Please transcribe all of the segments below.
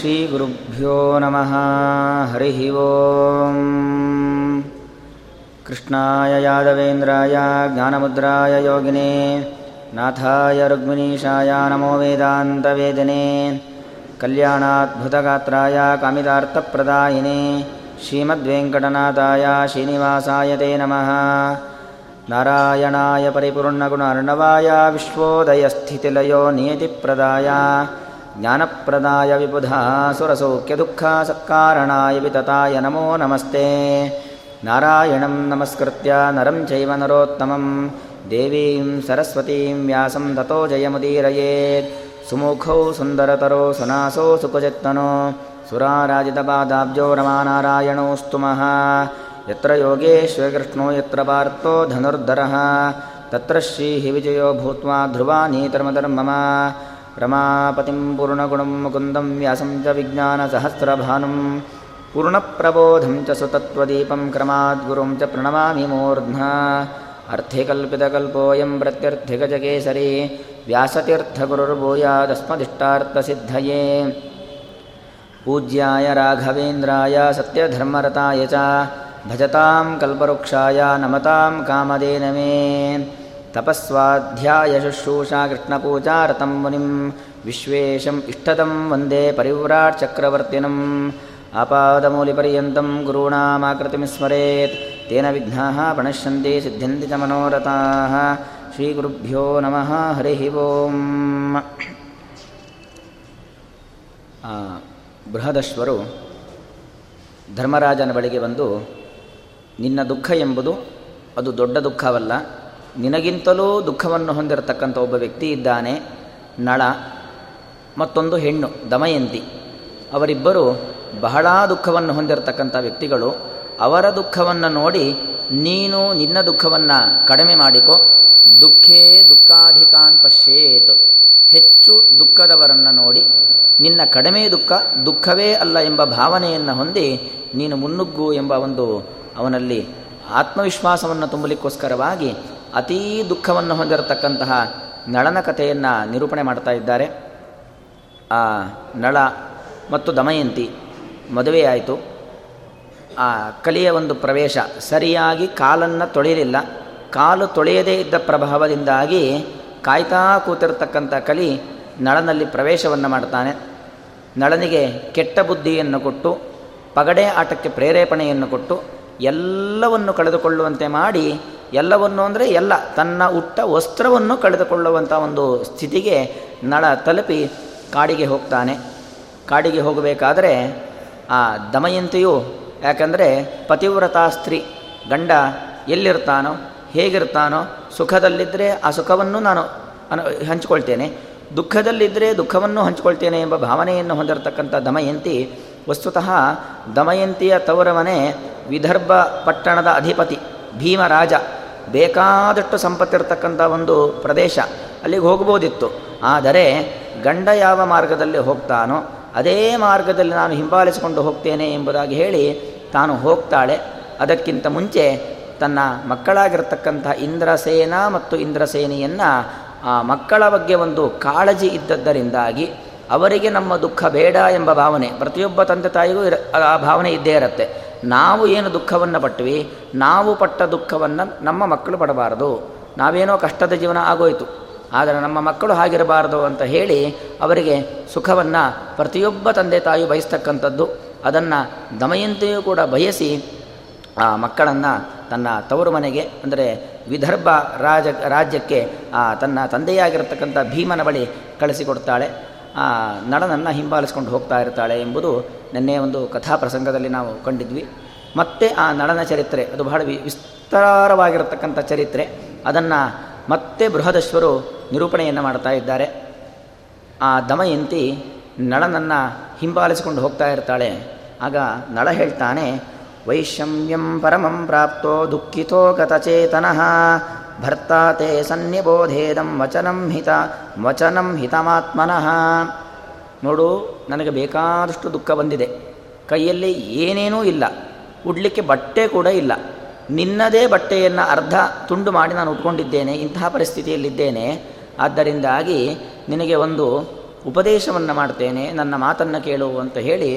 श्रीगुरुभ्यो नमः। हरिः ओम्। कृष्णाय यादवेन्द्राय ज्ञानमुद्राय योगिने नाथाय रुक्मिणीशाय नमो वेदान्तवेदने कल्याणाद्भुतगात्राय कामितार्थप्रदायिने श्रीमद्वेङ्कटनाथाय श्रीनिवासाय ते नमः। नारायणाय परिपूर्णगुणार्णवाय विश्वोदयस्थितिलयो नियतिप्रदाय ज्ञानप्रदाय विबुधा सुरसौख्यदुःखसत्कारणाय वितताय नमो नमस्ते। नारायणं नमस्कृत्य नरं चैव नरोत्तमं। देवीं सरस्वतीं व्यासं ततो जयमुदीरयेत्। सुमुखौ सुन्दरतरो सुनासो सुकुजत्तनो सुराराजितपादाब्जो रमानारायणोऽस्तुमः यत्र योगेश्वरकृष्णो यत्र पार्थो धनुर्धरः। तत्र श्रीः विजयो भूत्वा ध्रुवानीतर्मधर्म मम रमापतिं पूर्णगुणं मुकुन्दं व्यासं च विज्ञानसहस्रभानुं पूर्णप्रबोधं च सुतत्त्वदीपं क्रमाद्गुरुं च प्रणमामि मूर्ध्ना। अर्थिकल्पितकल्पोऽयं प्रत्यर्थिगजकेसरी व्यासतीर्थगुरुर्भूयादस्मदिष्टार्थसिद्धये। पूज्याय राघवेन्द्राय सत्यधर्मरताय च भजतां कल्पवृक्षाय नमतां कामधेनवे तपस्वाध्यायशुश्रूषा कृष्णपूजारतं मुनिं विश्वेशम् इष्टदं वन्दे परिव्राट्चक्रवर्तिनम् आपादमूलिपर्यन्तं गुरूणामाकृतिं स्मरेत् तेन विघ्नाः प्रणश्यन्ति सिद्ध्यन्ति च मनोरथाः श्रीगुरुभ्यो नमः हरिः ओम् ಬೃಹದಶ್ವರು ಧರ್ಮರಾಜನ ಬಳಿಗೆ ಬಂದು ನಿನ್ನ ದುಃಖ ಎಂಬುದು ಅದು ದೊಡ್ಡ ದುಃಖವಲ್ಲ ನಿನಗಿಂತಲೂ ದುಃಖವನ್ನು ಹೊಂದಿರತಕ್ಕಂಥ ಒಬ್ಬ ವ್ಯಕ್ತಿ ಇದ್ದಾನೆ. ನಳ, ಮತ್ತೊಂದು ಹೆಣ್ಣು, ದಮಯಂತಿ. ಅವರಿಬ್ಬರು ಬಹಳ ದುಃಖವನ್ನು ಹೊಂದಿರತಕ್ಕಂಥ ವ್ಯಕ್ತಿಗಳು. ಅವರ ದುಃಖವನ್ನು ನೋಡಿ ನೀನು ನಿನ್ನ ದುಃಖವನ್ನು ಕಡಿಮೆ ಮಾಡಿಕೊ. ದುಃಖೇ ದುಃಖಾಧಿಕಾನ್ ಪಶ್ಯೇತ್. ಹೆಚ್ಚು ದುಃಖದವರನ್ನು ನೋಡಿ ನಿನ್ನ ಕಡಿಮೆ ದುಃಖ ದುಃಖವೇ ಅಲ್ಲ ಎಂಬ ಭಾವನೆಯನ್ನು ಹೊಂದಿ ನೀನು ಮುನ್ನುಗ್ಗು ಎಂಬ ಒಂದು ಅವನಲ್ಲಿ ಆತ್ಮವಿಶ್ವಾಸವನ್ನು ತುಂಬಲಿಕ್ಕೋಸ್ಕರವಾಗಿ ಅತೀ ದುಃಖವನ್ನು ಹೊಂದಿರತಕ್ಕಂತಹ ನಳನ ಕಥೆಯನ್ನು ನಿರೂಪಣೆ ಮಾಡ್ತಾ ಇದ್ದಾರೆ. ಆ ನಳ ಮತ್ತು ದಮಯಂತಿ ಮದುವೆಯಾಯಿತು ಆ ಕಲಿಯ ಒಂದು ಪ್ರವೇಶ. ಸರಿಯಾಗಿ ಕಾಲನ್ನು ತೊಳೆಯಲಿಲ್ಲ. ಕಾಲು ತೊಳೆಯದೇ ಇದ್ದ ಪ್ರಭಾವದಿಂದಾಗಿ ಕಾಯ್ತಾ ಕೂತಿರ್ತಕ್ಕಂಥ ಕಲಿ ನಳನಲ್ಲಿ ಪ್ರವೇಶವನ್ನು ಮಾಡ್ತಾನೆ. ನಳನಿಗೆ ಕೆಟ್ಟ ಬುದ್ಧಿಯನ್ನು ಕೊಟ್ಟು, ಪಗಡೆ ಆಟಕ್ಕೆ ಪ್ರೇರೇಪಣೆಯನ್ನು ಕೊಟ್ಟು, ಎಲ್ಲವನ್ನು ಕಳೆದುಕೊಳ್ಳುವಂತೆ ಮಾಡಿ ಎಲ್ಲವನ್ನು ಅಂದರೆ ಎಲ್ಲ, ತನ್ನ ಉಟ್ಟ ವಸ್ತ್ರವನ್ನು ಕಳೆದುಕೊಳ್ಳುವಂಥ ಒಂದು ಸ್ಥಿತಿಗೆ ನಳ ತಲುಪಿ ಕಾಡಿಗೆ ಹೋಗ್ತಾನೆ. ಕಾಡಿಗೆ ಹೋಗಬೇಕಾದರೆ ಆ ದಮಯಂತಿಯು ಯಾಕಂದರೆ ಪತಿವ್ರತಾ ಸ್ತ್ರೀ, ಗಂಡ ಎಲ್ಲಿರ್ತಾನೋ, ಹೇಗಿರ್ತಾನೋ ಸುಖದಲ್ಲಿದ್ದರೆ ಆ ಸುಖವನ್ನು ನಾನು ಅನು, ಹಂಚಿಕೊಳ್ತೇನೆ. ದುಃಖದಲ್ಲಿದ್ದರೆ ದುಃಖವನ್ನು ಹಂಚಿಕೊಳ್ತೇನೆ ಎಂಬ ಭಾವನೆಯನ್ನು ಹೊಂದಿರತಕ್ಕಂಥ ದಮಯಂತಿ ವಸ್ತುತಃ ದಮಯಂತಿಯ ತವರವನೇ ವಿದರ್ಭ ಪಟ್ಟಣದ ಅಧಿಪತಿ, ಭೀಮರಾಜ. ಬೇಕಾದಷ್ಟು ಸಂಪತ್ತಿರತಕ್ಕಂಥ ಒಂದು ಪ್ರದೇಶ ಅಲ್ಲಿಗೆ ಹೋಗ್ಬೋದಿತ್ತು. ಆದರೆ ಗಂಡ ಯಾವ ಮಾರ್ಗದಲ್ಲಿ ಹೋಗ್ತಾನೋ ಅದೇ ಮಾರ್ಗದಲ್ಲಿ ನಾನು ಹಿಂಬಾಲಿಸಿಕೊಂಡು ಹೋಗ್ತೇನೆ ಎಂಬುದಾಗಿ ಹೇಳಿ ತಾನು ಹೋಗ್ತಾಳೆ. ಅದಕ್ಕಿಂತ ಮುಂಚೆ ತನ್ನ ಮಕ್ಕಳಾಗಿರ್ತಕ್ಕಂಥ ಇಂದ್ರಸೇನ ಮತ್ತು ಇಂದ್ರಸೇನೆಯನ್ನು ಆ ಮಕ್ಕಳ ಬಗ್ಗೆ ಒಂದು ಕಾಳಜಿ ಇದ್ದದ್ದರಿಂದಾಗಿ ಅವರಿಗೆ ನಮ್ಮ ದುಃಖ ಬೇಡ ಎಂಬ ಭಾವನೆ, ಪ್ರತಿಯೊಬ್ಬ ತಂದೆ ತಾಯಿಗೂ ಇರ ಆ ಭಾವನೆ ಇದ್ದೇ ಇರುತ್ತೆ. ನಾವು ಏನು ದುಃಖವನ್ನು ಪಟ್ವಿ, ನಾವು ಪಟ್ಟ ದುಃಖವನ್ನು ನಮ್ಮ ಮಕ್ಕಳು ಪಡಬಾರದು. ನಾವೇನೋ ಕಷ್ಟದ ಜೀವನ ಆಗೋಯಿತು. ಆದರೆ ನಮ್ಮ ಮಕ್ಕಳು ಹಾಗಿರಬಾರದು ಅಂತ ಹೇಳಿ ಅವರಿಗೆ ಸುಖವನ್ನು ಪ್ರತಿಯೊಬ್ಬ ತಂದೆ ತಾಯಿ ಬಯಸ್ತಕ್ಕಂಥದ್ದು. ಅದನ್ನು ದಮಯಂತಿಯೂ ಕೂಡ ಬಯಸಿ ಆ ಮಕ್ಕಳನ್ನು ತನ್ನ ತವರು ಮನೆಗೆ, ಅಂದರೆ ವಿದರ್ಭ ರಾಜ, ರಾಜ್ಯಕ್ಕೆ ತನ್ನ ತಂದೆಯಾಗಿರತಕ್ಕಂಥ ಭೀಮನ ಬಳಿ ಕಳಿಸಿಕೊಡ್ತಾಳೆ. ಆ ನಳನನ್ನು ಹಿಂಬಾಲಿಸ್ಕೊಂಡು ಹೋಗ್ತಾ ಇರ್ತಾಳೆ ಎಂಬುದು ನಿನ್ನೆ ಒಂದು ಕಥಾ ಪ್ರಸಂಗದಲ್ಲಿ ನಾವು ಕಂಡಿದ್ವಿ. ಮತ್ತೆ ಆ ನಳನ ಚರಿತ್ರೆ, ಅದು ಬಹಳ ವಿಸ್ತಾರವಾಗಿರತಕ್ಕಂಥ ಚರಿತ್ರೆ, ಅದನ್ನು ಮತ್ತೆ ಬೃಹದಶ್ವರು ನಿರೂಪಣೆಯನ್ನು ಮಾಡ್ತಾ ಇದ್ದಾರೆ. ಆ ದಮಯಂತಿ ನಳನನ್ನು ಹಿಂಬಾಲಿಸಿಕೊಂಡು ಹೋಗ್ತಾ ಇರ್ತಾಳೆ. ಆಗ ನಳ ಹೇಳ್ತಾನೆ, ವೈಷಮ್ಯಂ ಪರಮಂ ಪ್ರಾಪ್ತೋ ದುಃಖಿತೋ ಗತಚೇತನಃ ಭರ್ತಾತೆ ಸನ್ನಿಬೋಧೇದಂ ವಚನಂ ಹಿತ, ವಚನಂ ಹಿತಮಾತ್ಮನಃ. ನೋಡು, ನನಗೆ ಬೇಕಾದಷ್ಟು ದುಃಖ ಬಂದಿದೆ. ಕೈಯಲ್ಲಿ ಏನೇನೂ ಇಲ್ಲ. ಉಡ್ಲಿಕ್ಕೆ ಬಟ್ಟೆ ಕೂಡ ಇಲ್ಲ. ನಿನ್ನದೇ ಬಟ್ಟೆಯನ್ನು ಅರ್ಧ ತುಂಡು ಮಾಡಿ ನಾನು ಉಟ್ಕೊಂಡಿದ್ದೇನೆ, ಇಂತಹ ಪರಿಸ್ಥಿತಿಯಲ್ಲಿದ್ದೇನೆ. ಆದ್ದರಿಂದಾಗಿ ನಿನಗೆ ಒಂದು ಉಪದೇಶವನ್ನು ಮಾಡ್ತೇನೆ, ನನ್ನ ಮಾತನ್ನು ಕೇಳು ಅಂತ ಹೇಳಿ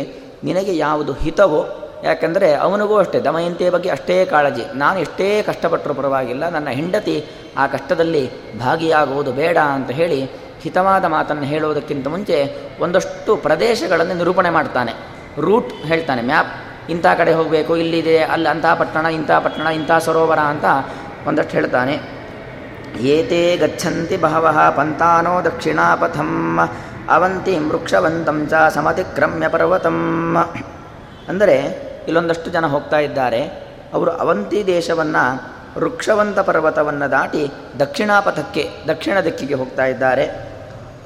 ನಿನಗೆ ಯಾವುದು ಹಿತವೋ ಯಾಕೆಂದರೆ ಅವನಿಗೂ ಅಷ್ಟೇ, ದಮಯಂತಿಯ ಬಗ್ಗೆ ಅಷ್ಟೇ ಕಾಳಜಿ. ನಾನು ಎಷ್ಟೇ ಕಷ್ಟಪಟ್ಟರೂ ಪರವಾಗಿಲ್ಲ, ನನ್ನ ಹೆಂಡತಿ ಆ ಕಷ್ಟದಲ್ಲಿ ಭಾಗಿಯಾಗುವುದು ಬೇಡ ಅಂತ ಹೇಳಿ ಹಿತವಾದ ಮಾತನ್ನು ಹೇಳುವುದಕ್ಕಿಂತ ಮುಂಚೆ ಒಂದಷ್ಟು ಪ್ರದೇಶಗಳನ್ನು ನಿರೂಪಣೆ ಮಾಡ್ತಾನೆ. ರೂಟ್ ಹೇಳ್ತಾನೆ, ಮ್ಯಾಪ್. ಇಂಥ ಕಡೆ ಹೋಗಬೇಕು ಇಲ್ಲಿದೆ ಅಲ್ಲಿ ಅಂಥ ಪಟ್ಟಣ, ಇಂಥ ಪಟ್ಟಣ, ಇಂಥ ಸರೋವರ ಅಂತ ಒಂದಷ್ಟು ಹೇಳ್ತಾನೆ. ಏತೇ ಗಚ್ಚಂತಿ ಬಹವಃ ಪಂತಾನೋ ದಕ್ಷಿಣಾಪಥಂ, ಅವಂತಿ ವೃಕ್ಷವಂತಂ ಚ ಸಮತಿಕ್ರಮ್ಯ ಪರ್ವತಂ. ಅಂದರೆ ಇಲ್ಲೊಂದಷ್ಟು ಜನ ಹೋಗ್ತಾ ಇದ್ದಾರೆ. ಅವರು ಅವಂತಿ ದೇಶವನ್ನು ವೃಕ್ಷವಂತ ಪರ್ವತವನ್ನು ದಾಟಿ ದಕ್ಷಿಣಾಪಥಕ್ಕೆ, ದಕ್ಷಿಣ ದಿಕ್ಕಿಗೆ ಹೋಗ್ತಾ ಇದ್ದಾರೆ.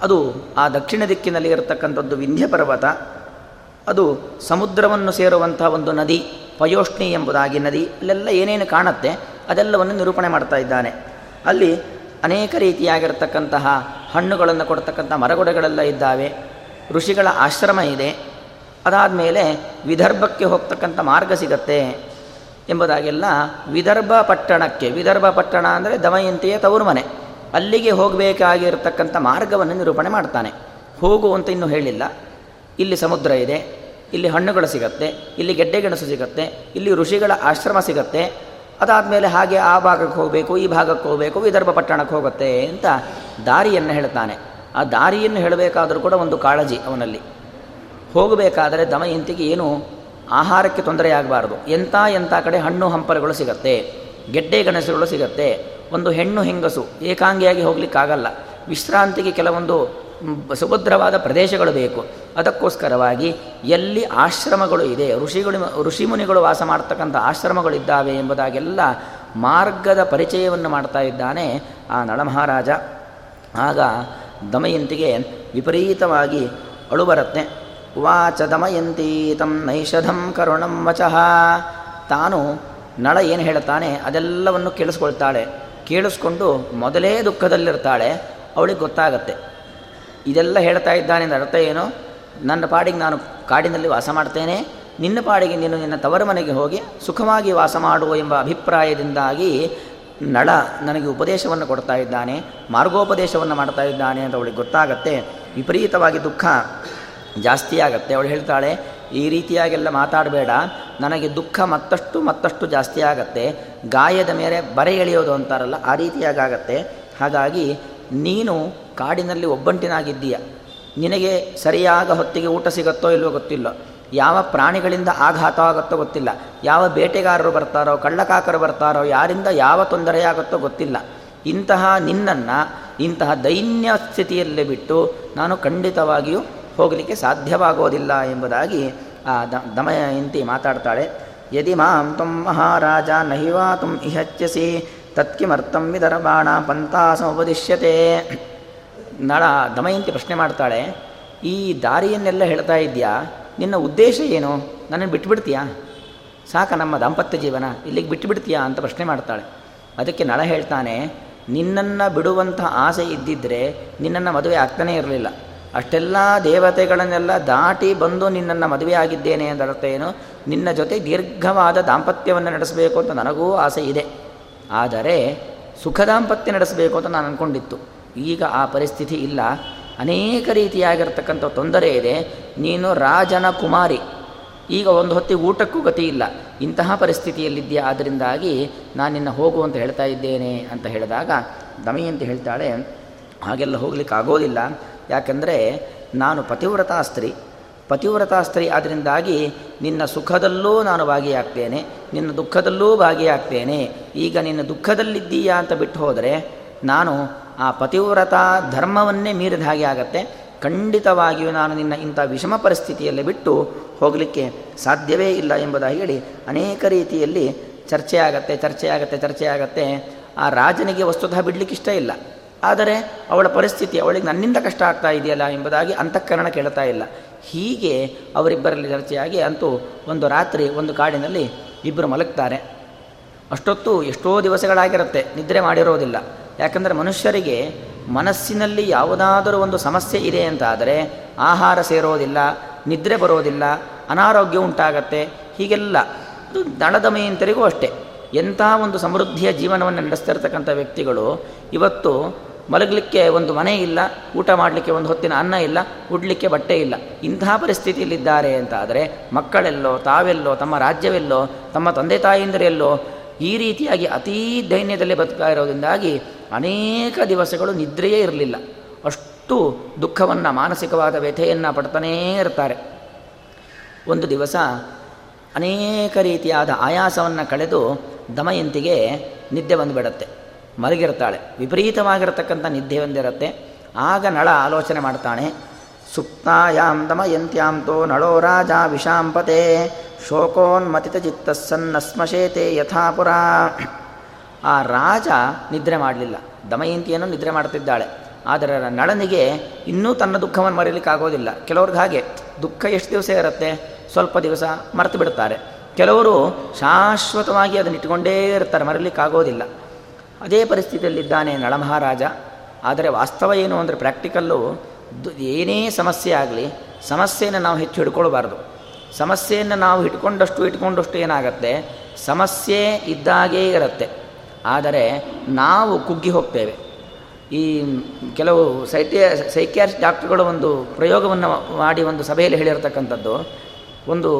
ಅದು ಆ ದಕ್ಷಿಣ ದಿಕ್ಕಿನಲ್ಲಿ ಇರತಕ್ಕಂಥದ್ದು ವಿಂಧ್ಯ ಪರ್ವತ. ಅದು ಸಮುದ್ರವನ್ನು ಸೇರುವಂಥ ಒಂದು ನದಿ, ಪಯೋಷ್ಣಿ ಎಂಬುದಾಗಿ ನದಿ, ಅಲ್ಲೆಲ್ಲ ಏನೇನು ಕಾಣುತ್ತೆ ಅದೆಲ್ಲವನ್ನು ನಿರೂಪಣೆ ಮಾಡ್ತಾ ಇದ್ದಾನೆ. ಅಲ್ಲಿ ಅನೇಕ ರೀತಿಯಾಗಿರ್ತಕ್ಕಂತಹ ಹಣ್ಣುಗಳನ್ನು ಕೊಡ್ತಕ್ಕಂಥ ಮರಗುಡಗಳೆಲ್ಲ ಇದ್ದಾವೆ. ಋಷಿಗಳ ಆಶ್ರಮ ಇದೆ. ಅದಾದ ಮೇಲೆ ವಿದರ್ಭಕ್ಕೆ ಹೋಗ್ತಕ್ಕಂಥ ಮಾರ್ಗ ಸಿಗತ್ತೆ ಎಂಬುದಾಗೆಲ್ಲ ವಿದರ್ಭ ಪಟ್ಟಣಕ್ಕೆ, ವಿದರ್ಭ ಪಟ್ಟಣ ಅಂದರೆ ದಮಯಂತಿಯ ತವರು ಮನೆ. ಅಲ್ಲಿಗೆ ಹೋಗಬೇಕಾಗಿರ್ತಕ್ಕಂಥ ಮಾರ್ಗವನ್ನು ನಿರೂಪಣೆ ಮಾಡ್ತಾನೆ. ಹೋಗು ಅಂತ ಇನ್ನೂ ಹೇಳಿಲ್ಲ. ಇಲ್ಲಿ ಸಮುದ್ರ ಇದೆ, ಇಲ್ಲಿ ಹಣ್ಣುಗಳು ಸಿಗತ್ತೆ, ಇಲ್ಲಿ ಗೆಡ್ಡೆ ಗೆಣಸು ಸಿಗತ್ತೆ, ಇಲ್ಲಿ ಋಷಿಗಳ ಆಶ್ರಮ ಸಿಗತ್ತೆ. ಅದಾದಮೇಲೆ ಹಾಗೆ ಆ ಭಾಗಕ್ಕೆ ಹೋಗಬೇಕು, ಈ ಭಾಗಕ್ಕೆ ಹೋಗಬೇಕು, ವಿದರ್ಭ ಪಟ್ಟಣಕ್ಕೆ ಹೋಗುತ್ತೆ ಅಂತ ದಾರಿಯನ್ನು ಹೇಳ್ತಾನೆ. ಆ ದಾರಿಯನ್ನು ಹೇಳಬೇಕಾದರೂ ಕೂಡ ಒಂದು ಕಾಳಜಿ ಅವನಲ್ಲಿ. ಹೋಗಬೇಕಾದರೆ ದಮಯಂತಿಗೆ ಏನು ಆಹಾರಕ್ಕೆ ತೊಂದರೆಯಾಗಬಾರ್ದು ಎಂಥ ಎಂಥ ಕಡೆ ಹಣ್ಣು ಹಂಪಲುಗಳು ಸಿಗತ್ತೆ, ಗೆಡ್ಡೆ ಗಣಸುಗಳು ಸಿಗತ್ತೆ, ಒಂದು ಹೆಣ್ಣು ಹೆಂಗಸು ಏಕಾಂಗಿಯಾಗಿ ಹೋಗ್ಲಿಕ್ಕಾಗಲ್ಲ. ವಿಶ್ರಾಂತಿಗೆ ಕೆಲವೊಂದು ಸುಭದ್ರವಾದ ಪ್ರದೇಶಗಳು ಬೇಕು. ಅದಕ್ಕೋಸ್ಕರವಾಗಿ ಎಲ್ಲಿ ಆಶ್ರಮಗಳು ಇದೆ, ಋಷಿಗಳು, ಋಷಿಮುನಿಗಳು ವಾಸ ಮಾಡ್ತಕ್ಕಂಥ ಆಶ್ರಮಗಳಿದ್ದಾವೆ ಎಂಬುದಾಗೆಲ್ಲ ಮಾರ್ಗದ ಪರಿಚಯವನ್ನು ಮಾಡ್ತಾ ಇದ್ದಾನೆ ಆ ನಳಮಹಾರಾಜ. ಆಗ ದಮಯಂತಿಗೆ ವಿಪರೀತವಾಗಿ ಅಳು ಬರುತ್ತೆ. ವಾಚ ದಮಯಂತಿ ತಂ ನೈಷಧಂ ಕರುಣಂ ವಚಃ. ತಾನು ನಳ ಏನು ಹೇಳ್ತಾನೆ ಅದೆಲ್ಲವನ್ನು ಕೇಳಿಸ್ಕೊಳ್ತಾಳೆ. ಕೇಳಿಸ್ಕೊಂಡು ಮೊದಲೇ ದುಃಖದಲ್ಲಿರ್ತಾಳೆ. ಅವಳಿಗೆ ಗೊತ್ತಾಗತ್ತೆ. ಇದೆಲ್ಲ ಹೇಳ್ತಾ ಇದ್ದಾನೆ ಅರ್ಥ ಏನು? ನನ್ನ ಪಾಡಿಗೆ ನಾನು ಕಾಡಿನಲ್ಲಿ ವಾಸ ಮಾಡ್ತೇನೆ. ನಿನ್ನ ಪಾಡಿಗೆ ನೀನು ನಿನ್ನ ತವರ ಮನೆಗೆ ಹೋಗಿ ಸುಖವಾಗಿ ವಾಸ ಮಾಡುವ ಎಂಬ ಅಭಿಪ್ರಾಯದಿಂದಾಗಿ ನಳ ನನಗೆ ಉಪದೇಶವನ್ನು ಕೊಡ್ತಾ ಇದ್ದಾನೆ, ಮಾರ್ಗೋಪದೇಶವನ್ನು ಮಾಡ್ತಾ ಇದ್ದಾನೆ ಅಂತ ಅವಳಿಗೆ ಗೊತ್ತಾಗತ್ತೆ. ವಿಪರೀತವಾಗಿ ದುಃಖ. ಜಾಸ್ತಿ ಆಗುತ್ತೆ ಅವಳು ಹೇಳ್ತಾಳೆ, ಈ ರೀತಿಯಾಗೆಲ್ಲ ಮಾತಾಡಬೇಡ. ನನಗೆ ದುಃಖ ಮತ್ತಷ್ಟು ಮತ್ತಷ್ಟು ಜಾಸ್ತಿ ಆಗತ್ತೆ. ಗಾಯದ ಮೇಲೆ ಬರೆ ಎಳೆಯೋದು ಅಂತಾರಲ್ಲ, ಆ ರೀತಿಯಾಗತ್ತೆ ಹಾಗಾಗಿ ನೀನು ಕಾಡಿನಲ್ಲಿ ಒಬ್ಬಂಟಿನಾಗಿದ್ದೀಯ. ನಿನಗೆ ಸರಿಯಾದ ಹೊತ್ತಿಗೆ ಊಟ ಸಿಗುತ್ತೋ ಇಲ್ಲವೋ ಗೊತ್ತಿಲ್ಲ. ಯಾವ ಪ್ರಾಣಿಗಳಿಂದ ಆಘಾತ ಆಗುತ್ತೋ ಗೊತ್ತಿಲ್ಲ. ಯಾವ ಬೇಟೆಗಾರರು ಬರ್ತಾರೋ, ಕಳ್ಳಕಾಕರು ಬರ್ತಾರೋ, ಯಾರಿಂದ ಯಾವ ತೊಂದರೆಯಾಗುತ್ತೋ ಗೊತ್ತಿಲ್ಲ. ಇಂತಹ ನಿನ್ನನ್ನು, ಇಂತಹ ದೈನ್ಯ ಸ್ಥಿತಿಯಲ್ಲಿ ಬಿಟ್ಟು ನಾನು ಖಂಡಿತವಾಗಿಯೂ ಹೋಗಲಿಕ್ಕೆ ಸಾಧ್ಯವಾಗೋದಿಲ್ಲ ಎಂಬುದಾಗಿ ಆ ದಮಯಂತಿ ಮಾತಾಡ್ತಾಳೆ. ಯದಿ ಮಾಂ ತುಂ ಮಹಾರಾಜ ನಹಿವಾ ತುಂ ಇಹಚ್ಯಸಿ, ತತ್ಕಿಮರ್ಥಂ ವಿದರ್ಬಾಣ ಪಂಥಾಸ ಉಪದಿಶ್ಯತೆ. ನಳ ದಮಯಂತಿ ಪ್ರಶ್ನೆ ಮಾಡ್ತಾಳೆ, ಈ ದಾರಿಯನ್ನೆಲ್ಲ ಹೇಳ್ತಾ ಇದೆಯಾ ನಿನ್ನ ಉದ್ದೇಶ ಏನು? ನನ್ನನ್ನು ಬಿಟ್ಟುಬಿಡ್ತೀಯಾ ಸಾಕ ನಮ್ಮ ದಾಂಪತ್ಯ ಜೀವನ, ಇಲ್ಲಿಗೆ ಬಿಟ್ಟುಬಿಡ್ತೀಯಾ ಅಂತ ಪ್ರಶ್ನೆ ಮಾಡ್ತಾಳೆ. ಅದಕ್ಕೆ ನಳ ಹೇಳ್ತಾನೆ, ನಿನ್ನನ್ನು ಬಿಡುವಂಥ ಆಸೆ ಇದ್ದಿದ್ದರೆ ನಿನ್ನನ್ನು ಮದುವೆ ಆಗ್ತಾನೇ ಇರಲಿಲ್ಲ. ಅಷ್ಟೆಲ್ಲ ದೇವತೆಗಳನ್ನೆಲ್ಲ ದಾಟಿ ಬಂದು ನಿನ್ನನ್ನು ಮದುವೆ ಆಗಿದ್ದೇನೆ ಅರ್ಥ ಏನು? ನಿನ್ನ ಜೊತೆ ದೀರ್ಘವಾದ ದಾಂಪತ್ಯವನ್ನು ನಡೆಸಬೇಕು ಅಂತ ನನಗೂ ಆಸೆ ಇದೆ. ಆದರೆ ಸುಖ ದಾಂಪತ್ಯ ನಡೆಸಬೇಕು ಅಂತ ನಾನು ಅಂದ್ಕೊಂಡಿತ್ತು ಈಗ ಆ ಪರಿಸ್ಥಿತಿ ಇಲ್ಲ. ಅನೇಕ ರೀತಿಯಾಗಿರ್ತಕ್ಕಂಥ ತೊಂದರೆ ಇದೆ. ನೀನು ರಾಜನ ಕುಮಾರಿ. ಈಗ ಒಂದು ಹೊತ್ತಿಗೆ ಊಟಕ್ಕೂ ಗತಿ ಇಲ್ಲ. ಇಂತಹ ಪರಿಸ್ಥಿತಿಯಲ್ಲಿದ್ದೀಯ. ಆದ್ದರಿಂದಾಗಿ ನಾನು ನಿನ್ನ ಹೋಗು ಅಂತ ಹೇಳ್ತಾ ಇದ್ದೇನೆ ಅಂತ ಹೇಳಿದಾಗ ದಮಯಂತಿ ಹೇಳ್ತಾಳೆ, ಹಾಗೆಲ್ಲ ಹೋಗ್ಲಿಕ್ಕೆ ಆಗೋದಿಲ್ಲ. ಯಾಕೆಂದರೆ ನಾನು ಪತಿವ್ರತಾ ಸ್ತ್ರೀ ಪತಿವ್ರತಾ ಸ್ತ್ರೀ ಆದ್ದರಿಂದಾಗಿ ನಿನ್ನ ಸುಖದಲ್ಲೂ ನಾನು ಭಾಗಿಯಾಗ್ತೇನೆ, ನಿನ್ನ ದುಃಖದಲ್ಲೂ ಭಾಗಿಯಾಗ್ತೇನೆ. ಈಗ ನಿನ್ನ ದುಃಖದಲ್ಲಿದ್ದೀಯಾ ಅಂತ ಬಿಟ್ಟು ಹೋದರೆ ನಾನು ಆ ಪತಿವ್ರತಾ ಧರ್ಮವನ್ನೇ ಮೀರಿದ ಹಾಗೆ ಆಗತ್ತೆ. ಖಂಡಿತವಾಗಿಯೂ ನಾನು ನಿನ್ನ ಇಂಥ ವಿಷಮ ಪರಿಸ್ಥಿತಿಯಲ್ಲಿ ಬಿಟ್ಟು ಹೋಗಲಿಕ್ಕೆ ಸಾಧ್ಯವೇ ಇಲ್ಲ ಎಂಬುದಾಗಿ ಹೇಳಿ ಅನೇಕ ರೀತಿಯಲ್ಲಿ ಚರ್ಚೆ ಆಗತ್ತೆ ಚರ್ಚೆ ಆಗತ್ತೆ ಚರ್ಚೆ ಆಗತ್ತೆ ಆ ರಾಜನಿಗೆ ವಸ್ತುತಃ ಬಿಡಲಿಕ್ಕೆ ಇಷ್ಟ ಇಲ್ಲ. ಆದರೆ ಅವಳ ಪರಿಸ್ಥಿತಿ ಅವಳಿಗೆ ನನ್ನಿಂದ ಕಷ್ಟ ಆಗ್ತಾ ಇದೆಯಲ್ಲ ಎಂಬುದಾಗಿ ಅಂತಃಕರಣ ಕೇಳ್ತಾ ಇಲ್ಲ. ಹೀಗೆ ಅವರಿಬ್ಬರಲ್ಲಿ ಚರ್ಚೆಯಾಗಿ ಅಂತೂ ಒಂದು ರಾತ್ರಿ ಒಂದು ಕಾಡಿನಲ್ಲಿ ಇಬ್ಬರು ಮಲಗ್ತಾರೆ. ಅಷ್ಟೊತ್ತು ಎಷ್ಟೋ ದಿವಸಗಳಾಗಿರುತ್ತೆ, ನಿದ್ರೆ ಮಾಡಿರೋದಿಲ್ಲ. ಯಾಕಂದರೆ ಮನುಷ್ಯರಿಗೆ ಮನಸ್ಸಿನಲ್ಲಿ ಯಾವುದಾದರೂ ಒಂದು ಸಮಸ್ಯೆ ಇದೆ ಅಂತಾದರೆ ಆಹಾರ ಸೇರೋದಿಲ್ಲ, ನಿದ್ರೆ ಬರೋದಿಲ್ಲ, ಅನಾರೋಗ್ಯ ಉಂಟಾಗತ್ತೆ, ಹೀಗೆಲ್ಲ. ಅದು ದಳದಮಯಂತರಿಗೂ ಅಷ್ಟೇ. ಎಂಥ ಒಂದು ಸಮೃದ್ಧಿಯ ಜೀವನವನ್ನು ನಡೆಸ್ತಿರ್ತಕ್ಕಂಥ ವ್ಯಕ್ತಿಗಳು ಇವತ್ತು ಮಲಗಲಿಕ್ಕೆ ಒಂದು ಮನೆ ಇಲ್ಲ, ಊಟ ಮಾಡಲಿಕ್ಕೆ ಒಂದು ಹೊತ್ತಿನ ಅನ್ನ ಇಲ್ಲ, ಉಡ್ಲಿಕ್ಕೆ ಬಟ್ಟೆ ಇಲ್ಲ. ಇಂತಹ ಪರಿಸ್ಥಿತಿಯಲ್ಲಿದ್ದಾರೆ ಅಂತ ಆದರೆ ಮಕ್ಕಳೆಲ್ಲೋ, ತಾವೆಲ್ಲೋ, ತಮ್ಮ ರಾಜ್ಯವೆಲ್ಲೋ, ತಮ್ಮ ತಂದೆ ತಾಯಿಂದರೆಲ್ಲೋ ಈ ರೀತಿಯಾಗಿ ಅತೀ ದೈನ್ಯದಲ್ಲಿ ಬದುಕ್ತಾ ಇರೋದ್ರಿಂದಾಗಿ ಅನೇಕ ದಿವಸಗಳು ನಿದ್ರೆಯೇ ಇರಲಿಲ್ಲ. ಅಷ್ಟು ದುಃಖವನ್ನು, ಮಾನಸಿಕವಾದ ವ್ಯಥೆಯನ್ನು ಪಡ್ತಾನೇ ಇರ್ತಾರೆ. ಒಂದು ದಿವಸ ಅನೇಕ ರೀತಿಯಾದ ಆಯಾಸವನ್ನು ಕಳೆದು ದಮಯಂತಿಗೆ ನಿದ್ದೆ ಬಂದುಬಿಡತ್ತೆ. ಮಲಗಿರ್ತಾಳೆ ವಿಪರೀತವಾಗಿರತಕ್ಕಂಥ ನಿದ್ದೆ ಒಂದಿರುತ್ತೆ. ಆಗ ನಳ ಆಲೋಚನೆ ಮಾಡ್ತಾನೆ ಸುಪ್ತಾಯಾಂ ದಮಯಂತ್ಯಾಂತೋ ನಳೋ ರಾಜ ವಿಷಾಂಪತೆ ಶೋಕೋನ್ಮತಿತ ಚಿತ್ತಸ್ಸನ್ನಸ್ಮಶೇತೆ ಯಥಾಪುರ ಆ ರಾಜ ನಿದ್ರೆ ಮಾಡಲಿಲ್ಲ. ದಮಯಂತಿಯನ್ನು ನಿದ್ರೆ ಮಾಡ್ತಿದ್ದಾಳೆ. ಆದರೆ ನಳನಿಗೆ ಇನ್ನೂ ತನ್ನ ದುಃಖವನ್ನು ಮರೀಲಿಕ್ಕಾಗೋದಿಲ್ಲ. ಕೆಲವ್ರಿಗೆ ಹಾಗೆ, ದುಃಖ ಎಷ್ಟು ದಿವಸ ಇರುತ್ತೆ? ಸ್ವಲ್ಪ ದಿವಸ ಮರೆತು ಬಿಡ್ತಾರೆ. ಕೆಲವರು ಶಾಶ್ವತವಾಗಿ ಅದನ್ನು ಇಟ್ಕೊಂಡೇ ಇರ್ತಾರೆ, ಮರಲಿಕ್ಕಾಗೋದಿಲ್ಲ. ಅದೇ ಪರಿಸ್ಥಿತಿಯಲ್ಲಿದ್ದಾನೆ ನಳಮಹಾರಾಜ. ಆದರೆ ವಾಸ್ತವ ಏನು ಅಂದರೆ ಪ್ರಾಕ್ಟಿಕಲ್ಲು ಏನೇ ಸಮಸ್ಯೆ ಆಗಲಿ, ಸಮಸ್ಯೆಯನ್ನು ನಾವು ಹೆಚ್ಚು ಹಿಡ್ಕೊಳ್ಬಾರ್ದು. ಸಮಸ್ಯೆಯನ್ನು ನಾವು ಹಿಡ್ಕೊಂಡಷ್ಟು ಇಟ್ಕೊಂಡಷ್ಟು ಏನಾಗುತ್ತೆ, ಸಮಸ್ಯೆ ಇದ್ದಾಗೇ ಇರುತ್ತೆ. ಆದರೆ ನಾವು ಕುಗ್ಗಿ ಹೋಗ್ತೇವೆ. ಈ ಕೆಲವು ಸೈಟಿಯ ಸೈಕ್ಯಾಸ್ ಡಾಕ್ಟರ್ಗಳು ಒಂದು ಪ್ರಯೋಗವನ್ನು ಮಾಡಿ ಒಂದು ಸಭೆಯಲ್ಲಿ ಹೇಳಿರ್ತಕ್ಕಂಥದ್ದು. ಒಂದು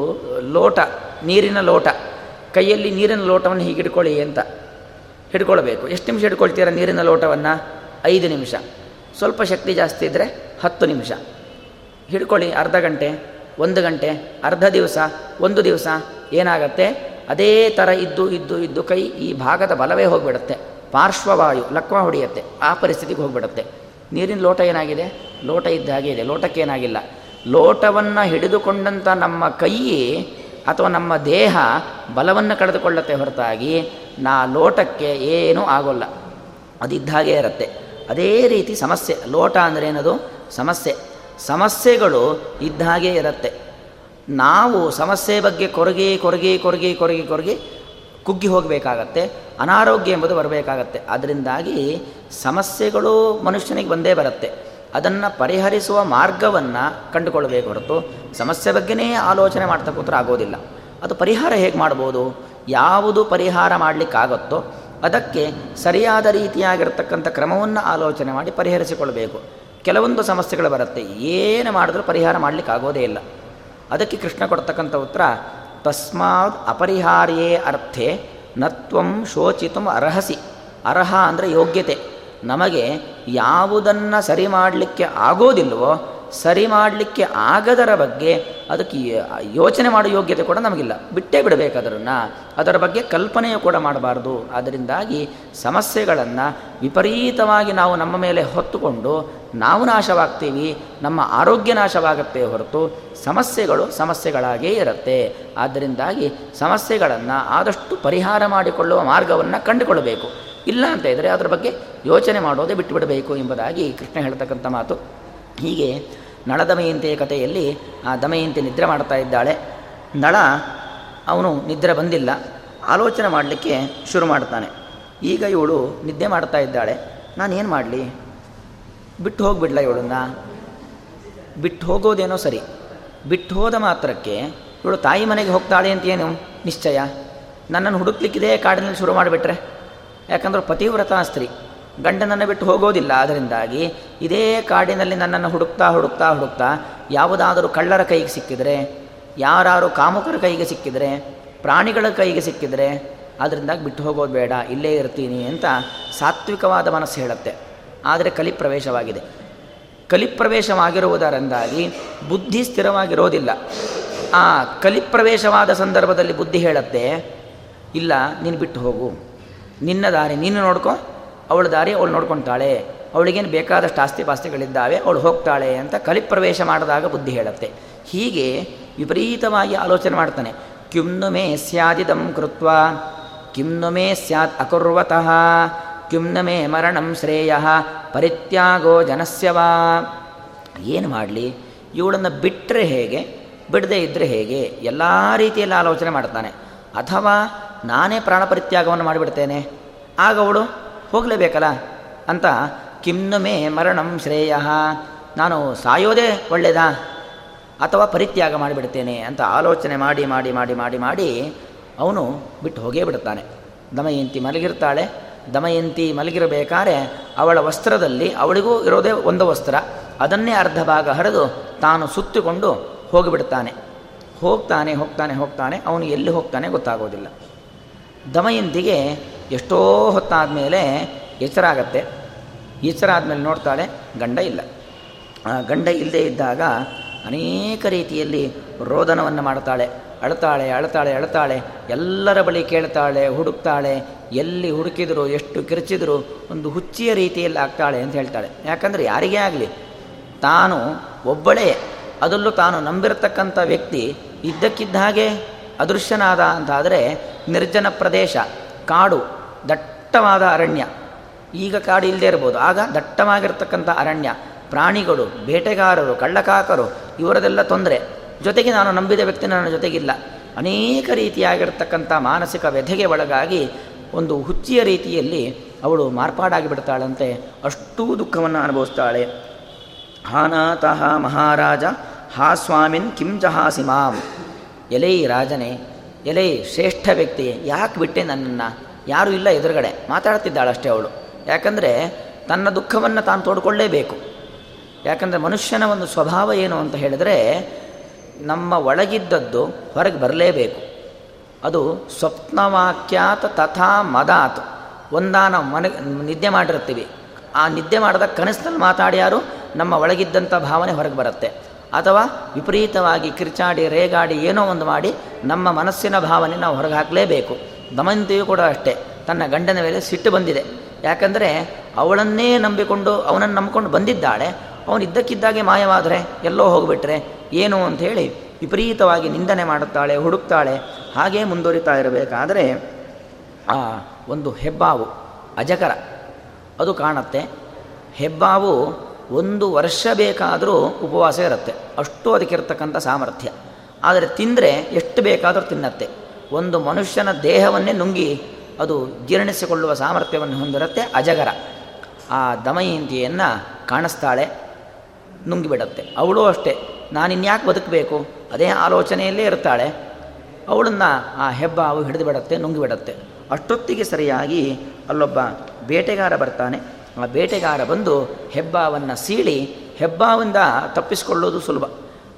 ಲೋಟ, ನೀರಿನ ಲೋಟ, ಕೈಯಲ್ಲಿ ನೀರಿನ ಲೋಟವನ್ನು ಹೀಗೆ ಹಿಡ್ಕೊಳ್ಳಿ ಅಂತ. ಹಿಡ್ಕೊಳ್ಬೇಕು. ಎಷ್ಟು ನಿಮಿಷ ಹಿಡ್ಕೊಳ್ತೀರಾ ನೀರಿನ ಲೋಟವನ್ನು? ಐದು ನಿಮಿಷ. ಸ್ವಲ್ಪ ಶಕ್ತಿ ಜಾಸ್ತಿ ಇದ್ದರೆ ಹತ್ತು ನಿಮಿಷ. ಹಿಡ್ಕೊಳ್ಳಿ ಅರ್ಧ ಗಂಟೆ, ಒಂದು ಗಂಟೆ, ಅರ್ಧ ದಿವಸ, ಒಂದು ದಿವಸ, ಏನಾಗತ್ತೆ? ಅದೇ ಥರ ಇದ್ದು ಇದ್ದು ಇದ್ದು ಕೈ ಈ ಭಾಗದ ಬಲವೇ ಹೋಗಿಬಿಡುತ್ತೆ. ಪಾರ್ಶ್ವವಾಯು, ಲಕ್ವ ಹೊಡೆಯುತ್ತೆ. ಆ ಪರಿಸ್ಥಿತಿಗೆ ಹೋಗಿಬಿಡುತ್ತೆ. ನೀರಿನ ಲೋಟ ಏನಾಗಿದೆ? ಲೋಟ ಇದ್ದ ಹಾಗೆ ಇದೆ. ಲೋಟಕ್ಕೆ ಏನಾಗಿಲ್ಲ. ಲೋಟವನ್ನು ಹಿಡಿದುಕೊಂಡಂಥ ನಮ್ಮ ಕೈ ಅಥವಾ ನಮ್ಮ ದೇಹ ಬಲವನ್ನು ಕಳೆದುಕೊಳ್ಳುತ್ತೆ ಹೊರತಾಗಿ ನಾ ಲೋಟಕ್ಕೆ ಏನೂ ಆಗೋಲ್ಲ. ಅದಿದ್ದ ಹಾಗೆ ಇರುತ್ತೆ. ಅದೇ ರೀತಿ ಸಮಸ್ಯೆ. ಲೋಟ ಅಂದರೆ ಏನದು? ಸಮಸ್ಯೆ. ಸಮಸ್ಯೆಗಳು ಇದ್ದ ಹಾಗೆ ಇರುತ್ತೆ. ನಾವು ಸಮಸ್ಯೆ ಬಗ್ಗೆ ಕೊರಗಿ ಕೊರಗಿ ಕೊರಗಿ ಕೊರಗಿ ಕೊರಗಿ ಕುಗ್ಗಿ ಹೋಗಬೇಕಾಗತ್ತೆ. ಅನಾರೋಗ್ಯ ಎಂಬುದು ಬರಬೇಕಾಗತ್ತೆ. ಅದರಿಂದಾಗಿ ಸಮಸ್ಯೆಗಳು ಮನುಷ್ಯನಿಗೆ ಬಂದೇ ಬರುತ್ತೆ. ಅದನ್ನು ಪರಿಹರಿಸುವ ಮಾರ್ಗವನ್ನು ಕಂಡುಕೊಳ್ಳಬೇಕು ಹೊರತು ಸಮಸ್ಯೆ ಬಗ್ಗೆನೇ ಆಲೋಚನೆ ಮಾಡ್ತಾ ಕೂತ್ರೆ ಆಗೋದಿಲ್ಲ. ಅದು ಪರಿಹಾರ ಹೇಗೆ ಮಾಡ್ಬೋದು? ಯಾವುದು ಪರಿಹಾರ ಮಾಡಲಿಕ್ಕಾಗತ್ತೋ ಅದಕ್ಕೆ ಸರಿಯಾದ ರೀತಿಯಾಗಿರ್ತಕ್ಕಂಥ ಕ್ರಮವನ್ನು ಆಲೋಚನೆ ಮಾಡಿ ಪರಿಹರಿಸಿಕೊಳ್ಬೇಕು. ಕೆಲವೊಂದು ಸಮಸ್ಯೆಗಳು ಬರುತ್ತೆ, ಏನು ಮಾಡಿದ್ರೂ ಪರಿಹಾರ ಮಾಡಲಿಕ್ಕಾಗೋದೇ ಇಲ್ಲ. ಅದಕ್ಕೆ ಕೃಷ್ಣ ಕೊಡ್ತಕ್ಕಂಥ ಉತ್ತರ ತಸ್ಮಾತ್ ಅಪರಿಹಾರ್ಯೇ ಅರ್ಥೆ, ನತ್ವಂ ಶೋಚಿತು ಅರ್ಹಸಿ. ಅರ್ಹ ಅಂದರೆ ಯೋಗ್ಯತೆ. ನಮಗೆ ಯಾವುದನ್ನು ಸರಿ ಮಾಡಲಿಕ್ಕೆ ಆಗೋದಿಲ್ವೋ ಸರಿ ಮಾಡಲಿಕ್ಕೆ ಆಗದರ ಬಗ್ಗೆ ಅದಕ್ಕೆ ಯೋಚನೆ ಮಾಡೋ ಯೋಗ್ಯತೆ ಕೂಡ ನಮಗಿಲ್ಲ. ಬಿಟ್ಟೇ ಬಿಡಬೇಕು ಅದರನ್ನು. ಅದರ ಬಗ್ಗೆ ಕಲ್ಪನೆಯೂ ಕೂಡ ಮಾಡಬಾರ್ದು. ಅದರಿಂದಾಗಿ ಸಮಸ್ಯೆಗಳನ್ನು ವಿಪರೀತವಾಗಿ ನಾವು ನಮ್ಮ ಮೇಲೆ ಹೊತ್ತುಕೊಂಡು ನಾವು ನಾಶವಾಗ್ತೀವಿ, ನಮ್ಮ ಆರೋಗ್ಯ ನಾಶವಾಗುತ್ತೆ ಹೊರತು ಸಮಸ್ಯೆಗಳು ಸಮಸ್ಯೆಗಳಾಗೇ ಇರುತ್ತೆ. ಆದ್ದರಿಂದಾಗಿ ಸಮಸ್ಯೆಗಳನ್ನು ಆದಷ್ಟು ಪರಿಹಾರ ಮಾಡಿಕೊಳ್ಳುವ ಮಾರ್ಗವನ್ನು ಕಂಡುಕೊಳ್ಳಬೇಕು. ಇಲ್ಲ ಅಂತ ಇದ್ದರೆ ಅದರ ಬಗ್ಗೆ ಯೋಚನೆ ಮಾಡೋದೇ ಬಿಟ್ಟುಬಿಡಬೇಕು ಎಂಬುದಾಗಿ ಕೃಷ್ಣ ಹೇಳ್ತಕ್ಕಂಥ ಮಾತು. ಹೀಗೆ ನಳ ದಮಯಂತಿಯ ಕಥೆಯಲ್ಲಿ ಆ ದಮಯಂತಿ ನಿದ್ರೆ ಮಾಡ್ತಾ ಇದ್ದಾಳೆ. ನಳ ಅವನು ನಿದ್ರೆ ಬಂದಿಲ್ಲ. ಆಲೋಚನೆ ಮಾಡಲಿಕ್ಕೆ ಶುರು ಮಾಡ್ತಾನೆ. ಈಗ ಇವಳು ನಿದ್ದೆ ಮಾಡ್ತಾ ಇದ್ದಾಳೆ. ನಾನೇನು ಮಾಡಲಿ? ಬಿಟ್ಟು ಹೋಗಿಬಿಡ್ಲ ಇವಳನ್ನು. ಬಿಟ್ಟು ಹೋಗೋದೇನೋ ಸರಿ. ಬಿಟ್ಟು ಹೋದ ಮಾತ್ರಕ್ಕೆ ಇವಳು ತಾಯಿ ಮನೆಗೆ ಹೋಗ್ತಾಳೆ ಅಂತ ಏನು ನಿಶ್ಚಯ. ನನ್ನನ್ನು ಹುಡುಕ್ಲಿಕ್ಕಿದೆ ಕಾಡಿನಲ್ಲಿ ಶುರು ಮಾಡಿಬಿಟ್ರೆ. ಯಾಕಂದ್ರೆ ಪತಿವ್ರತ ಸ್ತ್ರೀ ಗಂಡನನ್ನು ಬಿಟ್ಟು ಹೋಗೋದಿಲ್ಲ. ಅದರಿಂದಾಗಿ ಇದೇ ಕಾಡಿನಲ್ಲಿ ನನ್ನನ್ನು ಹುಡುಕ್ತಾ ಹುಡುಕ್ತಾ ಹುಡುಕ್ತಾ ಯಾವುದಾದರೂ ಕಳ್ಳರ ಕೈಗೆ ಸಿಕ್ಕಿದರೆ ಯಾರು ಕಾಮುಕರ ಕೈಗೆ ಸಿಕ್ಕಿದರೆ, ಪ್ರಾಣಿಗಳ ಕೈಗೆ ಸಿಕ್ಕಿದರೆ ಅದರಿಂದಾಗಿ ಬಿಟ್ಟು ಹೋಗೋದು ಬೇಡ, ಇಲ್ಲೇ ಇರ್ತೀನಿ ಅಂತ ಸಾತ್ವಿಕವಾದ ಮನಸ್ಸು ಹೇಳುತ್ತೆ. ಆದರೆ ಕಲಿಪ್ರವೇಶವಾಗಿದೆ ಕಲಿಪ್ರವೇಶವಾಗಿರುವುದರಿಂದಾಗಿ ಬುದ್ಧಿ ಸ್ಥಿರವಾಗಿರೋದಿಲ್ಲ. ಆ ಕಲಿಪ್ರವೇಶವಾದ ಸಂದರ್ಭದಲ್ಲಿ ಬುದ್ಧಿ ಹೇಳುತ್ತೆ, ಇಲ್ಲ, ನೀನು ಬಿಟ್ಟು ಹೋಗು. ನಿನ್ನ ದಾರಿ ನೀನು ನೋಡ್ಕೊ ಅವಳ ದಾರಿ ಅವಳು ನೋಡ್ಕೊತಾಳೆ. ಅವಳಿಗೇನು ಬೇಕಾದಷ್ಟು ಆಸ್ತಿ ಪಾಸ್ತಿಗಳಿದ್ದಾವೆ, ಅವಳು ಹೋಗ್ತಾಳೆ ಅಂತ ಕಲಿಪ್ರವೇಶ ಮಾಡಿದಾಗ ಬುದ್ಧಿ ಹೇಳುತ್ತೆ. ಹೀಗೆ ವಿಪರೀತವಾಗಿ ಆಲೋಚನೆ ಮಾಡ್ತಾನೆ. ಕ್ಯುಮ್ನು ಮೇ ಸ್ಯಾದಿದಂ ಕೃತ್ವ ಕಿಮ್ನು ಮೇ ಸ್ಯಾತ್ ಅಕುರ್ವತಃ ಕಿಮ್ನ ಮೇ ಮರಣಂ ಶ್ರೇಯ, ಪರಿತ್ಯಾಗೋ ಜನಸ್ಯವಾ ಏನು ಮಾಡಲಿ? ಇವಳನ್ನು ಬಿಟ್ಟರೆ ಹೇಗೆ? ಬಿಡದೇ ಇದ್ದರೆ ಹೇಗೆ? ಎಲ್ಲ ರೀತಿಯಲ್ಲಿ ಆಲೋಚನೆ ಮಾಡ್ತಾನೆ. ಅಥವಾ ನಾನೇ ಪ್ರಾಣ ಪರಿತ್ಯಾಗವನ್ನು ಮಾಡಿಬಿಡ್ತೇನೆ. ಆಗ ಅವಳು ಹೋಗಲೇಬೇಕಲ್ಲ ಅಂತ ಕಿಮ್ನುಮೇ ಮರಣಂ ಶ್ರೇಯ, ನಾನು ಸಾಯೋದೇ ಒಳ್ಳೆಯದಾ ಅಥವಾ ಪರಿತ್ಯಾಗ ಮಾಡಿಬಿಡ್ತೇನೆ ಅಂತ ಆಲೋಚನೆ ಮಾಡಿ ಮಾಡಿ ಮಾಡಿ ಮಾಡಿ ಮಾಡಿ ಅವನು ಬಿಟ್ಟು ಹೋಗೇ ಬಿಡುತ್ತಾನೆ. ದಮಯಂತಿ ಮಲಗಿರ್ತಾಳೆ. ದಮಯಂತಿ ಮಲಗಿರಬೇಕಾದ್ರೆ ಅವಳ ವಸ್ತ್ರದಲ್ಲಿ ಅವಳಿಗೂ ಇರೋದೇ ಒಂದು ವಸ್ತ್ರ. ಅದನ್ನೇ ಅರ್ಧ ಭಾಗ ಹರಿದು ತಾನು ಸುತ್ತಿಕೊಂಡು ಹೋಗಿಬಿಡ್ತಾನೆ. ಹೋಗ್ತಾನೆ ಹೋಗ್ತಾನೆ ಹೋಗ್ತಾನೆ. ಅವನು ಎಲ್ಲಿ ಹೋಗ್ತಾನೆ ಗೊತ್ತಾಗೋದಿಲ್ಲ. ದಮಯಂತಿಗೆ ಎಷ್ಟೋ ಹೊತ್ತಾದ ಮೇಲೆ ಎಚ್ಚರ ಆಗತ್ತೆ ಆದಮೇಲೆ ನೋಡ್ತಾಳೆ, ಗಂಡ ಇಲ್ಲ. ಗಂಡ ಇಲ್ಲದೇ ಇದ್ದಾಗ ಅನೇಕ ರೀತಿಯಲ್ಲಿ ರೋದನವನ್ನು ಮಾಡ್ತಾಳೆ. ಅಳ್ತಾಳೆ ಅಳ್ತಾಳೆ ಅಳ್ತಾಳೆ. ಎಲ್ಲರ ಬಳಿ ಕೇಳ್ತಾಳೆ, ಹುಡುಕ್ತಾಳೆ. ಎಲ್ಲಿ ಹುಡುಕಿದ್ರು, ಎಷ್ಟು ಕಿರ್ಚಿದ್ರು, ಒಂದು ಹುಚ್ಚಿಯ ರೀತಿಯಲ್ಲಿ ಆಗ್ತಾಳೆ ಅಂತ ಹೇಳ್ತಾಳೆ. ಯಾಕಂದರೆ ಯಾರಿಗೇ ಆಗಲಿ, ತಾನು ಒಬ್ಬಳೇ. ಅದರಲ್ಲೂ ತಾನು ನಂಬಿರತಕ್ಕಂಥ ವ್ಯಕ್ತಿ ಇದ್ದಕ್ಕಿದ್ದ ಹಾಗೆ ಅದೃಶ್ಯನಾದ ಅಂತಾದರೆ ನಿರ್ಜನ ಪ್ರದೇಶ, ಕಾಡು. ದಟ್ಟವಾದ ಅರಣ್ಯ. ಈಗ ಕಾಡು ಇಲ್ಲದೆ ಇರ್ಬೋದು. ಆಗ ದಟ್ಟವಾಗಿರ್ತಕ್ಕಂಥ ಅರಣ್ಯ. ಪ್ರಾಣಿಗಳು, ಬೇಟೆಗಾರರು, ಕಳ್ಳಕಾಕರು, ಇವರದೆಲ್ಲ ತೊಂದರೆ. ಜೊತೆಗೆ ನಾನು ನಂಬಿದ ವ್ಯಕ್ತಿ ನನ್ನ ಜೊತೆಗಿಲ್ಲ. ಅನೇಕ ರೀತಿಯಾಗಿರ್ತಕ್ಕಂಥ ಮಾನಸಿಕ ವ್ಯಧೆಗೆ ಒಳಗಾಗಿ ಒಂದು ಹುಚ್ಚಿಯ ರೀತಿಯಲ್ಲಿ ಅವಳು ಮಾರ್ಪಾಡಾಗಿ ಬಿಡ್ತಾಳಂತೆ. ಅಷ್ಟೂ ದುಃಖವನ್ನು ಅನುಭವಿಸ್ತಾಳೆ. ಹಾನಾತಃ ಮಹಾರಾಜ, ಹಾ ಸ್ವಾಮಿನ್ ಕಿಂ ಜಹಾಸಿ ಮಾಂ. ಎಲೈ ರಾಜನೇ, ಎಲೈ ಶ್ರೇಷ್ಠ ವ್ಯಕ್ತಿ, ಯಾಕೆ ಬಿಟ್ಟೆ ನನ್ನನ್ನು? ಯಾರೂ ಇಲ್ಲ ಎದುರುಗಡೆ. ಮಾತಾಡ್ತಿದ್ದಾಳಷ್ಟೇ ಅವಳು. ಯಾಕಂದರೆ ತನ್ನ ದುಃಖವನ್ನು ತಾನು ತೋಡ್ಕೊಳ್ಳೇಬೇಕು. ಯಾಕಂದರೆ ಮನುಷ್ಯನ ಒಂದು ಸ್ವಭಾವ ಏನು ಅಂತ ಹೇಳಿದರೆ ನಮ್ಮ ಒಳಗಿದ್ದದ್ದು ಹೊರಗೆ ಬರಲೇಬೇಕು. ಅದು ಸ್ವಪ್ನವಾಕ್ಯಾತ್ ತಥಾ ಮದಾತ್. ಒಂದಾ ನಾವು ಮನೆ ನಿದ್ದೆ ಮಾಡಿರ್ತೀವಿ. ಆ ನಿದ್ದೆ ಮಾಡಿದ ಕನಸಿನಲ್ಲಿ ಮಾತಾಡಿ ಯಾರು? ನಮ್ಮ ಒಳಗಿದ್ದಂಥ ಭಾವನೆ ಹೊರಗೆ ಬರುತ್ತೆ. ಅಥವಾ ವಿಪರೀತವಾಗಿ ಕಿರ್ಚಾಡಿ, ರೇಗಾಡಿ ಏನೋ ಒಂದು ಮಾಡಿ ನಮ್ಮ ಮನಸ್ಸಿನ ಭಾವನೆ ನಾವು ಹೊರಗೆ ಹಾಕಲೇಬೇಕು. ದಮಂತಿಯು ಕೂಡ ಅಷ್ಟೇ. ತನ್ನ ಗಂಡನ ಮೇಲೆ ಸಿಟ್ಟು ಬಂದಿದೆ. ಯಾಕಂದರೆ ಅವಳನ್ನೇ ನಂಬಿಕೊಂಡು, ಅವನನ್ನು ನಂಬಿಕೊಂಡು ಬಂದಿದ್ದಾಳೆ. ಅವನು ಇದ್ದಕ್ಕಿದ್ದಾಗೆ ಮಾಯವಾದರೆ ಎಲ್ಲೋ ಹೋಗಿಬಿಟ್ರೆ ಏನು ಅಂತ ಹೇಳಿ ವಿಪರೀತವಾಗಿ ನಿಂದನೆ ಮಾಡುತ್ತಾಳೆ, ಹುಡುಕ್ತಾಳೆ, ಹಾಗೇ ಮುಂದುವರಿತಾ ಇರಬೇಕಾದರೆ ಆ ಒಂದು ಹೆಬ್ಬಾವು, ಅಜಕರ, ಅದು ಕಾಣತ್ತೆ. ಹೆಬ್ಬಾವು ಒಂದು ವರ್ಷ ಬೇಕಾದರೂ ಉಪವಾಸ ಇರುತ್ತೆ. ಅಷ್ಟು ಅದಕ್ಕಿರ್ತಕ್ಕಂಥ ಸಾಮರ್ಥ್ಯ. ಆದರೆ ತಿಂದರೆ ಎಷ್ಟು ಬೇಕಾದರೂ ತಿನ್ನತ್ತೆ. ಒಂದು ಮನುಷ್ಯನ ದೇಹವನ್ನೇ ನುಂಗಿ ಅದು ಜೀರ್ಣಿಸಿಕೊಳ್ಳುವ ಸಾಮರ್ಥ್ಯವನ್ನು ಹೊಂದಿರುತ್ತೆ ಅಜಗರ. ಆ ದಮಯಂತಿಯನ್ನು ಕಾಣಿಸ್ತಾಳೆ, ನುಂಗಿಬಿಡುತ್ತೆ. ಅವಳು ಅಷ್ಟೇ. ನಾನಿನ್ಯಾಕೆ ಬದುಕಬೇಕು? ಅದೇ ಆಲೋಚನೆಯಲ್ಲೇ ಇರ್ತಾಳೆ. ಅವಳನ್ನು ಆ ಹೆಬ್ಬಾವು ಹಿಡಿದು ಬಿಡತ್ತೆ ನುಂಗಿಬಿಡತ್ತೆ. ಅಷ್ಟೊತ್ತಿಗೆ ಸರಿಯಾಗಿ ಅಲ್ಲೊಬ್ಬ ಬೇಟೆಗಾರ ಬರ್ತಾನೆ. ಆ ಬೇಟೆಗಾರ ಬಂದು ಹೆಬ್ಬಾವನ್ನು ಸೀಳಿ, ಹೆಬ್ಬಾವಿಂದ ತಪ್ಪಿಸಿಕೊಳ್ಳೋದು ಸುಲಭ.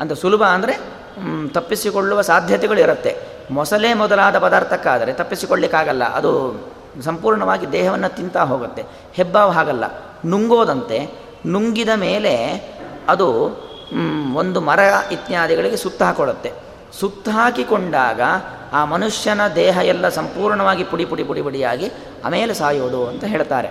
ಅಂತ ಸುಲಭ ಅಂದರೆ ತಪ್ಪಿಸಿಕೊಳ್ಳುವ ಸಾಧ್ಯತೆಗಳು ಇರುತ್ತೆ. ಮೊಸಳೆ ಮೊದಲಾದ ಪದಾರ್ಥಕ್ಕಾದರೆ ತಪ್ಪಿಸಿಕೊಳ್ಳಿಕ್ಕಾಗಲ್ಲ. ಅದು ಸಂಪೂರ್ಣವಾಗಿ ದೇಹವನ್ನು ತಿಂತಾ ಹೋಗುತ್ತೆ. ಹೆಬ್ಬಾವು ಹಾಗಲ್ಲ. ನುಂಗೋದಂತೆ ನುಂಗಿದ ಮೇಲೆ ಅದು ಒಂದು ಮರ ಇತ್ಯಾದಿಗಳಿಗೆ ಸುತ್ತ ಹಾಕೊಳ್ಳುತ್ತೆ ಸುತ್ತ ಹಾಕಿಕೊಂಡಾಗ ಆ ಮನುಷ್ಯನ ದೇಹ ಎಲ್ಲ ಸಂಪೂರ್ಣವಾಗಿ ಪುಡಿ ಪುಡಿ ಪುಡಿ ಪುಡಿಯಾಗಿ ಆಮೇಲೆ ಸಾಯೋದು ಅಂತ ಹೇಳ್ತಾರೆ.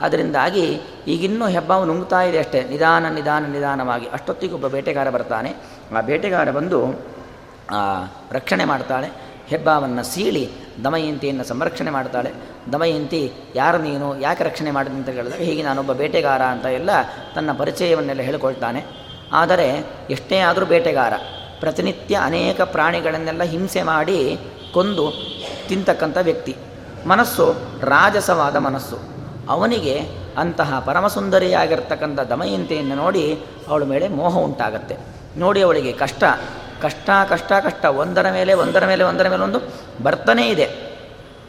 ಅದರಿಂದಾಗಿ ಈಗಿನ್ನೂ ಹೆಬ್ಬಾವು ನುಂಗ್ತಾ ಇದೆ ಅಷ್ಟೇ. ನಿಧಾನ ನಿಧಾನ, ನಿಧಾನವಾಗಿ. ಅಷ್ಟೊತ್ತಿಗೊಬ್ಬ ಬೇಟೆಗಾರ ಬರ್ತಾನೆ. ಆ ಬೇಟೆಗಾರ ಬಂದು ರಕ್ಷಣೆ ಮಾಡ್ತಾಳೆ. ಹೆಬ್ಬಾವನ್ನು ಸೀಳಿ ದಮಯಂತಿಯನ್ನು ಸಂರಕ್ಷಣೆ ಮಾಡ್ತಾಳೆ. ದಮಯಂತಿ, ಯಾರು ನೀನು, ಯಾಕೆ ರಕ್ಷಣೆ ಮಾಡಿದೆ ಅಂತ ಕೇಳಿದಾಗ, ಹೀಗೆ ನಾನೊಬ್ಬ ಬೇಟೆಗಾರ ಅಂತ ಎಲ್ಲ ತನ್ನ ಪರಿಚಯವನ್ನೆಲ್ಲ ಹೇಳಿಕೊಳ್ತಾನೆ. ಆದರೆ, ಎಷ್ಟೇ ಆದರೂ ಬೇಟೆಗಾರ, ಪ್ರತಿನಿತ್ಯ ಅನೇಕ ಪ್ರಾಣಿಗಳನ್ನೆಲ್ಲ ಹಿಂಸೆ ಮಾಡಿ ಕೊಂದು ತಿಂತಕ್ಕಂಥ ವ್ಯಕ್ತಿ. ಮನಸ್ಸು ರಾಜಸವಾದ ಮನಸ್ಸು. ಅವನಿಗೆ ಅಂತಹ ಪರಮಸುಂದರಿಯಾಗಿರ್ತಕ್ಕಂಥ ದಮಯಂತಿಯನ್ನು ನೋಡಿ ಅವಳ ಮೇಲೆ ಮೋಹ ಉಂಟಾಗತ್ತೆ. ನೋಡಿ ಅವಳಿಗೆ ಕಷ್ಟ ಕಷ್ಟ ಕಷ್ಟ ಕಷ್ಟ. ಒಂದರ ಮೇಲೆ ಒಂದರ ಮೇಲೆ ಒಂದರ ಮೇಲೆ ಒಂದು ಬರ್ತಾನೇ ಇದೆ.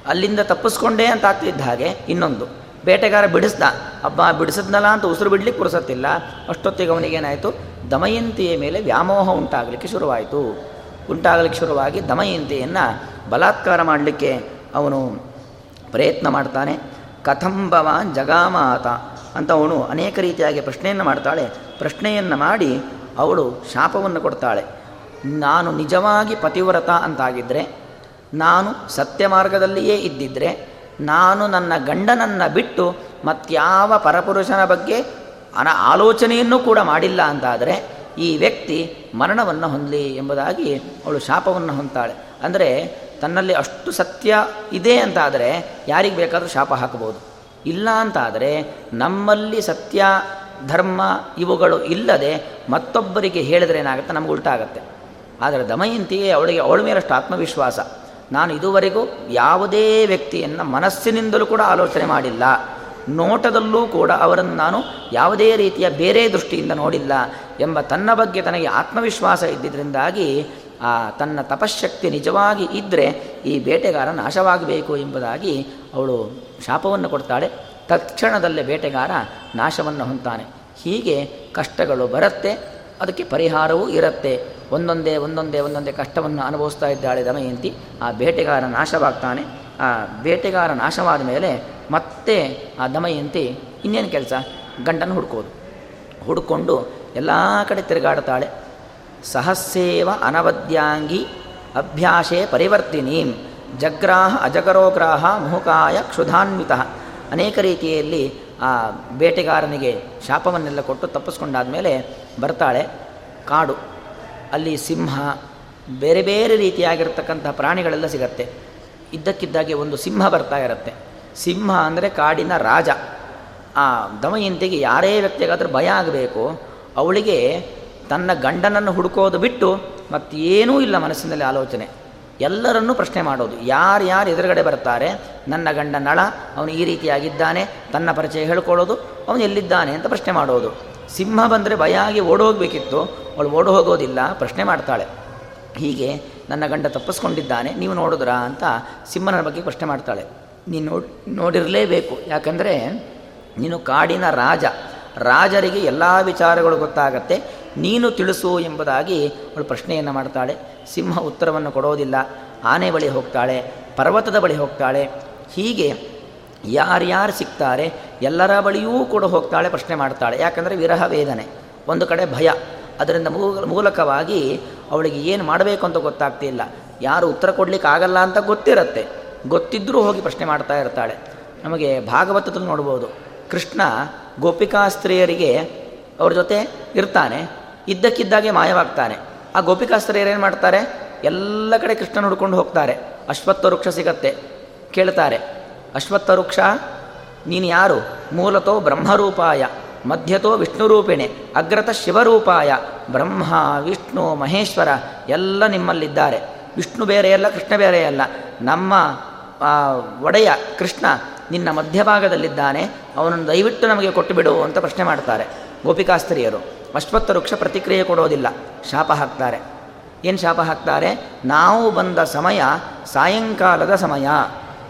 ಅಲ್ಲಿಂದ ತಪ್ಪಿಸ್ಕೊಂಡೇ ಅಂತ ಆಗ್ತಿದ್ದ ಹಾಗೆ ಇನ್ನೊಂದು. ಬೇಟೆಗಾರ ಬಿಡಿಸ್ದ. ಹಬ್ಬ ಬಿಡಿಸಿದ್ನಲ್ಲ ಅಂತ ಉಸಿರು ಬಿಡ್ಲಿಕ್ಕೆ ಪುರುಸತ್ತಿಲ್ಲ. ಅಷ್ಟೊತ್ತಿಗೆ ಅವನಿಗೇನಾಯಿತು? ದಮಯಂತಿಯ ಮೇಲೆ ವ್ಯಾಮೋಹ ಉಂಟಾಗಲಿಕ್ಕೆ ಶುರುವಾಯಿತು. ಉಂಟಾಗಲಿಕ್ಕೆ ಶುರುವಾಗಿ ದಮಯಂತಿಯನ್ನು ಬಲಾತ್ಕಾರ ಮಾಡಲಿಕ್ಕೆ ಅವನು ಪ್ರಯತ್ನ ಮಾಡ್ತಾನೆ. ಕಥಂಬವಾನ್ ಜಗಾಮಾತ ಅಂತ ಅವನು ಅನೇಕ ರೀತಿಯಾಗಿ ಪ್ರಶ್ನೆಯನ್ನು ಮಾಡ್ತಾಳೆ. ಪ್ರಶ್ನೆಯನ್ನು ಮಾಡಿ ಅವಳು ಶಾಪವನ್ನು ಕೊಡ್ತಾಳೆ. ನಾನು ನಿಜವಾಗಿ ಪತಿವ್ರತ ಅಂತಾಗಿದ್ದರೆ ನಾನು ಸತ್ಯ ಮಾರ್ಗದಲ್ಲಿಯೇ ಇದ್ದಿದ್ದರೆ ನಾನು ನನ್ನ ಗಂಡನನ್ನು ಬಿಟ್ಟು ಮತ್ಯಾವ ಪರಪುರುಷನ ಬಗ್ಗೆ ಅನ ಆಲೋಚನೆಯನ್ನು ಕೂಡ ಮಾಡಿಲ್ಲ ಅಂತಾದರೆ, ಈ ವ್ಯಕ್ತಿ ಮರಣವನ್ನು ಹೊಂದಲಿ ಎಂಬುದಾಗಿ ಅವಳು ಶಾಪವನ್ನು ಹೊಂತಾಳೆ ಅಂದರೆ ತನ್ನಲ್ಲಿ ಅಷ್ಟು ಸತ್ಯ ಇದೆ ಅಂತಾದರೆ ಯಾರಿಗೆ ಬೇಕಾದರೂ ಶಾಪ ಹಾಕಬಹುದು ಇಲ್ಲ ಅಂತಾದರೆ ನಮ್ಮಲ್ಲಿ ಸತ್ಯ, ಧರ್ಮ ಇವುಗಳು ಇಲ್ಲದೆ ಮತ್ತೊಬ್ಬರಿಗೆ ಹೇಳಿದ್ರೆ ಏನಾಗುತ್ತೆ? ನಮ್ಗೆ ಉಲ್ಟಾಗತ್ತೆ. ಆದರೆ ದಮಯಂತಿಯೇ ಅವಳಿಗೆ, ಅವಳ ಮೇಲಷ್ಟು ಆತ್ಮವಿಶ್ವಾಸ. ನಾನು ಇದುವರೆಗೂ ಯಾವುದೇ ವ್ಯಕ್ತಿಯನ್ನು ಮನಸ್ಸಿನಿಂದಲೂ ಕೂಡ ಆಲೋಚನೆ ಮಾಡಿಲ್ಲ. ನೋಟದಲ್ಲೂ ಕೂಡ ಅವರನ್ನು ನಾನು ಯಾವುದೇ ರೀತಿಯ ಬೇರೆ ದೃಷ್ಟಿಯಿಂದ ನೋಡಿಲ್ಲ ಎಂಬ ತನ್ನ ಬಗ್ಗೆ ತನಗೆ ಆತ್ಮವಿಶ್ವಾಸ ಇದ್ದಿದ್ದರಿಂದಾಗಿ ಆ, ತನ್ನ ತಪಶಕ್ತಿ ನಿಜವಾಗಿ ಇದ್ದರೆ ಈ ಬೇಟೆಗಾರ ನಾಶವಾಗಬೇಕು ಎಂಬುದಾಗಿ ಅವಳು ಶಾಪವನ್ನು ಕೊಡ್ತಾಳೆ. ತಕ್ಷಣದಲ್ಲೇ ಬೇಟೆಗಾರ ನಾಶವನ್ನು ಹೊಂತಾನೆ ಹೀಗೆ ಕಷ್ಟಗಳು ಬರುತ್ತೆ, ಅದಕ್ಕೆ ಪರಿಹಾರವೂ ಇರುತ್ತೆ. ಒಂದೊಂದೇ ಒಂದೊಂದೇ ಒಂದೊಂದೇ ಕಷ್ಟವನ್ನು ಅನುಭವಿಸ್ತಾ ಇದ್ದಾಳೆ ದಮಯಂತಿ. ಆ ಬೇಟೆಗಾರ ನಾಶವಾಗ್ತಾನೆ. ಆ ಬೇಟೆಗಾರ ನಾಶವಾದ ಮೇಲೆ ಮತ್ತೆ ಆ ದಮಯಂತಿ ಇನ್ನೇನು ಕೆಲಸ? ಗಂಡನ್ನು ಹುಡ್ಕೋದು. ಹುಡ್ಕೊಂಡು ಎಲ್ಲ ಕಡೆ ತಿರುಗಾಡ್ತಾಳೆ ಸಹಸ್ಸೇವ ಅನವದ್ಯಾಂಗಿ ಅಭ್ಯಾಸೇ ಪರಿವರ್ತಿನಿ ಜಗ್ರಾಹ ಅಜಗರೋಗ್ರಾಹ ಮುಹುಕಾಯ ಕ್ಷುಧಾನ್ವಿತ. ಅನೇಕ ರೀತಿಯಲ್ಲಿ ಆ ಬೇಟೆಗಾರನಿಗೆ ಶಾಪವನ್ನೆಲ್ಲ ಕೊಟ್ಟು ತಪ್ಪಿಸ್ಕೊಂಡಾದ ಮೇಲೆ ಬರ್ತಾಳೆ ಕಾಡು. ಅಲ್ಲಿ ಸಿಂಹ ಬೇರೆ ಬೇರೆ ರೀತಿಯಾಗಿರ್ತಕ್ಕಂಥ ಪ್ರಾಣಿಗಳೆಲ್ಲ ಸಿಗತ್ತೆ. ಇದ್ದಕ್ಕಿದ್ದಾಗೆ ಒಂದು ಸಿಂಹ ಬರ್ತಾ ಇರುತ್ತೆ. ಸಿಂಹ ಅಂದರೆ ಕಾಡಿನ ರಾಜ. ಆ ದಮಯಂತಿಗೆ ಯಾರೇ ವ್ಯಕ್ತಿಗಾದರೂ ಭಯ ಆಗಬೇಕು. ಅವಳಿಗೆ ತನ್ನ ಗಂಡನನ್ನು ಹುಡುಕೋದು ಬಿಟ್ಟು ಮತ್ತೇನೂ ಇಲ್ಲ ಮನಸ್ಸಿನಲ್ಲಿ ಆಲೋಚನೆ. ಎಲ್ಲರನ್ನೂ ಪ್ರಶ್ನೆ ಮಾಡೋದು. ಯಾರು ಯಾರು ಎದುರುಗಡೆ ಬರ್ತಾರೆ? ನನ್ನ ಗಂಡ ನಳ, ಅವನು ಈ ರೀತಿಯಾಗಿದ್ದಾನೆ, ತನ್ನ ಪರಿಚಯ ಹೇಳ್ಕೊಳ್ಳೋದು, ಅವನು ಎಲ್ಲಿದ್ದಾನೆ ಅಂತ ಪ್ರಶ್ನೆ ಮಾಡೋದು. ಸಿಂಹ ಬಂದರೆ ಭಯ ಆಗಿ ಓಡೋಗಬೇಕಿತ್ತು. ಅವಳು ಓಡ ಹೋಗೋದಿಲ್ಲ ಪ್ರಶ್ನೆ ಮಾಡ್ತಾಳೆ. ಹೀಗೆ ನನ್ನ ಗಂಡ ತಪ್ಪಿಸ್ಕೊಂಡಿದ್ದಾನೆ, ನೀವು ನೋಡಿದ್ರಾ ಅಂತ ಸಿಂಹನ ಬಗ್ಗೆ ಪ್ರಶ್ನೆ ಮಾಡ್ತಾಳೆ. ನೀನು ನೋಡಿ, ನೋಡಿರಲೇಬೇಕು. ಯಾಕಂದರೆ ನೀನು ಕಾಡಿನ ರಾಜ. ರಾಜರಿಗೆ ಎಲ್ಲ ವಿಚಾರಗಳು ಗೊತ್ತಾಗತ್ತೆ. ನೀನು ತಿಳಿಸು ಎಂಬುದಾಗಿ ಅವಳು ಪ್ರಶ್ನೆಯನ್ನು ಮಾಡ್ತಾಳೆ. ಸಿಂಹ ಉತ್ತರವನ್ನು ಕೊಡೋದಿಲ್ಲ. ಆನೆ ಬಳಿ ಹೋಗ್ತಾಳೆ, ಪರ್ವತದ ಬಳಿ ಹೋಗ್ತಾಳೆ. ಹೀಗೆ ಯಾರ್ಯಾರು ಸಿಗ್ತಾರೆ, ಎಲ್ಲರ ಬಳಿಯೂ ಕೂಡ ಹೋಗ್ತಾಳೆ, ಪ್ರಶ್ನೆ ಮಾಡ್ತಾಳೆ. ಯಾಕಂದರೆ ವಿರಹ ವೇದನೆ, ಒಂದು ಕಡೆ ಭಯ. ಅದರಿಂದ ಮೂಲಕವಾಗಿ ಅವಳಿಗೆ ಏನು ಮಾಡಬೇಕು ಅಂತ ಗೊತ್ತಾಗ್ತಿಲ್ಲ ಯಾರು ಉತ್ತರ ಕೊಡಲಿಕ್ಕೆ ಆಗಲ್ಲ ಅಂತ ಗೊತ್ತಿರುತ್ತೆ. ಗೊತ್ತಿದ್ದರೂ ಹೋಗಿ ಪ್ರಶ್ನೆ ಮಾಡ್ತಾ ಇರ್ತಾಳೆ. ನಮಗೆ ಭಾಗವತದಲ್ಲಿ ನೋಡ್ಬೋದು, ಕೃಷ್ಣ ಗೋಪಿಕಾಸ್ತ್ರೀಯರಿಗೆ ಅವ್ರ ಜೊತೆ ಇರ್ತಾನೆ, ಇದ್ದಕ್ಕಿದ್ದಾಗೆ ಮಾಯವಾಗ್ತಾನೆ. ಆ ಗೋಪಿಕಾ ಸ್ತ್ರೀಯರು ಏನು ಮಾಡ್ತಾರೆ? ಎಲ್ಲ ಕಡೆ ಕೃಷ್ಣ ಹುಡ್ಕೊಂಡು ಹೋಗ್ತಾರೆ. ಅಶ್ವತ್ಥ ವೃಕ್ಷ ಸಿಗತ್ತೆ, ಕೇಳ್ತಾರೆ. ಅಶ್ವತ್ಥ ವೃಕ್ಷ ನೀನು ಯಾರು? ಮೂಲತೋ ಬ್ರಹ್ಮರೂಪಾಯ, ಮಧ್ಯತೋ ವಿಷ್ಣುರೂಪಿಣೆ, ಅಗ್ರತ ಶಿವರೂಪಾಯ, ಬ್ರಹ್ಮ, ವಿಷ್ಣು, ಮಹೇಶ್ವರ, ಎಲ್ಲ ನಿಮ್ಮಲ್ಲಿದ್ದಾರೆ. ವಿಷ್ಣು ಬೇರೆಯಲ್ಲ ಕೃಷ್ಣ ಬೇರೆಯಲ್ಲ ನಮ್ಮ ಒಡೆಯ ಕೃಷ್ಣ ನಿನ್ನ ಮಧ್ಯಭಾಗದಲ್ಲಿದ್ದಾನೆ. ಅವನನ್ನು ದಯವಿಟ್ಟು ನಮಗೆ ಕೊಟ್ಟು ಬಿಡು ಅಂತ ಪ್ರಶ್ನೆ ಮಾಡ್ತಾರೆ. ಗೋಪಿಕಾಸ್ತ್ರೀಯರು ಅಶ್ವತ್ಥ ವೃಕ್ಷ ಪ್ರತಿಕ್ರಿಯೆ ಕೊಡೋದಿಲ್ಲ, ಶಾಪ ಹಾಕ್ತಾರೆ. ಏನು ಶಾಪ ಹಾಕ್ತಾರೆ? ನಾವು ಬಂದ ಸಮಯ ಸಾಯಂಕಾಲದ ಸಮಯ.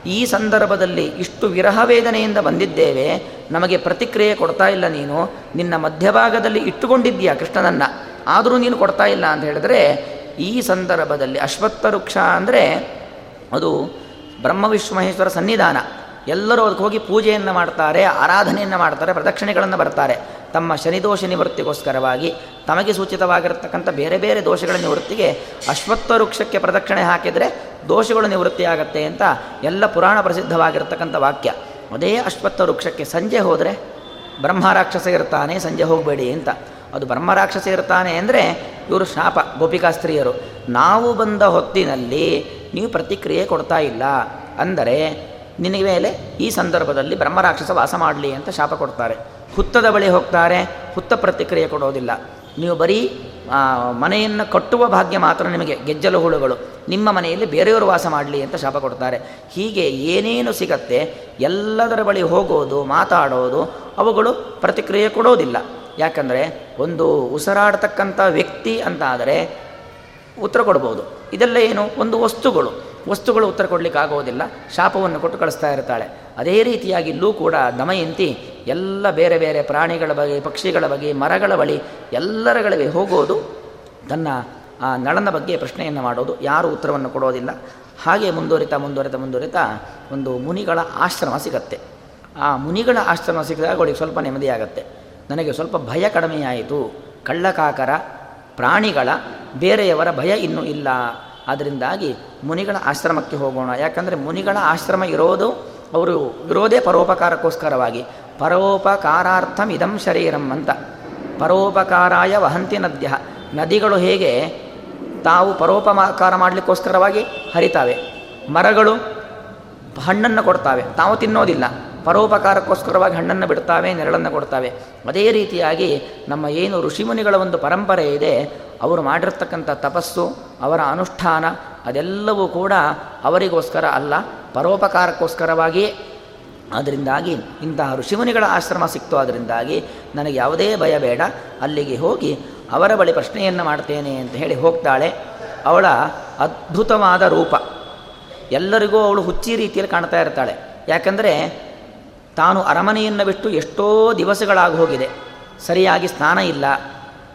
ಈ ಸಂದರ್ಭದಲ್ಲಿ ಇಷ್ಟು ವಿರಹ ವೇದನೆಯಿಂದ ಬಂದಿದ್ದೇವೆ. ನಮಗೆ ಪ್ರತಿಕ್ರಿಯೆ ಕೊಡ್ತಾ ಇಲ್ಲ ನೀನು. ನಿನ್ನ ಮಧ್ಯಭಾಗದಲ್ಲಿ ಇಟ್ಟುಕೊಂಡಿದ್ದೀಯಾ ಕೃಷ್ಣನನ್ನ. ಆದರೂ ನೀನು ಕೊಡ್ತಾ ಇಲ್ಲ ಅಂತ ಹೇಳಿದ್ರೆ, ಈ ಸಂದರ್ಭದಲ್ಲಿ ಅಶ್ವತ್ಥ ವೃಕ್ಷ ಅಂದರೆ ಅದು ಬ್ರಹ್ಮ ಮಹೇಶ್ವರ ಸನ್ನಿಧಾನ. ಎಲ್ಲರೂ ಅದಕ್ಕೆ ಹೋಗಿ ಪೂಜೆಯನ್ನು ಮಾಡ್ತಾರೆ, ಆರಾಧನೆಯನ್ನು ಮಾಡ್ತಾರೆ, ಪ್ರದಕ್ಷಿಣೆಗಳನ್ನು ಬರ್ತಾರೆ. ತಮ್ಮ ಶನಿದೋಷ ನಿವೃತ್ತಿಗೋಸ್ಕರವಾಗಿ, ತಮಗೆ ಸೂಚಿತವಾಗಿರತಕ್ಕಂಥ ಬೇರೆ ಬೇರೆ ದೋಷಗಳ ನಿವೃತ್ತಿಗೆ ಅಶ್ವತ್ಥ ವೃಕ್ಷಕ್ಕೆ ಪ್ರದಕ್ಷಿಣೆ ಹಾಕಿದರೆ ದೋಷಗಳು ನಿವೃತ್ತಿಯಾಗತ್ತೆ ಅಂತ ಎಲ್ಲ ಪುರಾಣ ಪ್ರಸಿದ್ಧವಾಗಿರ್ತಕ್ಕಂಥ ವಾಕ್ಯ. ಅದೇ ಅಶ್ವತ್ಥ ವೃಕ್ಷಕ್ಕೆ ಸಂಜೆ ಹೋದರೆ ಬ್ರಹ್ಮರಾಕ್ಷಸ ಇರ್ತಾನೆ, ಸಂಜೆ ಹೋಗಬೇಡಿ ಅಂತ. ಅದು ಬ್ರಹ್ಮರಾಕ್ಷಸ ಇರ್ತಾನೆ ಅಂದರೆ ಇವರು ಶಾಪ ಗೋಪಿಕಾಸ್ತ್ರೀಯರು ನಾವು ಬಂದ ಹೊತ್ತಿನಲ್ಲಿ ನೀವು ಪ್ರತಿಕ್ರಿಯೆ ಕೊಡ್ತಾ ಇಲ್ಲ ಅಂದರೆ ನಿನಗೆ ಮೇಲೆ ಈ ಸಂದರ್ಭದಲ್ಲಿ ಬ್ರಹ್ಮರಾಕ್ಷಸ ವಾಸ ಮಾಡಲಿ ಅಂತ ಶಾಪ ಕೊಡ್ತಾರೆ. ಹುತ್ತದ ಬಳಿ ಹೋಗ್ತಾರೆ, ಹುತ್ತ ಪ್ರತಿಕ್ರಿಯೆ ಕೊಡೋದಿಲ್ಲ. ನೀವು ಬರೀ ಮನೆಯನ್ನು ಕಟ್ಟುವ ಭಾಗ್ಯ ಮಾತ್ರ ನಿಮಗೆ, ಗೆಜ್ಜಲು ಹುಳುಗಳು. ನಿಮ್ಮ ಮನೆಯಲ್ಲಿ ಬೇರೆಯವರು ವಾಸ ಮಾಡಲಿ ಅಂತ ಶಾಪ ಕೊಡ್ತಾರೆ. ಹೀಗೆ ಏನೇನು ಸಿಗತ್ತೆ, ಎಲ್ಲದರ ಬಳಿ ಹೋಗೋದು, ಮಾತಾಡೋದು, ಅವುಗಳು ಪ್ರತಿಕ್ರಿಯೆ ಕೊಡೋದಿಲ್ಲ. ಯಾಕಂದರೆ, ಒಂದು ಉಸಿರಾಡ್ತಕ್ಕಂಥ ವ್ಯಕ್ತಿ ಅಂತ ಆದರೆ ಉತ್ತರ ಕೊಡ್ಬೋದು. ಇದೆಲ್ಲ ಏನು? ಒಂದು ವಸ್ತುಗಳು. ವಸ್ತುಗಳು ಉತ್ತರ ಕೊಡಲಿಕ್ಕೆ ಆಗೋದಿಲ್ಲ ಶಾಪವನ್ನು ಕೊಟ್ಟು ಕಳಿಸ್ತಾ ಇರ್ತಾಳೆ. ಅದೇ ರೀತಿಯಾಗಿ ಇಲ್ಲೂ ಕೂಡ ದಮಯಂತಿ ಎಲ್ಲ ಬೇರೆ ಬೇರೆ ಪ್ರಾಣಿಗಳ ಬಗ್ಗೆ ಪಕ್ಷಿಗಳ ಬಗ್ಗೆ ಮರಗಳ ಬಳಿ ಎಲ್ಲರಗಳಿಗೆ ಹೋಗೋದು ತನ್ನ ಆ ನಳನ ಬಗ್ಗೆ ಪ್ರಶ್ನೆಯನ್ನು ಮಾಡೋದು. ಯಾರು ಉತ್ತರವನ್ನು ಕೊಡೋದಿಲ್ಲ. ಹಾಗೆ ಮುಂದುವರಿತಾ ಮುಂದುವರಿತಾ ಮುಂದುವರಿತಾ ಒಂದು ಮುನಿಗಳ ಆಶ್ರಮ ಸಿಗತ್ತೆ. ಆ ಮುನಿಗಳ ಆಶ್ರಮ ಸಿಕ್ಕಿದಾಗ ಅವಳಿಗೆ ಸ್ವಲ್ಪ ನೆಮ್ಮದಿಯಾಗತ್ತೆ ನನಗೆ ಸ್ವಲ್ಪ ಭಯ ಕಡಿಮೆಯಾಯಿತು ಕಳ್ಳಕಾಕರ, ಪ್ರಾಣಿಗಳ, ಬೇರೆಯವರ ಭಯ ಇನ್ನೂ ಇಲ್ಲ. ಅದರಿಂದಾಗಿ ಮುನಿಗಳ ಆಶ್ರಮಕ್ಕೆ ಹೋಗೋಣ. ಯಾಕಂದರೆ ಮುನಿಗಳ ಆಶ್ರಮ ಇರೋದು ಅವರು ಇರೋದೇ ಪರೋಪಕಾರಕ್ಕೋಸ್ಕರವಾಗಿ, ಪರೋಪಕಾರಾರ್ಥಂ ಇದಂ ಶರೀರಂ ಅಂತ. ಪರೋಪಕಾರಾಯ ವಹಂತಿ ನದ್ಯ. ನದಿಗಳು ಹೇಗೆ ತಾವು ಪರೋಪಕಾರ ಮಾಡಲಿಕ್ಕೋಸ್ಕರವಾಗಿ ಹರಿತಾವೆ. ಮರಗಳು ಹಣ್ಣನ್ನು ಕೊಡ್ತಾವೆ. ತಾವು ತಿನ್ನೋದಿಲ್ಲ. ಪರೋಪಕಾರಕ್ಕೋಸ್ಕರವಾಗಿ ಹಣ್ಣನ್ನು ಬಿಡ್ತಾವೆ, ನೆರಳನ್ನು ಕೊಡ್ತಾವೆ. ಅದೇ ರೀತಿಯಾಗಿ ನಮ್ಮ ಏನು ಋಷಿಮುನಿಗಳ ಒಂದು ಪರಂಪರೆ ಇದೆ ಅವರು ಮಾಡಿರ್ತಕ್ಕಂಥ ತಪಸ್ಸು, ಅವರ ಅನುಷ್ಠಾನ, ಅದೆಲ್ಲವೂ ಕೂಡ ಅವರಿಗೋಸ್ಕರ ಅಲ್ಲ ಪರೋಪಕಾರಕ್ಕೋಸ್ಕರವಾಗಿಯೇ ಅದರಿಂದಾಗಿ ಇಂತಹ ಋಷಿಮುನಿಗಳ ಆಶ್ರಮ ಸಿಕ್ತು. ಅದರಿಂದಾಗಿ ನನಗೆ ಯಾವುದೇ ಭಯ ಬೇಡ. ಅಲ್ಲಿಗೆ ಹೋಗಿ ಅವರ ಬಳಿ ಪ್ರಶ್ನೆಯನ್ನು ಮಾಡ್ತೇನೆ ಅಂತ ಹೇಳಿ ಹೋಗ್ತಾಳೆ. ಅವಳ ಅದ್ಭುತವಾದ ರೂಪ. ಎಲ್ಲರಿಗೂ ಅವಳು ಹುಚ್ಚಿ ರೀತಿಯಲ್ಲಿ ಕಾಣ್ತಾ ಇರ್ತಾಳೆ. ಯಾಕಂದರೆ ತಾನು ಅರಮನೆಯನ್ನು ಬಿಟ್ಟು ಎಷ್ಟೋ ದಿವಸಗಳಾಗಿ ಹೋಗಿದೆ. ಸರಿಯಾಗಿ ಸ್ನಾನ ಇಲ್ಲ.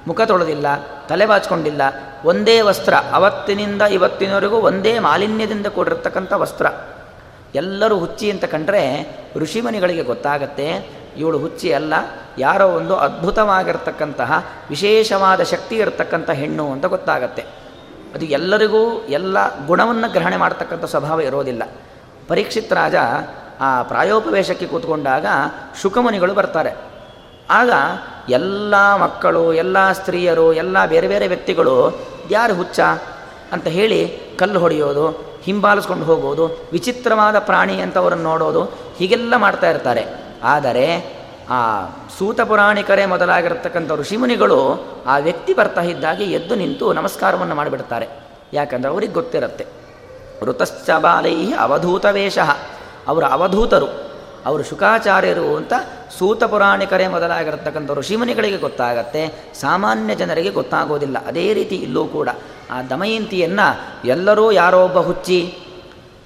ಮುಖ ತೊಳೆದಿಲ್ಲ, ತಲೆ ಬಾಚಿಕೊಂಡಿಲ್ಲ. ಒಂದೇ ವಸ್ತ್ರ, ಅವತ್ತಿನಿಂದ ಇವತ್ತಿನವರೆಗೂ ಒಂದೇ ಮಾಲಿನ್ಯದಿಂದ ಕೂಡಿರ್ತಕ್ಕಂಥ ವಸ್ತ್ರ. ಎಲ್ಲರೂ ಹುಚ್ಚಿ ಅಂತ ಕಂಡ್ರೆ ಋಷಿಮನಿಗಳಿಗೆ ಗೊತ್ತಾಗತ್ತೆ, ಇವಳು ಹುಚ್ಚಿ ಅಲ್ಲ, ಯಾರೋ ಒಂದು ಅದ್ಭುತವಾಗಿರ್ತಕ್ಕಂತಹ, ವಿಶೇಷವಾದ ಶಕ್ತಿ ಇರತಕ್ಕಂಥ ಹೆಣ್ಣು ಅಂತ ಗೊತ್ತಾಗತ್ತೆ. ಅದು ಎಲ್ಲರಿಗೂ ಎಲ್ಲ ಗುಣವನ್ನು ಗ್ರಹಣೆ ಮಾಡ್ತಕ್ಕಂಥ ಸ್ವಭಾವ ಇರೋದಿಲ್ಲ. ಪರೀಕ್ಷಿತ್ ರಾಜ ಆ ಪ್ರಾಯೋಪವೇಶಕ್ಕೆ ಕೂತ್ಕೊಂಡಾಗ ಶುಕಮುನಿಗಳು ಬರ್ತಾರೆ. ಆಗ ಎಲ್ಲ ಮಕ್ಕಳು, ಎಲ್ಲ ಸ್ತ್ರೀಯರು, ಎಲ್ಲ ಬೇರೆ ಬೇರೆ ವ್ಯಕ್ತಿಗಳು ಯಾರು ಹುಚ್ಚ ಅಂತ ಹೇಳಿ ಕಲ್ಲು ಹೊಡೆಯೋದು, ಹಿಂಬಾಲಿಸ್ಕೊಂಡು ಹೋಗೋದು, ವಿಚಿತ್ರವಾದ ಪ್ರಾಣಿ ಅಂತ ಅವರನ್ನು ನೋಡೋದು, ಹೀಗೆಲ್ಲ ಮಾಡ್ತಾ ಇರ್ತಾರೆ. ಆದರೆ ಆ ಸೂತ ಪುರಾಣಿಕರೇ ಮೊದಲಾಗಿರ್ತಕ್ಕಂಥ ಋಷಿಮುನಿಗಳು ಆ ವ್ಯಕ್ತಿ ಬರ್ತಾ ಇದ್ದಾಗಿ ಎದ್ದು ನಿಂತು ನಮಸ್ಕಾರವನ್ನು ಮಾಡಿಬಿಡ್ತಾರೆ. ಯಾಕಂದರೆ ಅವ್ರಿಗೆ ಗೊತ್ತಿರುತ್ತೆ. ಋತಶ್ಚ ಬಾಲೈ ಅವಧೂತ ವೇಷ ಅವರು ಅವಧೂತರು. ಅವರು ಶುಕಾಚಾರ್ಯರು ಅಂತ ಸೂತ ಪುರಾಣಿಕರೇ ಮೊದಲಾಗಿರತಕ್ಕಂಥ ಋಷಿಮುನಿಗಳಿಗೆ ಗೊತ್ತಾಗತ್ತೆ, ಸಾಮಾನ್ಯ ಜನರಿಗೆ ಗೊತ್ತಾಗೋದಿಲ್ಲ. ಅದೇ ರೀತಿ ಇಲ್ಲೂ ಕೂಡ ಆ ದಮಯಂತಿಯನ್ನು ಎಲ್ಲರೂ ಯಾರೋ ಒಬ್ಬ ಹುಚ್ಚಿ,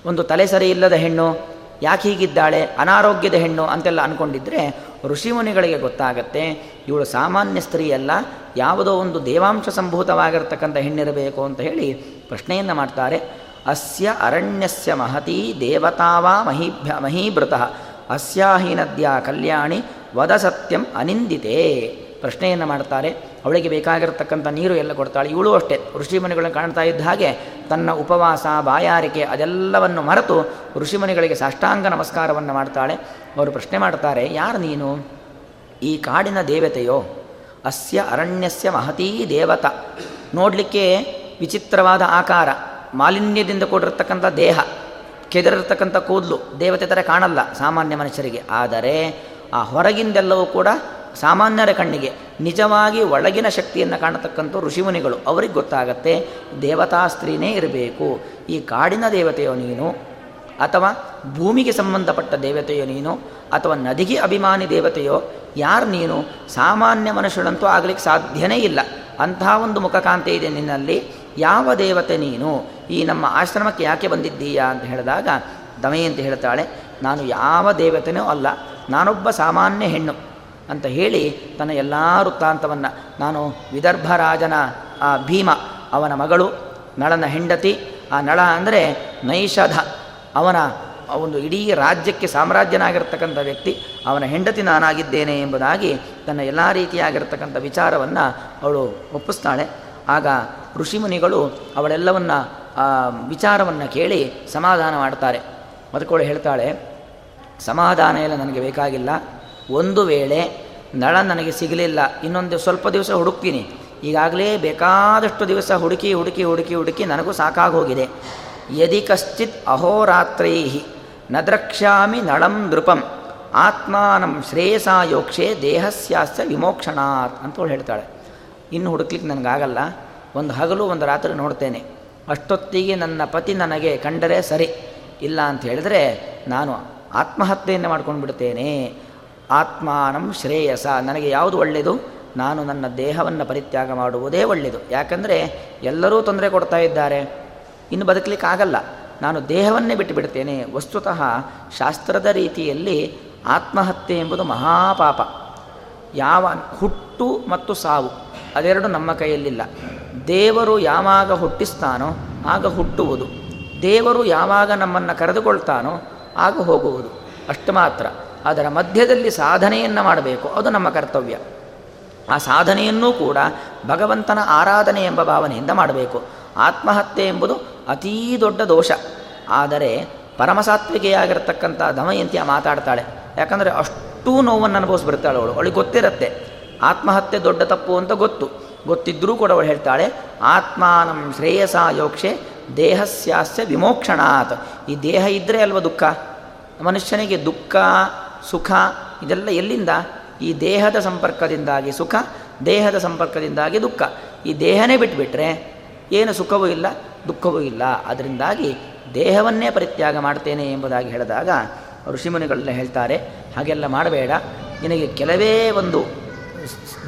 ಒಂದು ತಲೆ ಸರಿ ಇಲ್ಲದ ಹೆಣ್ಣು, ಯಾಕೆ ಹೀಗಿದ್ದಾಳೆ, ಅನಾರೋಗ್ಯದ ಹೆಣ್ಣು ಅಂತೆಲ್ಲ ಅಂದ್ಕೊಂಡಿದ್ದರೆ ಋಷಿಮುನಿಗಳಿಗೆ ಗೊತ್ತಾಗತ್ತೆ, ಇವಳು ಸಾಮಾನ್ಯ ಸ್ತ್ರೀಯಲ್ಲ, ಯಾವುದೋ ಒಂದು ದೇವಾಂಶ ಸಂಭೂತವಾಗಿರ್ತಕ್ಕಂಥ ಹೆಣ್ಣಿರಬೇಕು ಅಂತ ಹೇಳಿ ಪ್ರಶ್ನೆಯನ್ನು ಮಾಡ್ತಾರೆ. ಅಸ್ಯ ಅರಣ್ಯಸ್ಯ ಮಹತಿ ದೇವತಾವಾ ಮಹೀಭ್ಯ ಮಹೀಭೃತಃ. ಅಸ್ಯಾಹಿ ನದ್ಯ ಕಲ್ಯಾಣಿ ವದ ಸತ್ಯಂ ಅನಿಂದಿತೇ. ಪ್ರಶ್ನೆಯನ್ನು ಮಾಡ್ತಾರೆ. ಅವಳಿಗೆ ಬೇಕಾಗಿರತಕ್ಕಂಥ ನೀರು ಎಲ್ಲ ಕೊಡ್ತಾಳೆ. ಇವಳು ಅಷ್ಟೇ. ಋಷಿಮನೆಗಳನ್ನು ಕಾಣ್ತಾ ಇದ್ದ ಹಾಗೆ ತನ್ನ ಉಪವಾಸ, ಬಾಯಾರಿಕೆ ಅದೆಲ್ಲವನ್ನು ಮರೆತು ಋಷಿಮನಿಗಳಿಗೆ ಸಾಷ್ಟಾಂಗ ನಮಸ್ಕಾರವನ್ನು ಮಾಡ್ತಾಳೆ. ಅವರು ಪ್ರಶ್ನೆ ಮಾಡ್ತಾರೆ, ಯಾರು ನೀನು? ಈ ಕಾಡಿನ ದೇವತೆಯೋ. ಅಸ್ಯ ಅರಣ್ಯಸ್ಯ ಮಹತೀ ದೇವತ. ನೋಡಲಿಕ್ಕೆ ವಿಚಿತ್ರವಾದ ಆಕಾರ, ಮಾಲಿನ್ಯದಿಂದ ಕೂಡಿರ್ತಕ್ಕಂಥ ದೇಹ. ಕೆದರಿರ್ತಕ್ಕಂಥ ಕೂದಲು ದೇವತೆ ಥರ ಕಾಣಲ್ಲ ಸಾಮಾನ್ಯ ಮನುಷ್ಯರಿಗೆ. ಆದರೆ ಆ ಹೊರಗಿಂದೆಲ್ಲವೂ ಕೂಡ ಸಾಮಾನ್ಯರ ಕಣ್ಣಿಗೆ ನಿಜವಾಗಿ ಒಳಗಿನ ಶಕ್ತಿಯನ್ನು ಕಾಣತಕ್ಕಂಥ ಋಷಿಮುನಿಗಳು. ಅವ್ರಿಗೆ ಗೊತ್ತಾಗತ್ತೆ ದೇವತಾ ಸ್ತ್ರೀನೇ ಇರಬೇಕು. ಈ ಕಾಡಿನ ದೇವತೆಯೋ ನೀನು ಅಥವಾ ಭೂಮಿಗೆ ಸಂಬಂಧಪಟ್ಟ ದೇವತೆಯೋ ನೀನು ಅಥವಾ ನದಿಗೆ ಅಭಿಮಾನಿ ದೇವತೆಯೋ ಯಾರು ನೀನು ಸಾಮಾನ್ಯ ಮನುಷ್ಯರಂತೂ ಆಗಲಿಕ್ಕೆ ಸಾಧ್ಯನೇ ಇಲ್ಲ. ಅಂತಹ ಒಂದು ಮುಖಕಾಂತಿ ಇದೆ ನಿನ್ನಲ್ಲಿ. ಯಾವ ದೇವತೆ ನೀನು? ಈ ನಮ್ಮ ಆಶ್ರಮಕ್ಕೆ ಯಾಕೆ ಬಂದಿದ್ದೀಯಾ ಅಂತ ಹೇಳಿದಾಗ ಅಂತ ಹೇಳ್ತಾಳೆ, ನಾನು ಯಾವ ದೇವತೆನೂ ಅಲ್ಲ, ನಾನೊಬ್ಬ ಸಾಮಾನ್ಯ ಹೆಣ್ಣು ಅಂತ ಹೇಳಿ ತನ್ನ ಎಲ್ಲ ವೃತ್ತಾಂತವನ್ನು, ನಾನು ವಿದರ್ಭ ರಾಜನ, ಆ ಭೀಮ, ಅವನ ಮಗಳು, ನಳನ ಹೆಂಡತಿ, ಆ ನಳ ಅಂದರೆ ನೈಷಧ, ಅವನ ಒಂದು ಇಡೀ ರಾಜ್ಯಕ್ಕೆ ಸಾಮ್ರಾಜ್ಯನಾಗಿರ್ತಕ್ಕಂಥ ವ್ಯಕ್ತಿ, ಅವನ ಹೆಂಡತಿ ನಾನಾಗಿದ್ದೇನೆ ಎಂಬುದಾಗಿ ತನ್ನ ಎಲ್ಲ ರೀತಿಯಾಗಿರ್ತಕ್ಕಂಥ ವಿಚಾರವನ್ನು ಅವಳು ಒಪ್ಪಿಸ್ತಾಳೆ. ಆಗ ಋಷಿಮುನಿಗಳು ಅವಳೆಲ್ಲವನ್ನ ವಿಚಾರವನ್ನು ಕೇಳಿ ಸಮಾಧಾನ ಮಾಡ್ತಾರೆ. ಮದುಕೋಳು ಹೇಳ್ತಾಳೆ, ಸಮಾಧಾನ ಎಲ್ಲ ನನಗೆ ಬೇಕಾಗಿಲ್ಲ. ಒಂದು ವೇಳೆ ನಳ ನನಗೆ ಸಿಗಲಿಲ್ಲ, ಇನ್ನೊಂದು ಸ್ವಲ್ಪ ದಿವಸ ಹುಡುಕ್ತೀನಿ. ಈಗಾಗಲೇ ಬೇಕಾದಷ್ಟು ದಿವಸ ಹುಡುಕಿ ಹುಡುಕಿ ಹುಡುಕಿ ಹುಡುಕಿ ನನಗೂ ಸಾಕಾಗೋಗಿದೆ ಯದಿ ಕಶ್ಚಿತ್ ಅಹೋರಾತ್ರೈ ನ ದ್ರಕ್ಷ್ಯಾಮಿ ನಳಂ ನೃಪಂ, ಆತ್ಮಾನಂ ಶ್ರೇಯಸಾಯೋಕ್ಷೆ ದೇಹಸ್ಯಾಸ್ಯ ವಿಮೋಕ್ಷಣಾತ್ ಅಂತೇಳಿ ಹೇಳ್ತಾಳೆ. ಇನ್ನು ಹುಡುಕ್ಲಿಕ್ಕೆ ನನಗಾಗಲ್ಲ. ಒಂದು ಹಗಲು, ಒಂದು ರಾತ್ರಿ ನೋಡ್ತೇನೆ. ಅಷ್ಟೊತ್ತಿಗೆ ನನ್ನ ಪತಿ ನನಗೆ ಕಂಡರೆ ಸರಿ, ಇಲ್ಲ ಅಂತ ಹೇಳಿದ್ರೆ ನಾನು ಆತ್ಮಹತ್ಯೆಯನ್ನು ಮಾಡ್ಕೊಂಡು ಬಿಡ್ತೇನೆ ಆತ್ಮಾನಂ ಶ್ರೇಯಸ. ನನಗೆ ಯಾವುದು ಒಳ್ಳೆಯದು? ನಾನು ನನ್ನ ದೇಹವನ್ನು ಪರಿತ್ಯಾಗ ಮಾಡುವುದೇ ಒಳ್ಳೆಯದು. ಯಾಕಂದರೆ ಎಲ್ಲರೂ ತೊಂದರೆ ಕೊಡ್ತಾ ಇದ್ದಾರೆ. ಇನ್ನು ಬದುಕಲಿಕ್ಕೆ ಆಗಲ್ಲ ನಾನು ದೇಹವನ್ನೇ ಬಿಟ್ಟು ಬಿಡ್ತೇನೆ ವಸ್ತುತಃ ಶಾಸ್ತ್ರದ ರೀತಿಯಲ್ಲಿ ಆತ್ಮಹತ್ಯೆ ಎಂಬುದು ಮಹಾಪಾಪ. ಯಾವ ಹುಟ್ಟು ಮತ್ತು ಸಾವು ಅದೆರಡು ನಮ್ಮ ಕೈಯಲ್ಲಿಲ್ಲ. ದೇವರು ಯಾವಾಗ ಹುಟ್ಟಿಸ್ತಾನೋ ಆಗ ಹುಟ್ಟುವುದು. ದೇವರು ಯಾವಾಗ ನಮ್ಮನ್ನು ಕರೆದುಕೊಳ್ತಾನೋ ಆಗ ಹೋಗುವುದು. ಅಷ್ಟು ಮಾತ್ರ. ಅದರ ಮಧ್ಯದಲ್ಲಿ ಸಾಧನೆಯನ್ನು ಮಾಡಬೇಕು. ಅದು ನಮ್ಮ ಕರ್ತವ್ಯ. ಆ ಸಾಧನೆಯನ್ನೂ ಕೂಡ ಭಗವಂತನ ಆರಾಧನೆ ಎಂಬ ಭಾವನೆಯಿಂದ ಮಾಡಬೇಕು. ಆತ್ಮಹತ್ಯೆ ಎಂಬುದು ಅತೀ ದೊಡ್ಡ ದೋಷ. ಆದರೆ ಪರಮಸಾತ್ವಿಕೆಯಾಗಿರ್ತಕ್ಕಂಥ ದಮಯಂತಿಯ ಮಾತಾಡ್ತಾಳೆ. ಯಾಕಂದರೆ ಅಷ್ಟೂ ನೋವನ್ನು ಅನುಭವಿಸ್ಬಿಡ್ತಾಳೆ ಅವಳು. ಅವಳಿಗೆ ಗೊತ್ತಿರುತ್ತೆ. ಆತ್ಮಹತ್ಯೆ ದೊಡ್ಡ ತಪ್ಪು ಅಂತ ಗೊತ್ತು. ಗೊತ್ತಿದ್ದರೂ ಕೂಡ ಅವಳು ಹೇಳ್ತಾಳೆ, ಆತ್ಮಾನಂ ಶ್ರೇಯಸ ಯೋಕ್ಷೆ ದೇಹಸ್ಯಾಸ್ಯ ವಿಮೋಕ್ಷಣಾತ್. ಈ ದೇಹ ಇದ್ದರೆ ಅಲ್ವ ದುಃಖ? ಮನುಷ್ಯನಿಗೆ ದುಃಖ, ಸುಖ ಇದೆಲ್ಲ ಎಲ್ಲಿಂದ? ಈ ದೇಹದ ಸಂಪರ್ಕದಿಂದಾಗಿ ಸುಖ, ದೇಹದ ಸಂಪರ್ಕದಿಂದಾಗಿ ದುಃಖ. ಈ ದೇಹನೇ ಬಿಟ್ಟುಬಿಟ್ರೆ ಏನು ಸುಖವೂ ಇಲ್ಲ, ದುಃಖವೂ ಇಲ್ಲ. ಅದರಿಂದಾಗಿ ದೇಹವನ್ನೇ ಪರಿತ್ಯಾಗ ಮಾಡ್ತೇನೆ ಎಂಬುದಾಗಿ ಹೇಳಿದಾಗ ಋಷಿಮುನಿಗಳೆಲ್ಲ ಹೇಳ್ತಾರೆ, ಹಾಗೆಲ್ಲ ಮಾಡಬೇಡ. ನಿನಗೆ ಕೆಲವೇ ಒಂದು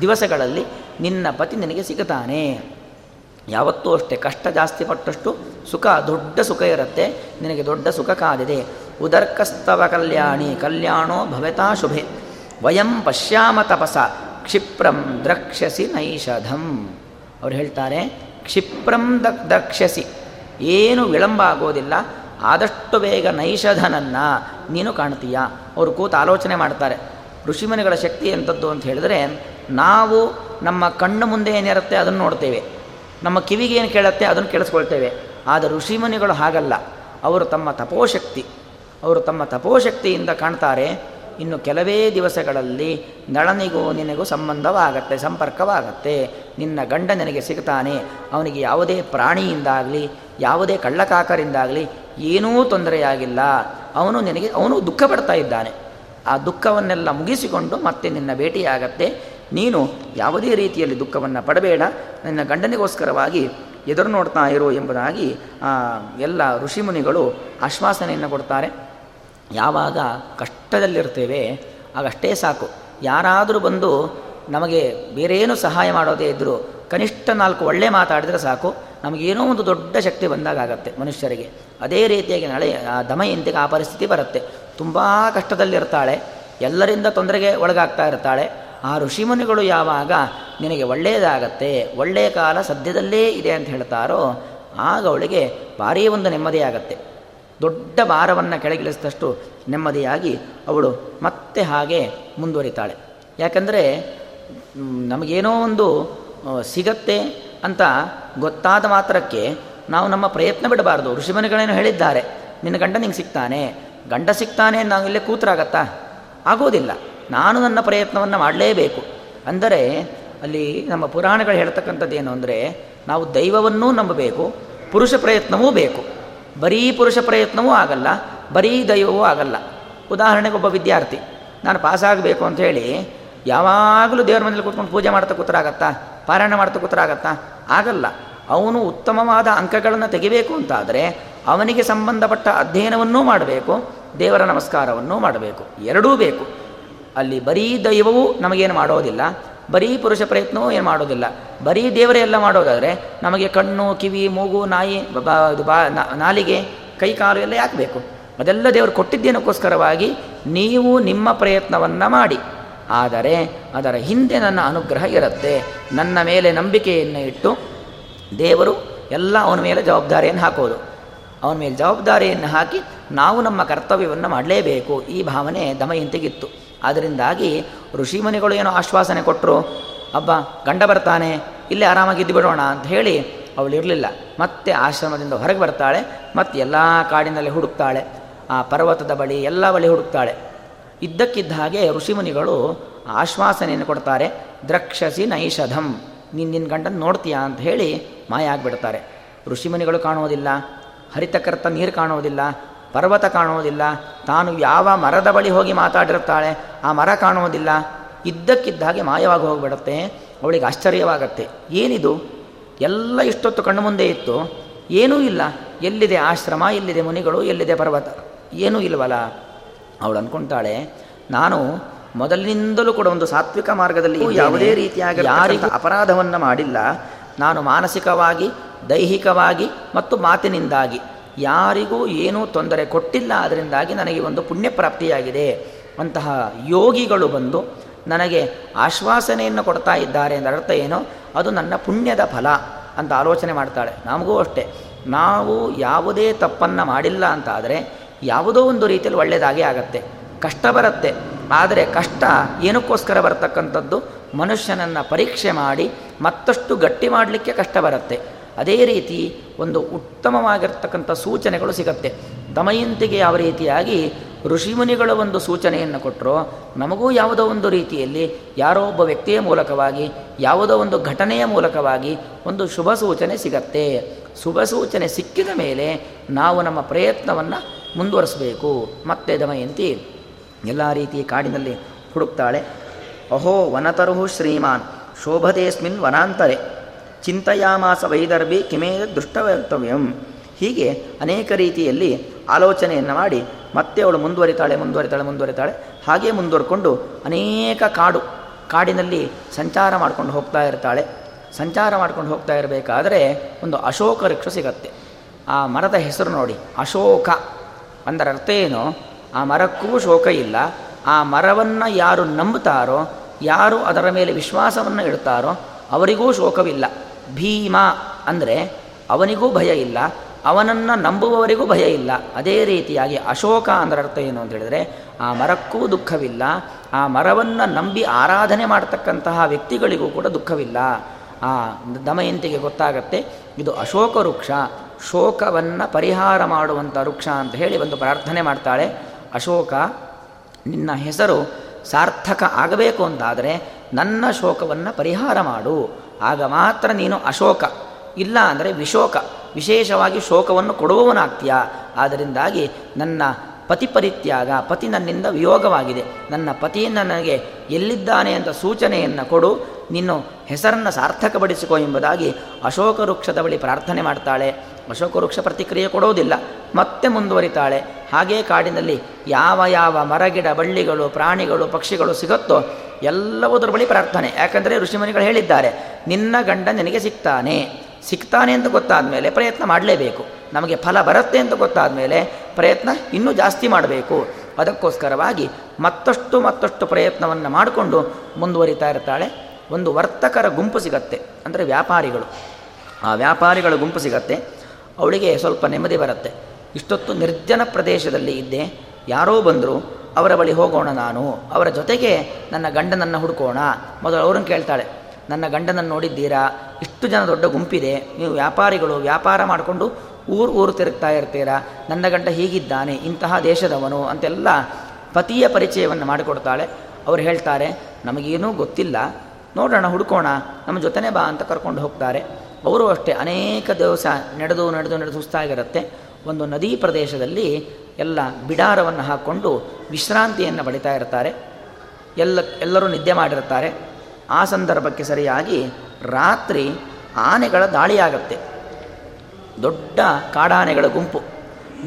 ದಿವಸಗಳಲ್ಲಿ ನಿನ್ನ ಪತಿ ನಿನಗೆ ಸಿಗತಾನೆ ಯಾವತ್ತೂ ಅಷ್ಟೇ ಕಷ್ಟ ಜಾಸ್ತಿ ಪಟ್ಟಷ್ಟು ಸುಖ ದೊಡ್ಡ ಸುಖ ಇರುತ್ತೆ. ನಿನಗೆ ದೊಡ್ಡ ಸುಖ ಕಾದಿದೆ. ಉದರ್ಕಸ್ತವ ಕಲ್ಯಾಣಿ, ಕಲ್ಯಾಣೋ ಭವತಾ ಶುಭೆ. ವಯಂ ಪಶ್ಯಾಮ ತಪಸ, ಕ್ಷಿಪ್ರಂ ದ್ರಕ್ಷಸಿ ನೈಷಧಂ. ಅವ್ರು ಹೇಳ್ತಾರೆ, ಕ್ಷಿಪ್ರಂ ದ ದ್ರಕ್ಷಸಿ. ಏನು ವಿಳಂಬ ಆಗೋದಿಲ್ಲ. ಆದಷ್ಟು ಬೇಗ ನೈಷಧನನ್ನು ನೀನು ಕಾಣ್ತೀಯ. ಅವರು ಕೂತು ಆಲೋಚನೆ ಮಾಡ್ತಾರೆ. ಋಷಿಮನಿಗಳ ಶಕ್ತಿ ಎಂಥದ್ದು ಅಂತ ಹೇಳಿದ್ರೆ, ನಾವು ನಮ್ಮ ಕಣ್ಣು ಮುಂದೆ ಏನಿರುತ್ತೆ ಅದನ್ನು ನೋಡ್ತೇವೆ. ನಮ್ಮ ಕಿವಿಗೆ ಏನು ಕೇಳುತ್ತೆ ಅದನ್ನು ಕೇಳಿಸ್ಕೊಳ್ತೇವೆ. ಆದರೆ ಋಷಿಮುನಿಗಳು ಹಾಗಲ್ಲ. ಅವರು ತಮ್ಮ ತಪೋಶಕ್ತಿ. ಅವರು ತಮ್ಮ ತಪೋಶಕ್ತಿಯಿಂದ ಕಾಣ್ತಾರೆ, ಇನ್ನು ಕೆಲವೇ ದಿವಸಗಳಲ್ಲಿ ನಳನಿಗೂ ನಿನಗೂ ಸಂಬಂಧವಾಗತ್ತೆ, ಸಂಪರ್ಕವಾಗತ್ತೆ. ನಿನ್ನ ಗಂಡ ನಿನಗೆ ಸಿಗ್ತಾನೆ. ಅವನಿಗೆ ಯಾವುದೇ ಪ್ರಾಣಿಯಿಂದಾಗಲಿ, ಯಾವುದೇ ಕಳ್ಳಕಾಕರಿಂದಾಗಲಿ ಏನೂ ತೊಂದರೆಯಾಗಿಲ್ಲ. ಅವನು ನಿನಗೆ, ಅವನು ದುಃಖ ಪಡ್ತಾ ಇದ್ದಾನೆ. ಆ ದುಃಖವನ್ನೆಲ್ಲ ಮುಗಿಸಿಕೊಂಡು ಮತ್ತೆ ನಿನ್ನ ಭೇಟಿಯಾಗತ್ತೆ. ನೀನು ಯಾವುದೇ ರೀತಿಯಲ್ಲಿ ದುಃಖವನ್ನು ಪಡಬೇಡ, ನಿನ್ನ ಗಂಡನಿಗೋಸ್ಕರವಾಗಿ ಎದುರು ನೋಡ್ತಾ ಇರು ಎಂಬುದಾಗಿ ಎಲ್ಲ ಋಷಿಮುನಿಗಳು ಆಶ್ವಾಸನೆಯನ್ನು ಕೊಡ್ತಾರೆ. ಯಾವಾಗ ಕಷ್ಟದಲ್ಲಿರ್ತೇವೆ, ಆಗಷ್ಟೇ ಸಾಕು. ಯಾರಾದರೂ ಬಂದು ನಮಗೆ ಬೇರೇನು ಸಹಾಯ ಮಾಡೋದೇ ಇದ್ದರೂ ಕನಿಷ್ಠ ನಾಲ್ಕು ಒಳ್ಳೆ ಮಾತಾಡಿದರೆ ಸಾಕು. ನಮಗೇನೋ ಒಂದು ದೊಡ್ಡ ಶಕ್ತಿ ಬಂದಾಗತ್ತೆ ಮನುಷ್ಯರಿಗೆ. ಅದೇ ರೀತಿಯಾಗಿ ನಾಳೆ ದಮಯಂತಿಗೆ ಆ ಪರಿಸ್ಥಿತಿ ಬರುತ್ತೆ. ತುಂಬ ಕಷ್ಟದಲ್ಲಿರ್ತಾಳೆ, ಎಲ್ಲರಿಂದ ತೊಂದರೆಗೆ ಒಳಗಾಗ್ತಾ ಇರ್ತಾಳೆ. ಆ ಋಷಿಮುನಿಗಳು ಯಾವಾಗ ನಿನಗೆ ಒಳ್ಳೆಯದಾಗತ್ತೆ ಒಳ್ಳೆಯ ಕಾಲ ಸದ್ಯದಲ್ಲೇ ಇದೆ ಅಂತ ಹೇಳ್ತಾರೋ, ಆಗ ಅವಳಿಗೆ ಭಾರೀ ಒಂದು ನೆಮ್ಮದಿಯಾಗತ್ತೆ ದೊಡ್ಡ ಭಾರವನ್ನು ಕೆಳಗಿಳಿಸಿದಷ್ಟು ನೆಮ್ಮದಿಯಾಗಿ ಅವಳು ಮತ್ತೆ ಹಾಗೆ ಮುಂದುವರಿತಾಳೆ. ಯಾಕಂದರೆ ನಮಗೇನೋ ಒಂದು ಸಿಗತ್ತೆ ಅಂತ ಗೊತ್ತಾದ ಮಾತ್ರಕ್ಕೆ ನಾವು ನಮ್ಮ ಪ್ರಯತ್ನ ಬಿಡಬಾರ್ದು. ಋಷಿಮನಿಗಳೇನು ಹೇಳಿದ್ದಾರೆ, ನಿನ್ನ ಗಂಡ ನಿಂಗೆ ಸಿಗ್ತಾನೆ, ಗಂಡ ಸಿಗ್ತಾನೆ ನಾವು ಇಲ್ಲೇ ಕೂತರಾಗತ್ತಾ? ಆಗೋದಿಲ್ಲ. ನಾನು ನನ್ನ ಪ್ರಯತ್ನವನ್ನು ಮಾಡಲೇಬೇಕು. ಅಂದರೆ ಅಲ್ಲಿ ನಮ್ಮ ಪುರಾಣಗಳು ಹೇಳ್ತಕ್ಕಂಥದ್ದು ಏನು ಅಂದರೆ, ನಾವು ದೈವವನ್ನೂ ನಂಬಬೇಕು, ಪುರುಷ ಪ್ರಯತ್ನವೂ ಬೇಕು. ಬರೀ ಪುರುಷ ಪ್ರಯತ್ನವೂ ಆಗಲ್ಲ, ಬರೀ ದೈವವೂ ಆಗಲ್ಲ. ಉದಾಹರಣೆಗೆ ಒಬ್ಬ ವಿದ್ಯಾರ್ಥಿ, ನಾನು ಪಾಸಾಗಬೇಕು ಅಂತ ಹೇಳಿ ಯಾವಾಗಲೂ ದೇವರ ಮನೇಲಿ ಕೂತ್ಕೊಂಡು ಪೂಜೆ ಮಾಡ್ತಾ ಕೂತರಾಗತ್ತಾ, ಪಾರಾಯಣ ಮಾಡ್ತಾ ಕೂತರಾಗತ್ತಾ, ಆಗಲ್ಲ. ಅವನು ಉತ್ತಮವಾದ ಅಂಕಗಳನ್ನು ತೆಗಿಬೇಕು ಅಂತಾದರೆ ಅವನಿಗೆ ಸಂಬಂಧಪಟ್ಟ ಅಧ್ಯಯನವನ್ನೂ ಮಾಡಬೇಕು, ದೇವರ ನಮಸ್ಕಾರವನ್ನೂ ಮಾಡಬೇಕು. ಎರಡೂ ಬೇಕು. ಅಲ್ಲಿ ಬರೀ ದೈವವು ನಮಗೇನು ಮಾಡೋದಿಲ್ಲ, ಬರೀ ಪುರುಷ ಪ್ರಯತ್ನವೂ ಏನು ಮಾಡೋದಿಲ್ಲ. ಬರೀ ದೇವರೇ ಎಲ್ಲ ಮಾಡೋದಾದರೆ ನಮಗೆ ಕಣ್ಣು, ಕಿವಿ, ಮೂಗು, ನಾಯಿ, ಬಾ ನಾಲಿಗೆ, ಕೈ, ಕಾಲು ಎಲ್ಲ ಯಾಕೆ ಬೇಕು? ಅದೆಲ್ಲ ದೇವರು ಕೊಟ್ಟಿದ್ದೇನಕ್ಕೋಸ್ಕರವಾಗಿ ನೀವು ನಿಮ್ಮ ಪ್ರಯತ್ನವನ್ನು ಮಾಡಿ. ಆದರೆ ಅದರ ಹಿಂದೆ ನನ್ನ ಅನುಗ್ರಹ ಇರುತ್ತೆ. ನನ್ನ ಮೇಲೆ ನಂಬಿಕೆಯನ್ನು ಇಟ್ಟು ದೇವರು ಎಲ್ಲ ಅವನ ಮೇಲೆ ಜವಾಬ್ದಾರಿಯನ್ನು ಹಾಕೋದು. ಅವನ ಮೇಲೆ ಜವಾಬ್ದಾರಿಯನ್ನು ಹಾಕಿ ನಾವು ನಮ್ಮ ಕರ್ತವ್ಯವನ್ನು ಮಾಡಲೇಬೇಕು. ಈ ಭಾವನೆ ದಮಯಂತಿಗಿತ್ತು. ಅದರಿಂದಾಗಿ ಋಷಿಮುನಿಗಳು ಏನೋ ಆಶ್ವಾಸನೆ ಕೊಟ್ಟರು ಅಬ್ಬ, ಗಂಡ ಬರ್ತಾನೆ, ಇಲ್ಲೇ ಆರಾಮಾಗಿದ್ದು ಬಿಡೋಣ ಅಂತ ಹೇಳಿ ಅವಳು ಇರಲಿಲ್ಲ. ಮತ್ತೆ ಆಶ್ರಮದಿಂದ ಹೊರಗೆ ಬರ್ತಾಳೆ, ಮತ್ತೆ ಎಲ್ಲ ಕಾಡಿನಲ್ಲಿ ಹುಡುಕ್ತಾಳೆ, ಆ ಪರ್ವತದ ಬಳಿ ಎಲ್ಲ ಬಳಿ ಹುಡುಕ್ತಾಳೆ. ಇದ್ದಕ್ಕಿದ್ದ ಹಾಗೆ ಋಷಿಮುನಿಗಳು ಆಶ್ವಾಸನೆಯನ್ನು ಕೊಡ್ತಾರೆ, ದ್ರಕ್ಷಸಿ ನೈಷಧಂ, ನೀನು ನಿನ್ನ ಗಂಡನ ನೋಡ್ತೀಯಾ? ಅಂತ ಹೇಳಿ ಮಾಯ ಆಗಿಬಿಡ್ತಾರೆ ಋಷಿಮುನಿಗಳು ಕಾಣುವುದಿಲ್ಲ, ಹರಿತಕರ್ತ ನೀರು ಕಾಣುವುದಿಲ್ಲ ಪರ್ವತ ಕಾಣುವುದಿಲ್ಲ. ತಾನು ಯಾವ ಮರದ ಬಳಿ ಹೋಗಿ ಮಾತಾಡಿರುತ್ತಾಳೆ ಆ ಮರ ಕಾಣುವುದಿಲ್ಲ. ಇದ್ದಕ್ಕಿದ್ದ ಹಾಗೆ ಮಾಯವಾಗಿ ಹೋಗಿಬಿಡುತ್ತೆ. ಅವಳಿಗೆ ಆಶ್ಚರ್ಯವಾಗತ್ತೆ. ಏನಿದು? ಎಲ್ಲ ಇಷ್ಟೊತ್ತು ಕಣ್ಣು ಮುಂದೆ ಇತ್ತು. ಏನೂ ಇಲ್ಲ. ಎಲ್ಲಿದೆ ಆಶ್ರಮ ಎಲ್ಲಿದೆ ಮುನಿಗಳು ಎಲ್ಲಿದೆ ಪರ್ವತ? ಏನೂ ಇಲ್ವಲ್ಲ ಅವಳು ಅನ್ಕೊಂತಾಳೆ ನಾನು ಮೊದಲಿನಿಂದಲೂ ಕೂಡ ಒಂದು ಸಾತ್ವಿಕ ಮಾರ್ಗದಲ್ಲಿ ಯಾವುದೇ ರೀತಿಯಾಗಿ ಯಾರಿಗೂ ಅಪರಾಧವನ್ನು ಮಾಡಿಲ್ಲ. ನಾನು ಮಾನಸಿಕವಾಗಿ ದೈಹಿಕವಾಗಿ ಮತ್ತು ಮಾತಿನಿಂದಾಗಿ. ಯಾರಿಗೂ ಏನೂ ತೊಂದರೆ ಕೊಟ್ಟಿಲ್ಲ ಅದರಿಂದಾಗಿ ನನಗೆ ಒಂದು ಪುಣ್ಯ ಪ್ರಾಪ್ತಿಯಾಗಿದೆ ಅಂತಹ ಯೋಗಿಗಳು ಬಂದು ನನಗೆ ಆಶ್ವಾಸನೆಯನ್ನು ಕೊಡ್ತಾ ಇದ್ದಾರೆ ಎಂದ ಅರ್ಥ ಏನೋ? ಅದು ನನ್ನ ಪುಣ್ಯದ ಫಲ ಅಂತ ಆಲೋಚನೆ ಮಾಡ್ತಾಳೆ. ನಮಗೂ ಅಷ್ಟೇ. ನಾವು ಯಾವುದೇ ತಪ್ಪನ್ನು ಮಾಡಿಲ್ಲ ಅಂತ ಆದರೆ ಯಾವುದೋ ಒಂದು ರೀತಿಯಲ್ಲಿ ಒಳ್ಳೆಯದಾಗೇ ಆಗತ್ತೆ. ಕಷ್ಟ ಬರುತ್ತೆ. ಆದರೆ ಕಷ್ಟ ಏನಕ್ಕೋಸ್ಕರ ಬರತಕ್ಕಂಥದ್ದು? ಮನುಷ್ಯನನ್ನು ಪರೀಕ್ಷೆ ಮಾಡಿ ಮತ್ತಷ್ಟು ಗಟ್ಟಿ ಮಾಡಲಿಕ್ಕೆ ಕಷ್ಟ ಬರುತ್ತೆ. ಅದೇ ರೀತಿ ಒಂದು ಉತ್ತಮವಾಗಿರ್ತಕ್ಕಂಥ ಸೂಚನೆಗಳು ಸಿಗತ್ತೆ. ದಮಯಂತಿಗೆ ಯಾವ ರೀತಿಯಾಗಿ ಋಷಿಮುನಿಗಳ ಒಂದು ಸೂಚನೆಯನ್ನು ಕೊಟ್ಟರು ನಮಗೂ ಯಾವುದೋ ಒಂದು ರೀತಿಯಲ್ಲಿ ಯಾರೋ ಒಬ್ಬ ವ್ಯಕ್ತಿಯ ಮೂಲಕವಾಗಿ, ಯಾವುದೋ ಒಂದು ಘಟನೆಯ ಮೂಲಕವಾಗಿ ಒಂದು ಶುಭ ಸೂಚನೆ ಸಿಗತ್ತೆ. ಶುಭ ಸೂಚನೆ ಸಿಕ್ಕಿದ ಮೇಲೆ ನಾವು ನಮ್ಮ ಪ್ರಯತ್ನವನ್ನು ಮುಂದುವರಿಸಬೇಕು. ಮತ್ತೆ ದಮಯಂತಿ ಎಲ್ಲ ರೀತಿಯ ಕಾಡಿನಲ್ಲಿ ಹುಡುಕ್ತಾಳೆ. ಅಹೋ ವನತರುಹು ಶ್ರೀಮಾನ್, ಶೋಭತೆಸ್ಮಿನ್ ವನಾಂತರೆ ಚಿಂತೆಯಾಮಾಸ ವೈದರ್ಭಿ ಕಿಮೇ ದುಷ್ಟವರ್ತವ್ಯಂ. ಹೀಗೆ ಅನೇಕ ರೀತಿಯಲ್ಲಿ ಆಲೋಚನೆಯನ್ನು ಮಾಡಿ ಮತ್ತೆ ಅವಳು ಮುಂದುವರಿತಾಳೆ ಮುಂದುವರಿತಾಳೆ ಮುಂದುವರಿತಾಳೆ. ಹಾಗೆ ಮುಂದುವರ್ಕೊಂಡು ಅನೇಕ ಕಾಡು, ಕಾಡಿನಲ್ಲಿ ಸಂಚಾರ ಮಾಡ್ಕೊಂಡು ಹೋಗ್ತಾ ಇರ್ತಾಳೆ. ಸಂಚಾರ ಮಾಡ್ಕೊಂಡು ಹೋಗ್ತಾ ಇರಬೇಕಾದ್ರೆ ಒಂದು ಅಶೋಕ ವೃಕ್ಷ ಸಿಗತ್ತೆ. ಆ ಮರದ ಹೆಸರು ನೋಡಿ, ಅಶೋಕ. ಅಂದರೆ ಅರ್ಥ ಏನು? ಆ ಮರಕ್ಕೂ ಶೋಕ ಇಲ್ಲ. ಆ ಮರವನ್ನು ಯಾರು ನಂಬುತ್ತಾರೋ, ಯಾರು ಅದರ ಮೇಲೆ ವಿಶ್ವಾಸವನ್ನು ಇಡ್ತಾರೋ ಅವರಿಗೂ ಶೋಕವಿಲ್ಲ. ಭೀಮ ಅಂದರೆ ಅವನಿಗೂ ಭಯ ಇಲ್ಲ, ಅವನನ್ನು ನಂಬುವವರಿಗೂ ಭಯ ಇಲ್ಲ. ಅದೇ ರೀತಿಯಾಗಿ ಅಶೋಕ ಅಂದರೆ ಅರ್ಥ ಏನು ಅಂತ ಹೇಳಿದರೆ, ಆ ಮರಕ್ಕೂ ದುಃಖವಿಲ್ಲ, ಆ ಮರವನ್ನು ನಂಬಿ ಆರಾಧನೆ ಮಾಡತಕ್ಕಂತಹ ವ್ಯಕ್ತಿಗಳಿಗೂ ಕೂಡ ದುಃಖವಿಲ್ಲ. ಆ ದಮಯಂತಿಗೆ ಗೊತ್ತಾಗತ್ತೆ, ಇದು ಅಶೋಕ ವೃಕ್ಷ. ಶೋಕವನ್ನು ಪರಿಹಾರ ಮಾಡುವಂಥ ವೃಕ್ಷ ಅಂತ ಹೇಳಿ ಒಂದು ಪ್ರಾರ್ಥನೆ ಮಾಡ್ತಾಳೆ. ಅಶೋಕ, ನಿನ್ನ ಹೆಸರು ಸಾರ್ಥಕ ಆಗಬೇಕು ಅಂತಾದರೆ ನನ್ನ ಶೋಕವನ್ನು ಪರಿಹಾರ ಮಾಡು. ಆಗ ಮಾತ್ರ ನೀನು ಅಶೋಕ. ಇಲ್ಲ ಅಂದರೆ ವಿಶೋಕ. ವಿಶೇಷವಾಗಿ ಶೋಕವನ್ನು ಕೊಡುವವನಾಗ್ತೀಯ? ಆದ್ದರಿಂದಾಗಿ ನನ್ನ ಪತಿ ಪರಿತ್ಯಾಗ ಪತಿ ನನ್ನಿಂದ ವಿಯೋಗವಾಗಿದೆ. ನನ್ನ ಪತಿ ನನಗೆ ಎಲ್ಲಿದ್ದಾನೆ ಅಂತ ಸೂಚನೆಯನ್ನು ಕೊಡು. ನಿನ್ನ ಹೆಸರನ್ನು ಸಾರ್ಥಕಪಡಿಸಿಕೊ ಎಂಬುದಾಗಿ ಅಶೋಕ ವೃಕ್ಷದ ಬಳಿ ಪ್ರಾರ್ಥನೆ ಮಾಡ್ತಾಳೆ. ಅಶೋಕ ವೃಕ್ಷ ಪ್ರತಿಕ್ರಿಯೆ ಕೊಡೋದಿಲ್ಲ, ಮತ್ತೆ ಮುಂದುವರಿತಾಳೆ. ಹಾಗೇ ಕಾಡಿನಲ್ಲಿ ಯಾವ ಯಾವ ಮರಗಿಡ ಬಳ್ಳಿಗಳು, ಪ್ರಾಣಿಗಳು, ಪಕ್ಷಿಗಳು ಸಿಗುತ್ತೋ ಎಲ್ಲವುದರ ಬಳಿ ಪ್ರಾರ್ಥನೆ. ಯಾಕಂದರೆ ಋಷಿಮುನಿಗಳು ಹೇಳಿದ್ದಾರೆ, ನಿನ್ನ ಗಂಡ ನಿನಗೆ ಸಿಗ್ತಾನೆ ಸಿಗ್ತಾನೆ ಅಂತ ಗೊತ್ತಾದ ಮೇಲೆ ಪ್ರಯತ್ನ ಮಾಡಲೇಬೇಕು. ನಮಗೆ ಫಲ ಬರುತ್ತೆ ಅಂತ ಗೊತ್ತಾದ ಮೇಲೆ ಪ್ರಯತ್ನ ಇನ್ನೂ ಜಾಸ್ತಿ ಮಾಡಬೇಕು. ಅದಕ್ಕೋಸ್ಕರವಾಗಿ ಮತ್ತಷ್ಟು ಮತ್ತಷ್ಟು ಪ್ರಯತ್ನವನ್ನು ಮಾಡಿಕೊಂಡು ಮುಂದುವರಿತಾ ಇರ್ತಾಳೆ. ಒಂದು ವರ್ತಕರ ಗುಂಪು ಸಿಗತ್ತೆ, ಅಂದರೆ ವ್ಯಾಪಾರಿಗಳು. ಆ ವ್ಯಾಪಾರಿಗಳ ಗುಂಪು ಸಿಗತ್ತೆ. ಅವಳಿಗೆ ಸ್ವಲ್ಪ ನೆಮ್ಮದಿ ಬರುತ್ತೆ. ಇಷ್ಟೊತ್ತು ನಿರ್ಜನ ಪ್ರದೇಶದಲ್ಲಿ ಇದ್ದೆ. ಯಾರೋ ಬಂದರು, ಅವರ ಬಳಿ ಹೋಗೋಣ ನಾನು. ಅವರ ಜೊತೆಗೆ ನನ್ನ ಗಂಡನನ್ನು ಹುಡುಕೋಣ. ಮೊದಲು ಅವ್ರನ್ನ ಕೇಳ್ತಾಳೆ, ನನ್ನ ಗಂಡನನ್ನು ನೋಡಿದ್ದೀರಾ? ಇಷ್ಟು ಜನ ದೊಡ್ಡ ಗುಂಪಿದೆ. ನೀವು ವ್ಯಾಪಾರಿಗಳು, ವ್ಯಾಪಾರ ಮಾಡಿಕೊಂಡು ಊರು ಊರು ತಿರುಗ್ತಾ ಇರ್ತೀರಾ? ನನ್ನ ಗಂಡ ಹೀಗಿದ್ದಾನೆ, ಇಂತಹ ದೇಶದವನು ಅಂತೆಲ್ಲ ಪತಿಯ ಪರಿಚಯವನ್ನು ಮಾಡಿಕೊಡ್ತಾಳೆ. ಅವರು ಹೇಳ್ತಾರೆ, ನಮಗೇನೂ ಗೊತ್ತಿಲ್ಲ. ನೋಡೋಣ, ಹುಡ್ಕೋಣ. ನಮ್ಮ ಜೊತೆನೇ ಬಾ ಅಂತ ಕರ್ಕೊಂಡು ಹೋಗ್ತಾರೆ. ಅವರು ಅಷ್ಟೇ ಅನೇಕ ದಿವಸ ನಡೆದು ನಡೆದು ನಡೆದು ಸುಸ್ತಾಗಿರುತ್ತೆ ಒಂದು ನದಿ ಪ್ರದೇಶದಲ್ಲಿ ಎಲ್ಲ ಬಿಡಾರವನ್ನು ಹಾಕ್ಕೊಂಡು ವಿಶ್ರಾಂತಿಯನ್ನು ಪಡಿತಾ ಇರ್ತಾರೆ. ಎಲ್ಲ, ಎಲ್ಲರೂ ನಿದ್ದೆ ಮಾಡಿರ್ತಾರೆ. ಆ ಸಂದರ್ಭಕ್ಕೆ ಸರಿಯಾಗಿ ರಾತ್ರಿ ಆನೆಗಳ ದಾಳಿಯಾಗತ್ತೆ. ದೊಡ್ಡ ಕಾಡಾನೆಗಳ ಗುಂಪು.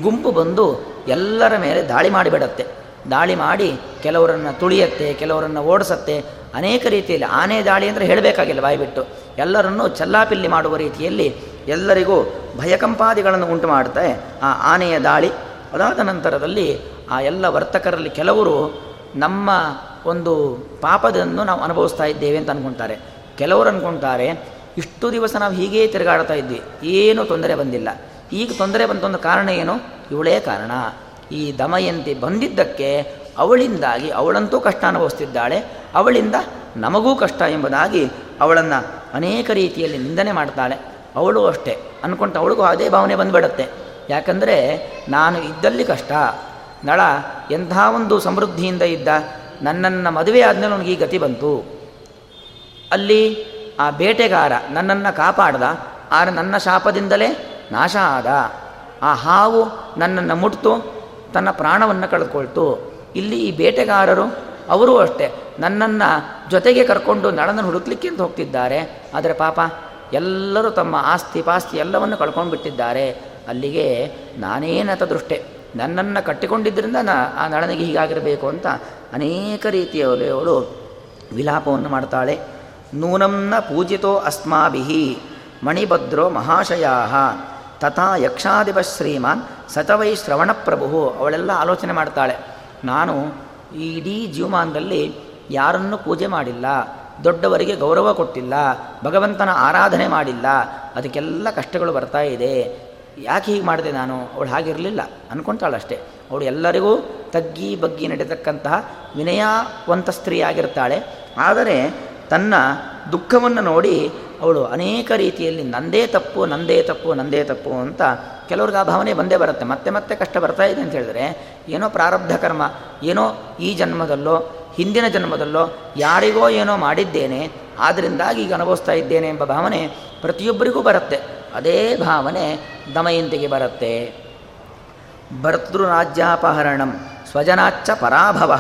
ಗುಂಪು ಬಂದು ಎಲ್ಲರ ಮೇಲೆ ದಾಳಿ ಮಾಡಿಬಿಡತ್ತೆ. ದಾಳಿ ಮಾಡಿ ಕೆಲವರನ್ನು ತುಳಿಯತ್ತೆ, ಕೆಲವರನ್ನು ಓಡಿಸತ್ತೆ. ಅನೇಕ ರೀತಿಯಲ್ಲಿ ಆನೆ ದಾಳಿ ಅಂದರೆ ಹೇಳಬೇಕಾಗಿಲ್ಲ ಬಾಯ್ಬಿಟ್ಟು. ಎಲ್ಲರನ್ನೂ ಚಲ್ಲಾಪಿಲ್ಲಿ ಮಾಡುವ ರೀತಿಯಲ್ಲಿ ಎಲ್ಲರಿಗೂ ಭಯಕಂಪಾದಿಗಳನ್ನು ಉಂಟು ಮಾಡುತ್ತೆ ಆ ಆನೆಯ ದಾಳಿ. ಅದಾದ ನಂತರದಲ್ಲಿ ಆ ಎಲ್ಲ ವರ್ತಕರಲ್ಲಿ ಕೆಲವರು ನಮ್ಮ ಒಂದು ಪಾಪದನ್ನು ನಾವು ಅನುಭವಿಸ್ತಾ ಇದ್ದೇವೆ ಅಂತ ಅಂದ್ಕೊಳ್ತಾರೆ ಕೆಲವರು ಅಂದ್ಕೊಳ್ತಾರೆ ಇಷ್ಟು ದಿವಸ ನಾವು ಹೀಗೇ ತಿರುಗಾಡ್ತಾ ಇದ್ವಿ. ಏನೂ ತೊಂದರೆ ಬಂದಿಲ್ಲ. ಈಗ ತೊಂದರೆ ಬಂತೊಂದು ಕಾರಣ ಏನು? ಇವಳೇ ಕಾರಣ. ಈ ದಮಯಂತಿ ಬಂದಿದ್ದಕ್ಕೆ ಅವಳಿಂದಾಗಿ ಅವಳಂತೂ ಕಷ್ಟ ಅನುಭವಿಸ್ತಿದ್ದಾಳೆ. ಅವಳಿಂದ ನಮಗೂ ಕಷ್ಟ ಎಂಬುದಾಗಿ ಅವಳನ್ನು ಅನೇಕ ರೀತಿಯಲ್ಲಿ ನಿಂದನೆ ಮಾಡ್ತಾಳೆ. ಅವಳು ಅಷ್ಟೇ. ಅಂದ್ಕೊಂತ ಅವಳಿಗೂ ಅದೇ ಭಾವನೆ ಬಂದುಬಿಡತ್ತೆ. ಯಾಕಂದರೆ ನಾನು ಇದ್ದಲ್ಲಿ ಕಷ್ಟ. ನಳ, ಎಂಥ ಒಂದು ಸಮೃದ್ಧಿಯಿಂದ ಇದ್ದ ನನ್ನನ್ನು ಮದುವೆ ಆದಮೇಲೆ ಅವನಿಗೆ ಈ ಗತಿ ಬಂತು. ಅಲ್ಲಿ ಆ ಬೇಟೆಗಾರ ನನ್ನನ್ನು ಕಾಪಾಡ್ದ ಆದರೆ ನನ್ನ ಶಾಪದಿಂದಲೇ ನಾಶ ಆದ. ಆ ಹಾವು ನನ್ನನ್ನು ಮುಟ್ತು, ತನ್ನ ಪ್ರಾಣವನ್ನು ಕಳೆದುಕೊಳ್ತು. ಇಲ್ಲಿ ಈ ಬೇಟೆಗಾರರು, ಅವರೂ ಅಷ್ಟೇ, ನನ್ನನ್ನು ಜೊತೆಗೆ ಕರ್ಕೊಂಡು ನಳನನ್ನು ಹುಡುಕ್ಲಿಕ್ಕೆ ಅಂತ ಹೋಗ್ತಿದ್ದಾರೆ. ಆದರೆ ಪಾಪ, ಎಲ್ಲರೂ ತಮ್ಮ ಆಸ್ತಿ ಪಾಸ್ತಿ ಎಲ್ಲವನ್ನು ಕಳ್ಕೊಂಡು ಬಿಟ್ಟಿದ್ದಾರೆ ಅಲ್ಲಿಗೆ ನಾನೇನತ ದೃಷ್ಟೆ ನನ್ನನ್ನು ಕಟ್ಟಿಕೊಂಡಿದ್ದರಿಂದ ನಾ, ಆ ನಳನಿಗೆ ಹೀಗಾಗಿರಬೇಕು ಅಂತ ಅನೇಕ ರೀತಿಯವರು ಅವಳು ವಿಲಾಪವನ್ನು ಮಾಡ್ತಾಳೆ. ನೂನಂನ ಪೂಜಿತೋ ಅಸ್ಮಾಭಿ ಮಣಿಭದ್ರೋ ಮಹಾಶಯಾ. ತಥಾ ಯಕ್ಷಾಧಿಪ ಶ್ರೀಮಾನ್ ಸತವೈ ಶ್ರವಣಪ್ರಭು ಅವಳೆಲ್ಲ ಆಲೋಚನೆ ಮಾಡ್ತಾಳೆ. ನಾನು ಇಡೀ ಜೀವಮಾನದಲ್ಲಿ ಯಾರನ್ನು ಪೂಜೆ ಮಾಡಿಲ್ಲ, ದೊಡ್ಡವರಿಗೆ ಗೌರವ ಕೊಟ್ಟಿಲ್ಲ, ಭಗವಂತನ ಆರಾಧನೆ ಮಾಡಿಲ್ಲ, ಅದಕ್ಕೆಲ್ಲ ಕಷ್ಟಗಳು ಬರ್ತಾ ಇದೆ. ಯಾಕೆ ಹೀಗೆ ಮಾಡಿದೆ ನಾನು? ಅವಳು ಹಾಗಿರಲಿಲ್ಲ ಅಂದ್ಕೊತಾಳಷ್ಟೇ ಅವಳು ಎಲ್ಲರಿಗೂ ತಗ್ಗಿ ಬಗ್ಗಿ ನಡೆತಕ್ಕಂತಹ ವಿನಯವಂತ ಸ್ತ್ರೀ ಆಗಿರ್ತಾಳೆ ಆದರೆ ತನ್ನ ದುಃಖವನ್ನು ನೋಡಿ ಅವಳು ಅನೇಕ ರೀತಿಯಲ್ಲಿ ನಂದೇ ತಪ್ಪು ನಂದೇ ತಪ್ಪು ನಂದೇ ತಪ್ಪು ಅಂತ ಕೆಲವ್ರಿಗೆ ಆ ಭಾವನೆ ಬಂದೇ ಬರುತ್ತೆ. ಮತ್ತೆ ಮತ್ತೆ ಕಷ್ಟ ಬರ್ತಾ ಇದೆ ಅಂತ ಹೇಳಿದ್ರೆ, ಏನೋ ಪ್ರಾರಬ್ಧ ಕರ್ಮ, ಏನೋ ಈ ಜನ್ಮದಲ್ಲೋ, ಹಿಂದಿನ ಜನ್ಮದಲ್ಲೋ, ಯಾರಿಗೋ ಏನೋ ಮಾಡಿದ್ದೇನೆ ಆದ್ದರಿಂದಾಗಿ ಈಗ ಅನುಭವಿಸ್ತಾ ಇದ್ದೇನೆ ಎಂಬ ಭಾವನೆ ಪ್ರತಿಯೊಬ್ಬರಿಗೂ ಬರುತ್ತೆ. ಅದೇ ಭಾವನೆ ದಮಯಂತಿಗೆ ಬರುತ್ತೆ. ಭರ್ತೃರಾಜ್ಯಾಪಹರಣಂ, ಸ್ವಜನಾಚ್ಚ ಪರಾಭವ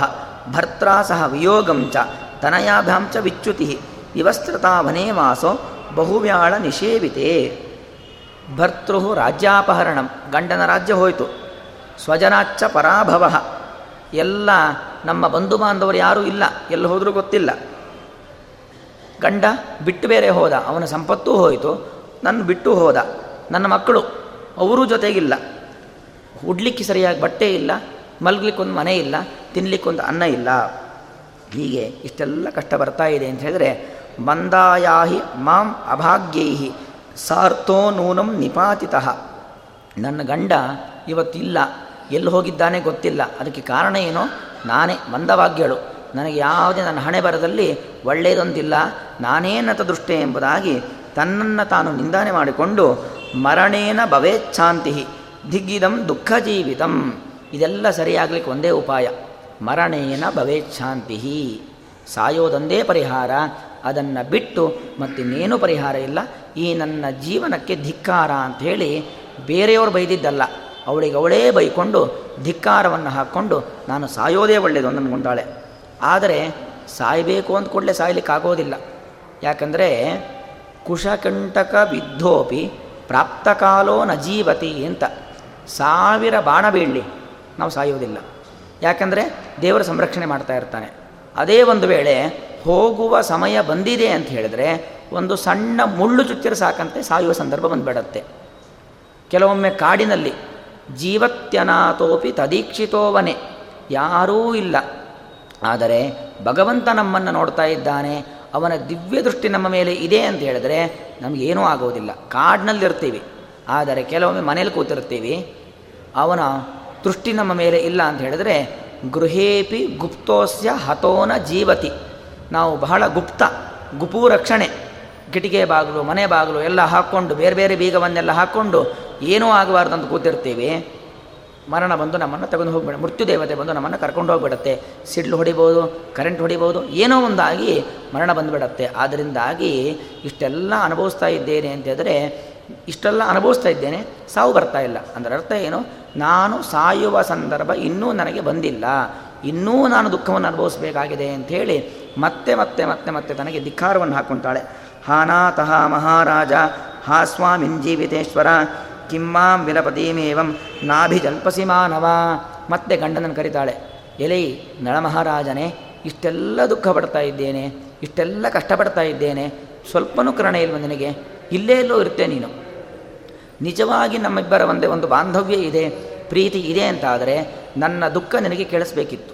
ಭರ್ತ್ರಾ ಸಹ ವಿಯೋಗಂಚ ತನಯಾಭ್ಯಾಂಚ ವಿಚ್ಯುತಿ ವಿವಸ್ತ್ರತಾವನೇ ವಾಸೋ ಬಹುವ್ಯಾಳ ನಿಷೇವಿತೆ. ಭರ್ತೃ ರಾಜ್ಯಾಪಹರಣಂ, ಗಂಡನ ರಾಜ್ಯ ಹೋಯಿತು. ಸ್ವಜನಾಚ್ಚ ಪರಾಭವ. ಎಲ್ಲ ನಮ್ಮ ಬಂಧು ಬಾಂಧವರು ಯಾರೂ ಇಲ್ಲ, ಎಲ್ಲಿ ಹೋದರೂ ಗೊತ್ತಿಲ್ಲ. ಗಂಡ ಬಿಟ್ಟು ಬೇರೆ ಹೋದ, ಅವನ ಸಂಪತ್ತೂ ಹೋಯಿತು, ನನ್ನ ಬಿಟ್ಟು ಹೋದ, ನನ್ನ ಮಕ್ಕಳು, ಅವರೂ ಜೊತೆಗಿಲ್ಲ. ಹುಡ್ಲಿಕ್ಕೆ ಸರಿಯಾಗಿ ಬಟ್ಟೆ ಇಲ್ಲ, ಮಲಗ್ಲಿಕ್ಕೊಂದು ಮನೆ ಇಲ್ಲ ತಿನ್ನಲಿಕ್ಕೊಂದು ಅನ್ನ ಇಲ್ಲ. ಹೀಗೆ ಇಷ್ಟೆಲ್ಲ ಕಷ್ಟ ಬರ್ತಾ ಇದೆ ಅಂತ ಹೇಳಿದರೆ, ಮಂದಾಯಾಹಿ ಮಾಂ ಅಭಾಗ್ಯೈಹಿ ಸಾರ್ಥೋ ನೂನಂ ನಿಪಾತಿತಃ. ನನ್ನ ಗಂಡ ಇವತ್ತಿಲ್ಲ, ಎಲ್ಲಿ ಹೋಗಿದ್ದಾನೆ ಗೊತ್ತಿಲ್ಲ. ಅದಕ್ಕೆ ಕಾರಣ ಏನೋ? ನಾನೇ ಮಂದವಾಗ್ಯಳು ನನಗೆ ಯಾವುದೇ ನನ್ನ ಹಣೆ ಬರದಲ್ಲಿ ಒಳ್ಳೆಯದೊಂದಿಲ್ಲ ನಾನೇ ನತದೃಷ್ಟೆ ಎಂಬುದಾಗಿ ತನ್ನನ್ನು ತಾನು ನಿಂದಾನೆ ಮಾಡಿಕೊಂಡು, ಮರಣೇನ ಭವೇಚ್ಛಾಂತಿ ದಿಗ್ಗಿದಂ ದುಃಖ ಜೀವಿತಂ ಇದೆಲ್ಲ ಸರಿಯಾಗಲಿಕ್ಕೆ ಒಂದೇ ಉಪಾಯ. ಮರಣೇನ ಭವೇಚ್ಛಾಂತಿ. ಸಾಯೋದೊಂದೇ ಪರಿಹಾರ, ಅದನ್ನು ಬಿಟ್ಟು ಮತ್ತಿನ್ನೇನು ಪರಿಹಾರ ಇಲ್ಲ. ಈ ನನ್ನ ಜೀವನಕ್ಕೆ ಧಿಕ್ಕಾರ ಅಂಥೇಳಿ ಬೇರೆಯವರು ಬೈದಿದ್ದಲ್ಲ. ಅವಳಿಗೆ ಅವಳೇ ಬೈಕೊಂಡು ಧಿಕ್ಕಾರವನ್ನು ಹಾಕ್ಕೊಂಡು ನಾನು ಸಾಯೋದೇ ಒಳ್ಳೆಯದು ಅಂದನ್ಕೊಂಡಾಳೆ ಆದರೆ ಸಾಯಬೇಕು ಅಂತ ಕೂಡಲೇ ಸಾಯಲಿಕ್ಕಾಗೋದಿಲ್ಲ ಯಾಕಂದರೆ ಕುಶಕಂಟಕ ವಿದ್ಧೋಪಿ ಪ್ರಾಪ್ತಕಾಲೋ ನ ಜೀವತಿ ಅಂತ. ಸಾವಿರ ಬಾಣ ಬೀಳಲಿ, ನಾವು ಸಾಯೋದಿಲ್ಲ. ಯಾಕಂದರೆ ದೇವರ ಸಂರಕ್ಷಣೆ ಮಾಡ್ತಾ ಇರ್ತಾನೆ. ಅದೇ ಒಂದು ವೇಳೆ ಹೋಗುವ ಸಮಯ ಬಂದಿದೆ ಅಂತ ಹೇಳಿದ್ರೆ ಒಂದು ಸಣ್ಣ ಮುಳ್ಳು ಚುಚ್ಚಿರ ಸಾಕಂತೆ, ಸಾಯುವ ಸಂದರ್ಭ ಬಂದುಬಿಡತ್ತೆ. ಕೆಲವೊಮ್ಮೆ ಕಾಡಿನಲ್ಲಿ ಜೀವತ್ಯನಾಥೋಪಿ ತದೀಕ್ಷಿತೋವನೆ, ಯಾರೂ ಇಲ್ಲ. ಆದರೆ ಭಗವಂತ ನಮ್ಮನ್ನು ನೋಡ್ತಾ ಇದ್ದಾನೆ, ಅವನ ದಿವ್ಯ ದೃಷ್ಟಿ ನಮ್ಮ ಮೇಲೆ ಇದೆ ಅಂತ ಹೇಳಿದ್ರೆ ನಮಗೇನೂ ಆಗೋದಿಲ್ಲ. ಕಾಡಿನಲ್ಲಿರ್ತೀವಿ, ಆದರೆ ಕೆಲವೊಮ್ಮೆ ಮನೇಲಿ ಕೂತಿರ್ತೀವಿ, ಅವನ ದೃಷ್ಟಿ ನಮ್ಮ ಮೇಲೆ ಇಲ್ಲ ಅಂತ ಹೇಳಿದ್ರೆ, ಗೃಹೇಪಿ ಗುಪ್ತೋಸ್ಯ ಹತೋನ ಜೀವತಿ. ನಾವು ಬಹಳ ಗುಪ್ತ ಗುಪು ರಕ್ಷಣೆ ಕಿಟಿಕೆ ಬಾಗಿಲು, ಮನೆ ಬಾಗಿಲು ಎಲ್ಲ ಹಾಕ್ಕೊಂಡು, ಬೇರೆ ಬೇರೆ ಬೀಗವನ್ನೆಲ್ಲ ಹಾಕ್ಕೊಂಡು ಏನೂ ಅಂತ ಕೂತಿರ್ತೀವಿ. ಮರಣ ಬಂದು ನಮ್ಮನ್ನು ತೆಗೆದು ಹೋಗ್ಬೇಡ, ಮೃತ್ಯು ದೇವತೆ ಬಂದು ನಮ್ಮನ್ನು ಕರ್ಕೊಂಡು ಹೋಗ್ಬಿಡತ್ತೆ. ಸಿಡ್ಲು ಹೊಡಿಬೋದು, ಕರೆಂಟ್ ಹೊಡಿಬೋದು, ಏನೋ ಒಂದಾಗಿ ಮರಣ ಬಂದುಬಿಡತ್ತೆ. ಆದ್ದರಿಂದಾಗಿ ಇಷ್ಟೆಲ್ಲ ಅನುಭವಿಸ್ತಾ ಇದ್ದೇನೆ ಅಂತ ಇಷ್ಟೆಲ್ಲ ಅನುಭವಿಸ್ತಾ ಇದ್ದೇನೆ, ಸಾವು ಬರ್ತಾ ಇಲ್ಲ. ಅಂದರೆ ಅರ್ಥ ಏನು? ನಾನು ಸಾಯುವ ಸಂದರ್ಭ ಇನ್ನೂ ನನಗೆ ಬಂದಿಲ್ಲ. ಇನ್ನೂ ನಾನು ದುಃಖವನ್ನು ಅನುಭವಿಸಬೇಕಾಗಿದೆ ಅಂಥೇಳಿ ಮತ್ತೆ ಮತ್ತೆ ಮತ್ತೆ ಮತ್ತೆ ತನಗೆ ಧಿಕ್ಕಾರವನ್ನು ಹಾಕ್ಕೊಂತಾಳೆ ಹಾನಾತಃ ಮಹಾರಾಜ, ಹಾ ಸ್ವಾಮಿನ್ ಜೀವಿತೇಶ್ವರ ಕಿಮ್ಮಾಂ ವಿಲಪತೀಮೇವಂ ನಾಭಿಜಲ್ಪಸಿ ಮಾನವ. ಮತ್ತೆ ಗಂಡನನ್ನು ಕರೀತಾಳೆ, ಎಲೈ ನಳಮಹಾರಾಜನೇ, ಇಷ್ಟೆಲ್ಲ ದುಃಖ ಪಡ್ತಾ ಇದ್ದೇನೆ, ಇಷ್ಟೆಲ್ಲ ಕಷ್ಟಪಡ್ತಾ ಇದ್ದೇನೆ, ಸ್ವಲ್ಪನೂ ಕರುಣೆ ಇಲ್ವ ನಿನಗೆ? ಇಲ್ಲೇ ಎಲ್ಲೋ ಇರುತ್ತೆ ನೀನು. ನಿಜವಾಗಿ ನಮ್ಮಿಬ್ಬರ ಒಂದೇ ಒಂದು ಬಾಂಧವ್ಯ ಇದೆ, ಪ್ರೀತಿ ಇದೆ ಅಂತಾದರೆ ನನ್ನ ದುಃಖ ನಿನಗೆ ಕೇಳಿಸ್ಬೇಕಿತ್ತು.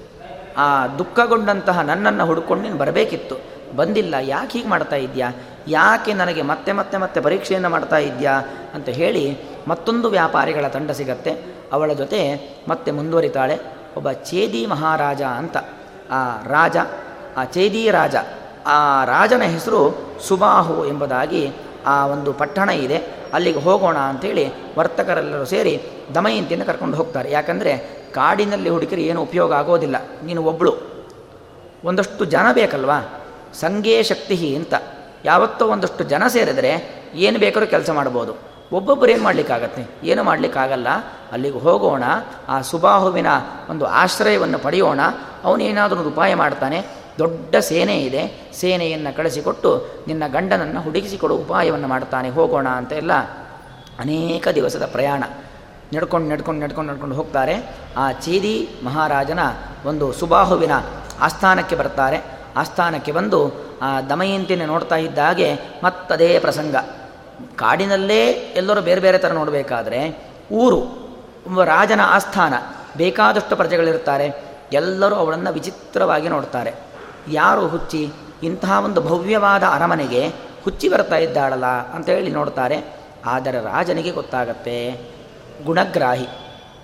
ಆ ದುಃಖಗೊಂಡಂತಹ ನನ್ನನ್ನು ಹುಡ್ಕೊಂಡು ನೀನು ಬರಬೇಕಿತ್ತು. ಬಂದಿಲ್ಲ, ಯಾಕೆ ಹೀಗೆ ಮಾಡ್ತಾ ಇದೆಯಾ? ಯಾಕೆ ನನಗೆ ಮತ್ತೆ ಮತ್ತೆ ಮತ್ತೆ ಪರೀಕ್ಷೆಯನ್ನು ಮಾಡ್ತಾ ಇದೆಯಾ? ಅಂತ ಹೇಳಿ ಮತ್ತೊಂದು ವ್ಯಾಪಾರಿಗಳ ತಂಡ ಸಿಗತ್ತೆ. ಅವಳ ಜೊತೆ ಮತ್ತೆ ಮುಂದುವರಿತಾಳೆ. ಒಬ್ಬ ಚೇದಿ ಮಹಾರಾಜ ಅಂತ. ಆ ರಾಜ, ಆ ಚೇದಿ ರಾಜ, ಆ ರಾಜನ ಹೆಸರು ಸುಬಾಹು ಎಂಬುದಾಗಿ ಆ ಒಂದು ಪಟ್ಟಣ ಇದೆ, ಅಲ್ಲಿಗೆ ಹೋಗೋಣ ಅಂಥೇಳಿ ವರ್ತಕರೆಲ್ಲರೂ ಸೇರಿ ದಮಯಂತಿಯನ್ನು ಕರ್ಕೊಂಡು ಹೋಗ್ತಾರೆ. ಯಾಕಂದರೆ ಕಾಡಿನಲ್ಲಿ ಹುಡುಕಿರಿ ಏನು ಉಪಯೋಗ ಆಗೋದಿಲ್ಲ. ನೀನು ಒಬ್ಬಳು ಒಂದಷ್ಟು ಜನ ಬೇಕಲ್ವಾ? ಸಂಘೇ ಶಕ್ತಿ ಅಂತ. ಯಾವತ್ತೋ ಒಂದಷ್ಟು ಜನ ಸೇರಿದರೆ ಏನು ಬೇಕಾದ್ರೂ ಕೆಲಸ ಮಾಡ್ಬೋದು. ಒಬ್ಬೊಬ್ಬರು ಏನು ಮಾಡಲಿಕ್ಕಾಗತ್ತೆ? ಏನು ಮಾಡಲಿಕ್ಕಾಗಲ್ಲ. ಅಲ್ಲಿಗೆ ಹೋಗೋಣ, ಆ ಸುಬಾಹುವಿನ ಒಂದು ಆಶ್ರಯವನ್ನು ಪಡೆಯೋಣ. ಅವನೇನಾದರೂ ಒಂದು ಉಪಾಯ ಮಾಡ್ತಾನೆ. ದೊಡ್ಡ ಸೇನೆ ಇದೆ. ಸೇನೆಯನ್ನು ಕಳಿಸಿಕೊಟ್ಟು ನಿನ್ನ ಗಂಡನನ್ನು ಹುಡುಕಿಸಿಕೊಡುವ ಉಪಾಯವನ್ನು ಮಾಡ್ತಾನೆ, ಹೋಗೋಣ ಅಂತ ಎಲ್ಲ ಅನೇಕ ದಿವಸದ ಪ್ರಯಾಣ. ನಡ್ಕೊಂಡು ನಡ್ಕೊಂಡು ನಡ್ಕೊಂಡು ನಡ್ಕೊಂಡು ಹೋಗ್ತಾರೆ. ಆ ಚೀದಿ ಮಹಾರಾಜನ ಒಂದು ಸುಬಾಹುವಿನ ಆಸ್ಥಾನಕ್ಕೆ ಬರ್ತಾರೆ. ಆಸ್ಥಾನಕ್ಕೆ ಬಂದು ಆ ದಮಯಂತಿನ ನೋಡ್ತಾ ಇದ್ದಾಗೆ ಮತ್ತದೇ ಪ್ರಸಂಗ. ಕಾಡಿನಲ್ಲೇ ಎಲ್ಲರೂ ಬೇರೆ ಬೇರೆ ಥರ ನೋಡಬೇಕಾದ್ರೆ ಊರು ರಾಜನ ಆಸ್ಥಾನ, ಬೇಕಾದಷ್ಟು ಪ್ರಜೆಗಳಿರ್ತಾರೆ. ಎಲ್ಲರೂ ಅವಳನ್ನು ವಿಚಿತ್ರವಾಗಿ ನೋಡ್ತಾರೆ. ಯಾರು ಹುಚ್ಚಿ? ಇಂತಹ ಒಂದು ಭವ್ಯವಾದ ಅರಮನೆಗೆ ಹುಚ್ಚಿ ಬರ್ತಾ ಇದ್ದಾಳಲ್ಲ ಅಂತೇಳಿ ನೋಡ್ತಾರೆ. ಆದರೆ ರಾಜನಿಗೆ ಗೊತ್ತಾಗತ್ತೆ. ಗುಣಗ್ರಾಹಿ.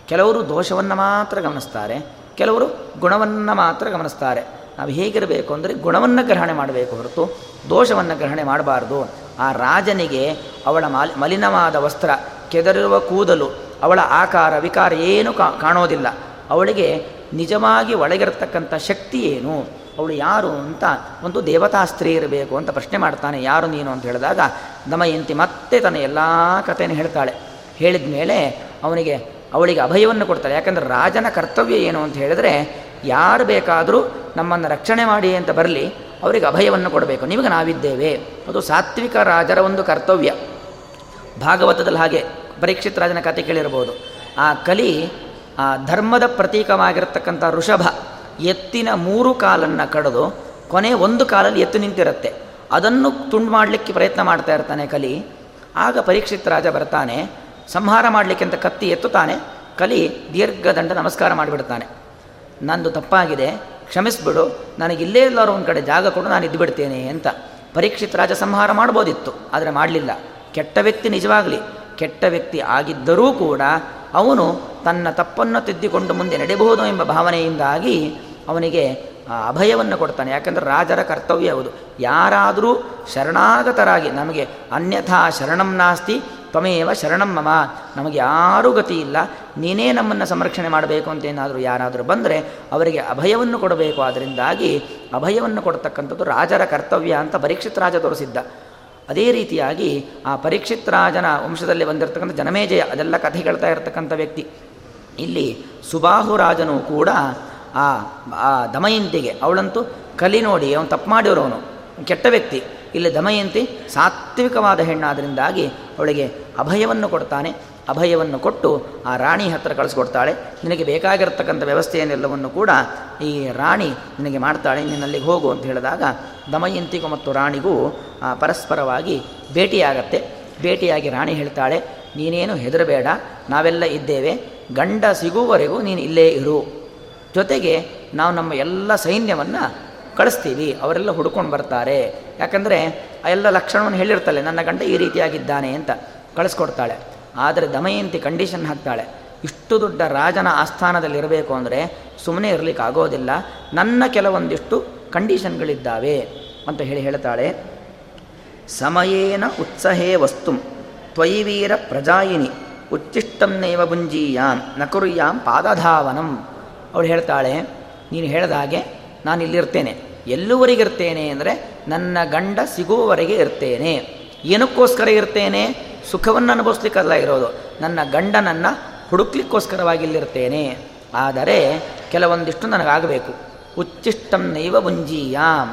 ಕೆಲವರು ದೋಷವನ್ನು ಮಾತ್ರ ಗಮನಿಸ್ತಾರೆ. ಕೆಲವರು ಗುಣವನ್ನು ಮಾತ್ರ ಗಮನಿಸ್ತಾರೆ. ನಾವು ಹೇಗಿರಬೇಕು ಅಂದರೆ ಗುಣವನ್ನು ಗ್ರಹಣೆ ಮಾಡಬೇಕು ಹೊರತು ದೋಷವನ್ನು ಗ್ರಹಣೆ ಮಾಡಬಾರ್ದು. ಆ ರಾಜನಿಗೆ ಅವಳ ಮಾಲಿ ಮಲಿನವಾದ ವಸ್ತ್ರ, ಕೆದರಿರುವ ಕೂದಲು, ಅವಳ ಆಕಾರ, ವಿಕಾರ ಏನು ಕಾಣೋದಿಲ್ಲ. ಅವಳಿಗೆ ನಿಜವಾಗಿ ಒಳಗಿರತಕ್ಕಂಥ ಶಕ್ತಿ ಏನು? ಅವಳು ಯಾರು ಅಂತ ಒಂದು ದೇವತಾ ಸ್ತ್ರೀ ಇರಬೇಕು ಅಂತ ಪ್ರಶ್ನೆ ಮಾಡ್ತಾನೆ, ಯಾರು ನೀನು ಅಂತ ಹೇಳಿದಾಗ ದಮಯಂತಿ ಮತ್ತೆ ತನ್ನ ಎಲ್ಲ ಕಥೆಯನ್ನು ಹೇಳ್ತಾಳೆ. ಹೇಳಿದ ಮೇಲೆ ಅವನಿಗೆ ಅವಳಿಗೆ ಅಭಯವನ್ನು ಕೊಡ್ತಾಳೆ. ಯಾಕಂದರೆ ರಾಜನ ಕರ್ತವ್ಯ ಏನು ಅಂತ ಹೇಳಿದ್ರೆ, ಯಾರು ಬೇಕಾದರೂ ನಮ್ಮನ್ನು ರಕ್ಷಣೆ ಮಾಡಿ ಅಂತ ಬರಲಿ, ಅವರಿಗೆ ಅಭಯವನ್ನು ಕೊಡಬೇಕು. ನಿಮಗೆ ನಾವಿದ್ದೇವೆ. ಅದು ಸಾತ್ವಿಕ ರಾಜರ ಒಂದು ಕರ್ತವ್ಯ. ಭಾಗವತದಲ್ಲಿ ಹಾಗೆ ಪರೀಕ್ಷಿತ್ ರಾಜನ ಕಥೆ ಕೇಳಿರ್ಬೋದು. ಆ ಕಲಿ ಆ ಧರ್ಮದ ಪ್ರತೀಕವಾಗಿರತಕ್ಕಂಥ ಋಷಭ. ಎತ್ತಿನ ಮೂರು ಕಾಲನ್ನು ಕಡಿದು ಕೊನೆ ಒಂದು ಕಾಲಲ್ಲಿ ಎತ್ತು ನಿಂತಿರುತ್ತೆ. ಅದನ್ನು ತುಂಡು ಮಾಡಲಿಕ್ಕೆ ಪ್ರಯತ್ನ ಮಾಡ್ತಾ ಇರ್ತಾನೆ ಕಲಿ. ಆಗ ಪರೀಕ್ಷಿತ್ ರಾಜ ಬರ್ತಾನೆ. ಸಂಹಾರ ಮಾಡಲಿಕ್ಕೆ ಅಂತ ಕತ್ತಿ ಎತ್ತುತ್ತಾನೆ. ಕಲಿ ದೀರ್ಘದಂಡ ನಮಸ್ಕಾರ ಮಾಡಿಬಿಡ್ತಾನೆ. ನಂದು ತಪ್ಪಾಗಿದೆ. ಕ್ಷಮಿಸ್ಬಿಡು. ನನಗೆ ಇಲ್ಲೇ ಎಲ್ಲರೂ ಒಂದು ಕಡೆ ಜಾಗ ಕೊಡು, ನಾನು ಇದ್ದು ಬಿಡ್ತೇನೆ ಅಂತ. ಪರೀಕ್ಷಿತ್ ರಾಜ ಸಂಹಾರ ಮಾಡ್ಬೋದಿತ್ತು, ಆದರೆ ಮಾಡಲಿಲ್ಲ. ಕೆಟ್ಟ ವ್ಯಕ್ತಿ ನಿಜವಾಗಲಿ. ಕೆಟ್ಟ ವ್ಯಕ್ತಿ ಆಗಿದ್ದರೂ ಕೂಡ ಅವನು ತನ್ನ ತಪ್ಪನ್ನು ತಿದ್ದಿಕೊಂಡು ಮುಂದೆ ನಡೆಯಬಹುದು ಎಂಬ ಭಾವನೆಯಿಂದಾಗಿ ಅವನಿಗೆ ಅಭಯವನ್ನು ಕೊಡ್ತಾನೆ. ಯಾಕಂದರೆ ರಾಜರ ಕರ್ತವ್ಯ ಹೌದು ಯಾರಾದರೂ ಶರಣಾಗತರಾಗಿ, ನಮಗೆ ಅನ್ಯಥಾ ಶರಣಂ ನಾಸ್ತಿ, ತ್ವಮೇವ ಶರಣಂ ಮಮ, ನಮಗೆ ಯಾರೂ ಗತಿ ಇಲ್ಲ, ನೀನೇ ನಮ್ಮನ್ನು ಸಂರಕ್ಷಣೆ ಮಾಡಬೇಕು ಅಂತ ಏನಾದರೂ ಯಾರಾದರೂ ಬಂದರೆ ಅವರಿಗೆ ಅಭಯವನ್ನು ಕೊಡಬೇಕು. ಅದರಿಂದಾಗಿ ಅಭಯವನ್ನು ಕೊಡ್ತಕ್ಕಂಥದ್ದು ರಾಜರ ಕರ್ತವ್ಯ ಅಂತ ಪರೀಕ್ಷಿತ್ ರಾಜ ತೋರಿಸಿದ್ದ. ಅದೇ ರೀತಿಯಾಗಿ ಆ ಪರೀಕ್ಷಿತ್ ರಾಜನ ವಂಶದಲ್ಲಿ ಬಂದಿರತಕ್ಕಂಥ ಜನಮೇಜಯ, ಅದೆಲ್ಲ ಕಥೆ ಹೇಳ್ತಾ ಇರತಕ್ಕಂಥ ವ್ಯಕ್ತಿ. ಇಲ್ಲಿ ಸುಬಾಹು ರಾಜನು ಕೂಡ ಆ ದಮಯಂತಿಗೆ, ಅವಳಂತೂ ಕಲಿ ನೋಡಿ, ಅವನು ತಪ್ಪು ಮಾಡಿರೋನು ಕೆಟ್ಟ ವ್ಯಕ್ತಿ. ಇಲ್ಲಿ ದಮಯಂತಿ ಸಾತ್ವಿಕವಾದ ಹೆಣ್ಣಾದ್ರಿಂದಾಗಿ ಅವಳಿಗೆ ಅಭಯವನ್ನು ಕೊಡ್ತಾನೆ. ಅಭಯವನ್ನು ಕೊಟ್ಟು ಆ ರಾಣಿ ಹತ್ತಿರ ಕಳಿಸ್ಕೊಡ್ತಾಳೆ. ನಿನಗೆ ಬೇಕಾಗಿರತಕ್ಕಂಥ ವ್ಯವಸ್ಥೆಯನ್ನೆಲ್ಲವನ್ನು ಕೂಡ ಈ ರಾಣಿ ನಿನಗೆ ಮಾಡ್ತಾಳೆ, ನಿನ್ನಲ್ಲಿಗೆ ಹೋಗು ಅಂತ ಹೇಳಿದಾಗ ದಮಯಂತಿಗೂ ಮತ್ತು ರಾಣಿಗೂ ಪರಸ್ಪರವಾಗಿ ಭೇಟಿಯಾಗತ್ತೆ. ಭೇಟಿಯಾಗಿ ರಾಣಿ ಹೇಳ್ತಾಳೆ, ನೀನೇನು ಹೆದರಬೇಡ, ನಾವೆಲ್ಲ ಇದ್ದೇವೆ. ಗಂಡ ಸಿಗುವವರೆಗೂ ನೀನು ಇಲ್ಲೇ ಇರು. ಜೊತೆಗೆ ನಾವು ನಮ್ಮ ಎಲ್ಲ ಸೈನ್ಯವನ್ನು ಕಳಿಸ್ತೀವಿ, ಅವರೆಲ್ಲ ಹುಡ್ಕೊಂಡು ಬರ್ತಾರೆ. ಯಾಕಂದರೆ ಆ ಎಲ್ಲ ಲಕ್ಷಣವನ್ನು ಹೇಳಿರ್ತಾಳೆ ನನ್ನ ಗಂಡ ಈ ರೀತಿಯಾಗಿದ್ದಾನೆ ಅಂತ ಕಳಿಸ್ಕೊಡ್ತಾಳೆ. ಆದರೆ ದಮಯಂತಿ ಕಂಡೀಷನ್ ಹಾಕ್ತಾಳೆ. ಇಷ್ಟು ದೊಡ್ಡ ರಾಜನ ಆಸ್ಥಾನದಲ್ಲಿ ಇರಬೇಕು ಅಂದರೆ ಸುಮ್ಮನೆ ಇರಲಿಕ್ಕೆ ಆಗೋದಿಲ್ಲ. ನನ್ನ ಕೆಲವೊಂದಿಷ್ಟು ಕಂಡೀಷನ್ಗಳಿದ್ದಾವೆ ಅಂತ ಹೇಳಿ ಹೇಳ್ತಾಳೆ. ಸಮಯೇನ ಉತ್ಸಹೇ ವಸ್ತು ತ್ವಯಿವೀರ ಪ್ರಜಾಯಿನಿ ಉಚ್ಚಿಷ್ಟಂನೇವ ಭುಂಜೀಯಾಂ ನಕುರ್ಯಾಂ ಪಾದಧಾವನಂ. ಅವಳು ಹೇಳ್ತಾಳೆ, ನೀನು ಹೇಳಿದ ಹಾಗೆ ನಾನು ಇಲ್ಲಿರ್ತೇನೆ. ಎಲ್ಲುವರೆಗಿರ್ತೇನೆ ಅಂದರೆ ನನ್ನ ಗಂಡ ಸಿಗುವವರೆಗೆ ಇರ್ತೇನೆ. ಏನಕ್ಕೋಸ್ಕರ ಇರ್ತೇನೆ? ಸುಖವನ್ನು ಅನುಭವಿಸ್ಲಿಕ್ಕಲ್ಲ ಇರೋದು. ನನ್ನ ಗಂಡನನ್ನು ಹುಡುಕ್ಲಿಕ್ಕೋಸ್ಕರವಾಗಿಲ್ಲಿರ್ತೇನೆ ಆದರೆ ಕೆಲವೊಂದಿಷ್ಟು ನನಗಾಗಬೇಕು. ಉಚ್ಚಿಷ್ಟಂ ನೈವ ಮುಂಜೀಯಾಂ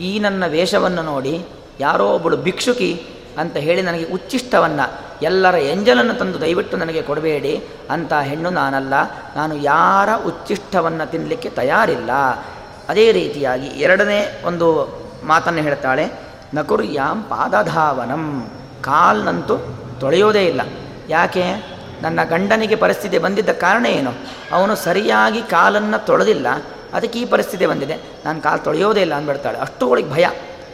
ಈ ನನ್ನ ವೇಷವನ್ನು ನೋಡಿ ಯಾರೋ ಒಬ್ಬಳು ಭಿಕ್ಷುಕಿ ಅಂತ ಹೇಳಿ ನನಗೆ ಉಚ್ಚಿಷ್ಟವನ್ನು, ಎಲ್ಲರ ಎಂಜಲನ್ನು ತಂದು ದಯವಿಟ್ಟು ನನಗೆ ಕೊಡಬೇಡಿ ಅಂತ ಹೆಣ್ಣು ನಾನಲ್ಲ. ನಾನು ಯಾರ ಉಚ್ಚಿಷ್ಟವನ್ನು ತಿನ್ನಲಿಕ್ಕೆ ತಯಾರಿಲ್ಲ. ಅದೇ ರೀತಿಯಾಗಿ ಎರಡನೇ ಒಂದು ಮಾತನ್ನು ಹೇಳ್ತಾಳೆ, ನಕುರ್ಯಾಂ ಪಾದಧಾವನಂ. ಕಾಲ್ನಂತೂ ತೊಳೆಯೋದೇ ಇಲ್ಲ. ಯಾಕೆ? ನನ್ನ ಗಂಡನಿಗೆ ಪರಿಸ್ಥಿತಿ ಬಂದಿದ್ದ ಕಾರಣ ಏನು? ಅವನು ಸರಿಯಾಗಿ ಕಾಲನ್ನು ತೊಳೆದಿಲ್ಲ. ಅದಕ್ಕೆ ಈ ಪರಿಸ್ಥಿತಿ ಬಂದಿದೆ. ನಾನು ಕಾಲು ತೊಳೆಯೋದೇ ಇಲ್ಲ ಅಂದ್ಬಿಡ್ತಾಳೆ. ಅಷ್ಟು ಒಳಗೆ ಭಯ.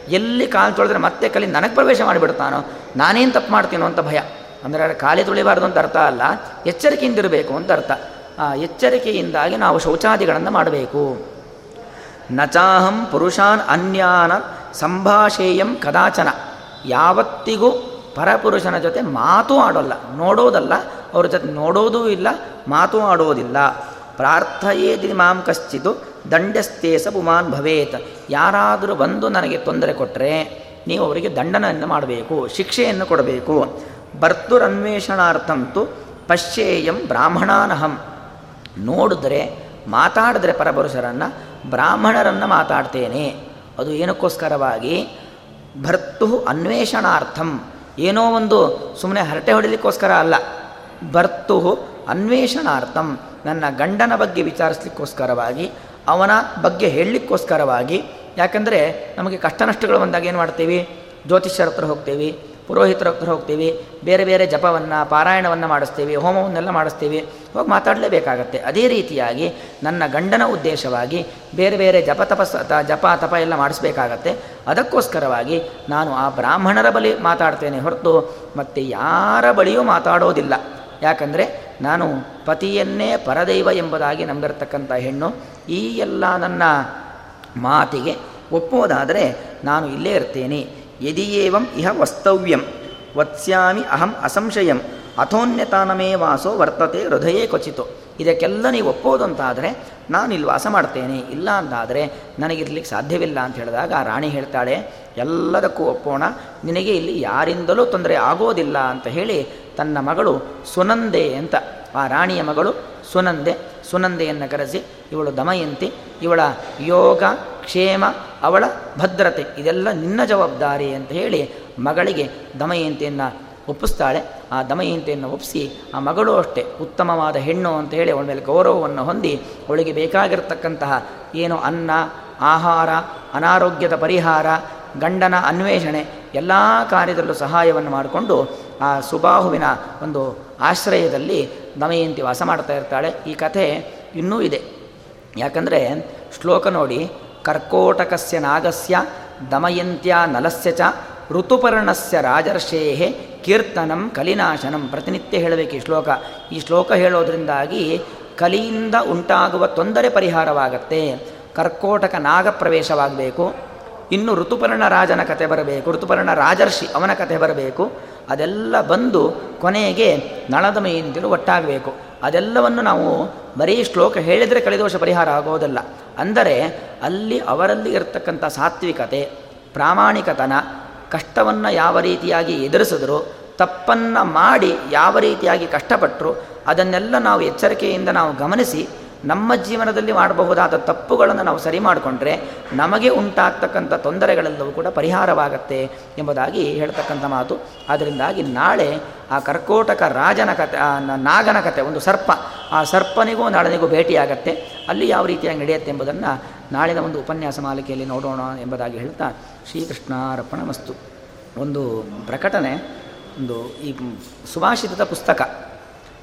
ಎಲ್ಲಿ ಕಾಲು ತೊಳೆದ್ರೆ ಮತ್ತೆ ಕಲಿ ನನಗೆ ಪ್ರವೇಶ ಮಾಡಿಬಿಡ್ತಾನೋ ನಾನೇನು ತಪ್ಪು ಮಾಡ್ತೀನೋ ಅಂತ ಭಯ. ಅಂದರೆ ಕಾಲೇ ತೊಳಿಬಾರ್ದು ಅಂತ ಅರ್ಥ ಅಲ್ಲ. ಎಚ್ಚರಿಕೆಯಿಂದಿರಬೇಕು ಅಂತ ಅರ್ಥ. ಆ ಎಚ್ಚರಿಕೆಯಿಂದಾಗಿ ನಾವು ಶೌಚಾದಿಗಳನ್ನು ಮಾಡಬೇಕು. ನಚಾಹಂ ಪುರುಷಾನ್ ಅನ್ಯಾನ ಸಂಭಾಷೇಯಂ ಕದಾಚನ. ಯಾವತ್ತಿಗೂ ಪರಪುರುಷನ ಜೊತೆ ಮಾತು ಆಡೋಲ್ಲ, ನೋಡೋದಲ್ಲ. ಅವ್ರ ಜೊತೆ ನೋಡೋದೂ ಇಲ್ಲ, ಮಾತು ಆಡೋದಿಲ್ಲ. ಪ್ರಾರ್ಥಯೇದಿ ಮಾಂ ಕಶ್ಚಿತು ದಂಡಸ್ತೇಸ ಪುಮಾನ್ ಭವೇತ್. ಯಾರಾದರೂ ಬಂದು ನನಗೆ ತೊಂದರೆ ಕೊಟ್ಟರೆ ನೀವು ಅವರಿಗೆ ದಂಡನೆಯನ್ನು ಮಾಡಬೇಕು, ಶಿಕ್ಷೆಯನ್ನು ಕೊಡಬೇಕು. ಭರ್ತುರನ್ವೇಷಣಾರ್ಥಂತು ಪಶ್ಯೇಯಂ ಬ್ರಾಹ್ಮಣಾನಹಂ. ನೋಡಿದ್ರೆ, ಮಾತಾಡಿದ್ರೆ ಪರಪುರುಷರನ್ನು, ಬ್ರಾಹ್ಮಣರನ್ನು ಮಾತಾಡ್ತೇನೆ. ಅದು ಏನಕ್ಕೋಸ್ಕರವಾಗಿ? ಭರ್ತು ಅನ್ವೇಷಣಾರ್ಥಂ. ಏನೋ ಒಂದು ಸುಮ್ಮನೆ ಹರಟೆ ಹೊಡಲಿಕ್ಕೋಸ್ಕರ ಅಲ್ಲ. ಬರ್ತು ಅನ್ವೇಷಣಾರ್ಥಂ. ನನ್ನ ಗಂಡನ ಬಗ್ಗೆ ವಿಚಾರಿಸ್ಲಿಕ್ಕೋಸ್ಕರವಾಗಿ, ಅವನ ಬಗ್ಗೆ ಹೇಳಲಿಕ್ಕೋಸ್ಕರವಾಗಿ. ಯಾಕಂದರೆ ನಮಗೆ ಕಷ್ಟ ನಷ್ಟಗಳು ಬಂದಾಗ ಏನು ಮಾಡ್ತೀವಿ? ಜ್ಯೋತಿಷ್ಯರ ಹತ್ರ ಹೋಗ್ತೀವಿ. ಪುರೋಹಿತರ ಹತ್ರ ಹೋಗ್ತೀವಿ, ಬೇರೆ ಬೇರೆ ಜಪವನ್ನು, ಪಾರಾಯಣವನ್ನು ಮಾಡಿಸ್ತೀವಿ, ಹೋಮವನ್ನೆಲ್ಲ ಮಾಡಿಸ್ತೀವಿ, ಹೋಗಿ ಮಾತಾಡಲೇಬೇಕಾಗತ್ತೆ. ಅದೇ ರೀತಿಯಾಗಿ ನನ್ನ ಗಂಡನ ಉದ್ದೇಶವಾಗಿ ಬೇರೆ ಬೇರೆ ಜಪ ತಪಸ್ ಜಪ, ತಪ ಎಲ್ಲ ಮಾಡಿಸ್ಬೇಕಾಗತ್ತೆ. ಅದಕ್ಕೋಸ್ಕರವಾಗಿ ನಾನು ಆ ಬ್ರಾಹ್ಮಣರ ಬಳಿ ಮಾತಾಡ್ತೇನೆ ಹೊರತು ಮತ್ತು ಯಾರ ಬಳಿಯೂ ಮಾತಾಡೋದಿಲ್ಲ. ಯಾಕಂದರೆ ನಾನು ಪತಿಯನ್ನೇ ಪರದೈವ ಎಂಬುದಾಗಿ ನಂಬಿರತಕ್ಕಂಥ ಹೆಣ್ಣು. ಈ ಎಲ್ಲ ನನ್ನ ಮಾತಿಗೆ ಒಪ್ಪುವುದಾದರೆ ನಾನು ಇಲ್ಲೇ ಇರ್ತೇನೆ. ಯದಿಯೇವಂ ಇಹ ವಸ್ತವ್ಯಂ ವತ್ಸ್ಯಾಮಿ ಅಹಂ ಅಸಂಶಯಂ ಅಥೋನ್ಯತಾನಮೇ ವಾಸೋ ವರ್ತತೆ ಹೃದಯೇ ಕ್ವಚಿತು ಇದಕ್ಕೆಲ್ಲ ನೀವು ಒಪ್ಪೋದು ಅಂತಾದರೆ, ನಾನು ಇಲ್ಲಿ ವಾಸ ಮಾಡ್ತೇನೆ, ಇಲ್ಲ ಅಂತಾದರೆ ನನಗಿರ್ಲಿಕ್ಕೆ ಸಾಧ್ಯವಿಲ್ಲ ಅಂತ ಹೇಳಿದಾಗ ಆ ರಾಣಿ ಹೇಳ್ತಾಳೆ, ಎಲ್ಲದಕ್ಕೂ ಒಪ್ಪೋಣ, ನಿನಗೆ ಇಲ್ಲಿ ಯಾರಿಂದಲೂ ತೊಂದರೆ ಆಗೋದಿಲ್ಲ ಅಂತ ಹೇಳಿ ತನ್ನ ಮಗಳು ಸುನಂದೆ ಅಂತ, ಆ ರಾಣಿಯ ಮಗಳು ಸುನಂದೆ, ಸುನಂದೆಯನ್ನು ಕರೆಸಿ, ಇವಳು ದಮಯಂತಿ, ಇವಳ ಯೋಗ ಕ್ಷೇಮ, ಅವಳ ಭದ್ರತೆ, ಇದೆಲ್ಲ ನಿನ್ನ ಜವಾಬ್ದಾರಿ ಅಂತ ಹೇಳಿ ಮಗಳಿಗೆ ದಮಯಂತಿಯನ್ನು ಒಪ್ಪಿಸ್ತಾಳೆ. ಆ ದಮಯಂತಿಯನ್ನು ಒಪ್ಪಿಸಿ, ಆ ಮಗಳು ಅಷ್ಟೇ, ಉತ್ತಮವಾದ ಹೆಣ್ಣು ಅಂತ ಹೇಳಿ ಅವಳ ಮೇಲೆ ಗೌರವವನ್ನು ಹೊಂದಿ, ಅವಳಿಗೆ ಬೇಕಾಗಿರತಕ್ಕಂತಹ ಏನು ಅನ್ನ, ಆಹಾರ, ಅನಾರೋಗ್ಯದ ಪರಿಹಾರ, ಗಂಡನ ಅನ್ವೇಷಣೆ, ಎಲ್ಲ ಕಾರ್ಯದಲ್ಲೂ ಸಹಾಯವನ್ನು ಮಾಡಿಕೊಂಡು ಆ ಸುಬಾಹುವಿನ ಒಂದು ಆಶ್ರಯದಲ್ಲಿ ದಮಯಂತಿ ವಾಸ ಮಾಡ್ತಾ ಇರ್ತಾಳೆ. ಈ ಕಥೆ ಇನ್ನೂ ಇದೆ. ಯಾಕಂದರೆ ಶ್ಲೋಕ ನೋಡಿ ಕರ್ಕೋಟಕಸ್ಯ ನಾಗಸ್ಯ ದಮಯಂತ್ಯ ನಲಸ್ಯ ಚ ಋತುಪರ್ಣಸ್ಯ ರಾಜರ್ಷೇ ಕೀರ್ತನಂ ಕಲಿನಾಶನಂ ಪ್ರತಿನಿತ್ಯ ಹೇಳಬೇಕು ಈ ಶ್ಲೋಕ. ಈ ಶ್ಲೋಕ ಹೇಳೋದ್ರಿಂದಾಗಿ ಕಲಿಯಿಂದ ಉಂಟಾಗುವ ತೊಂದರೆ ಪರಿಹಾರವಾಗತ್ತೆ. ಕರ್ಕೋಟಕ ನಾಗ ಪ್ರವೇಶವಾಗಬೇಕು ಇನ್ನು ಋತುಪರ್ಣ ರಾಜನ ಕತೆ ಬರಬೇಕು. ಋತುಪರ್ಣ ರಾಜರ್ಷಿ ಅವನ ಕತೆ ಬರಬೇಕು. ಅದೆಲ್ಲ ಬಂದು ಕೊನೆಗೆ ನಳದಮೆಯಿಂದಲೂ ಒಟ್ಟಾಗಬೇಕು. ಅದೆಲ್ಲವನ್ನು ನಾವು ಬರೀ ಶ್ಲೋಕ ಹೇಳಿದರೆ ಕಳೆದೋಷ ಪರಿಹಾರ ಆಗೋದಲ್ಲ. ಅಂದರೆ ಅಲ್ಲಿ ಅವರಲ್ಲಿ ಇರತಕ್ಕಂಥ ಸಾತ್ವಿಕತೆ, ಪ್ರಾಮಾಣಿಕತನ, ಕಷ್ಟವನ್ನು ಯಾವ ರೀತಿಯಾಗಿ ಎದುರಿಸಿದ್ರು, ತಪ್ಪನ್ನು ಮಾಡಿ ಯಾವ ರೀತಿಯಾಗಿ ಕಷ್ಟಪಟ್ಟರು ಅದನ್ನೆಲ್ಲ ನಾವು ಎಚ್ಚರಿಕೆಯಿಂದ ನಾವು ಗಮನಿಸಿ ನಮ್ಮ ಜೀವನದಲ್ಲಿ ಮಾಡಬಹುದಾದ ತಪ್ಪುಗಳನ್ನು ನಾವು ಸರಿ ಮಾಡಿಕೊಂಡ್ರೆ ನಮಗೆ ಉಂಟಾಗ್ತಕ್ಕಂಥ ತೊಂದರೆಗಳೆಲ್ಲವೂ ಕೂಡ ಪರಿಹಾರವಾಗತ್ತೆ ಎಂಬುದಾಗಿ ಹೇಳ್ತಕ್ಕಂಥ ಮಾತು. ಅದರಿಂದಾಗಿ ನಾಳೆ ಆ ಕರ್ಕೋಟಕ ರಾಜನ ಕತೆ ನಾಗನ ಕತೆ, ಒಂದು ಸರ್ಪ, ಆ ಸರ್ಪನಿಗೂ ನಾಳನಿಗೂ ಭೇಟಿಯಾಗತ್ತೆ. ಅಲ್ಲಿ ಯಾವ ರೀತಿಯಾಗಿ ನಡೆಯುತ್ತೆ ಎಂಬುದನ್ನು ನಾಳಿನ ಒಂದು ಉಪನ್ಯಾಸ ಮಾಲಿಕೆಯಲ್ಲಿ ನೋಡೋಣ ಎಂಬುದಾಗಿ ಹೇಳ್ತಾ ಶ್ರೀಕೃಷ್ಣಾರ್ಪಣ ಮಸ್ತು ಒಂದು ಪ್ರಕಟಣೆ, ಒಂದು ಈ ಸುಭಾಷಿತದ ಪುಸ್ತಕ.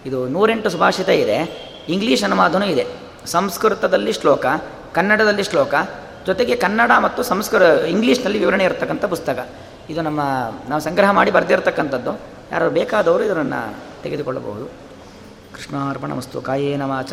ಇದು ನೂರೆಂಟು ಸುಭಾಷಿತ ಇದೆ. ಇಂಗ್ಲೀಷ್ ಅನುವಾದನೂ ಇದೆ. ಸಂಸ್ಕೃತದಲ್ಲಿ ಶ್ಲೋಕ, ಕನ್ನಡದಲ್ಲಿ ಶ್ಲೋಕ, ಜೊತೆಗೆ ಕನ್ನಡ ಮತ್ತು ಸಂಸ್ಕೃತ, ಇಂಗ್ಲೀಷ್ನಲ್ಲಿ ವಿವರಣೆ ಇರತಕ್ಕಂಥ ಪುಸ್ತಕ. ಇದು ನಮ್ಮ, ನಾವು ಸಂಗ್ರಹ ಮಾಡಿ ಬರೆದಿರ್ತಕ್ಕಂಥದ್ದು. ಯಾರು ಬೇಕಾದವರು ಇದನ್ನು ತೆಗೆದುಕೊಳ್ಳಬಹುದು. ಕೃಷ್ಣಾರ್ಪಣ ವಸ್ತು ಕಾಯೇನ ವಾಚ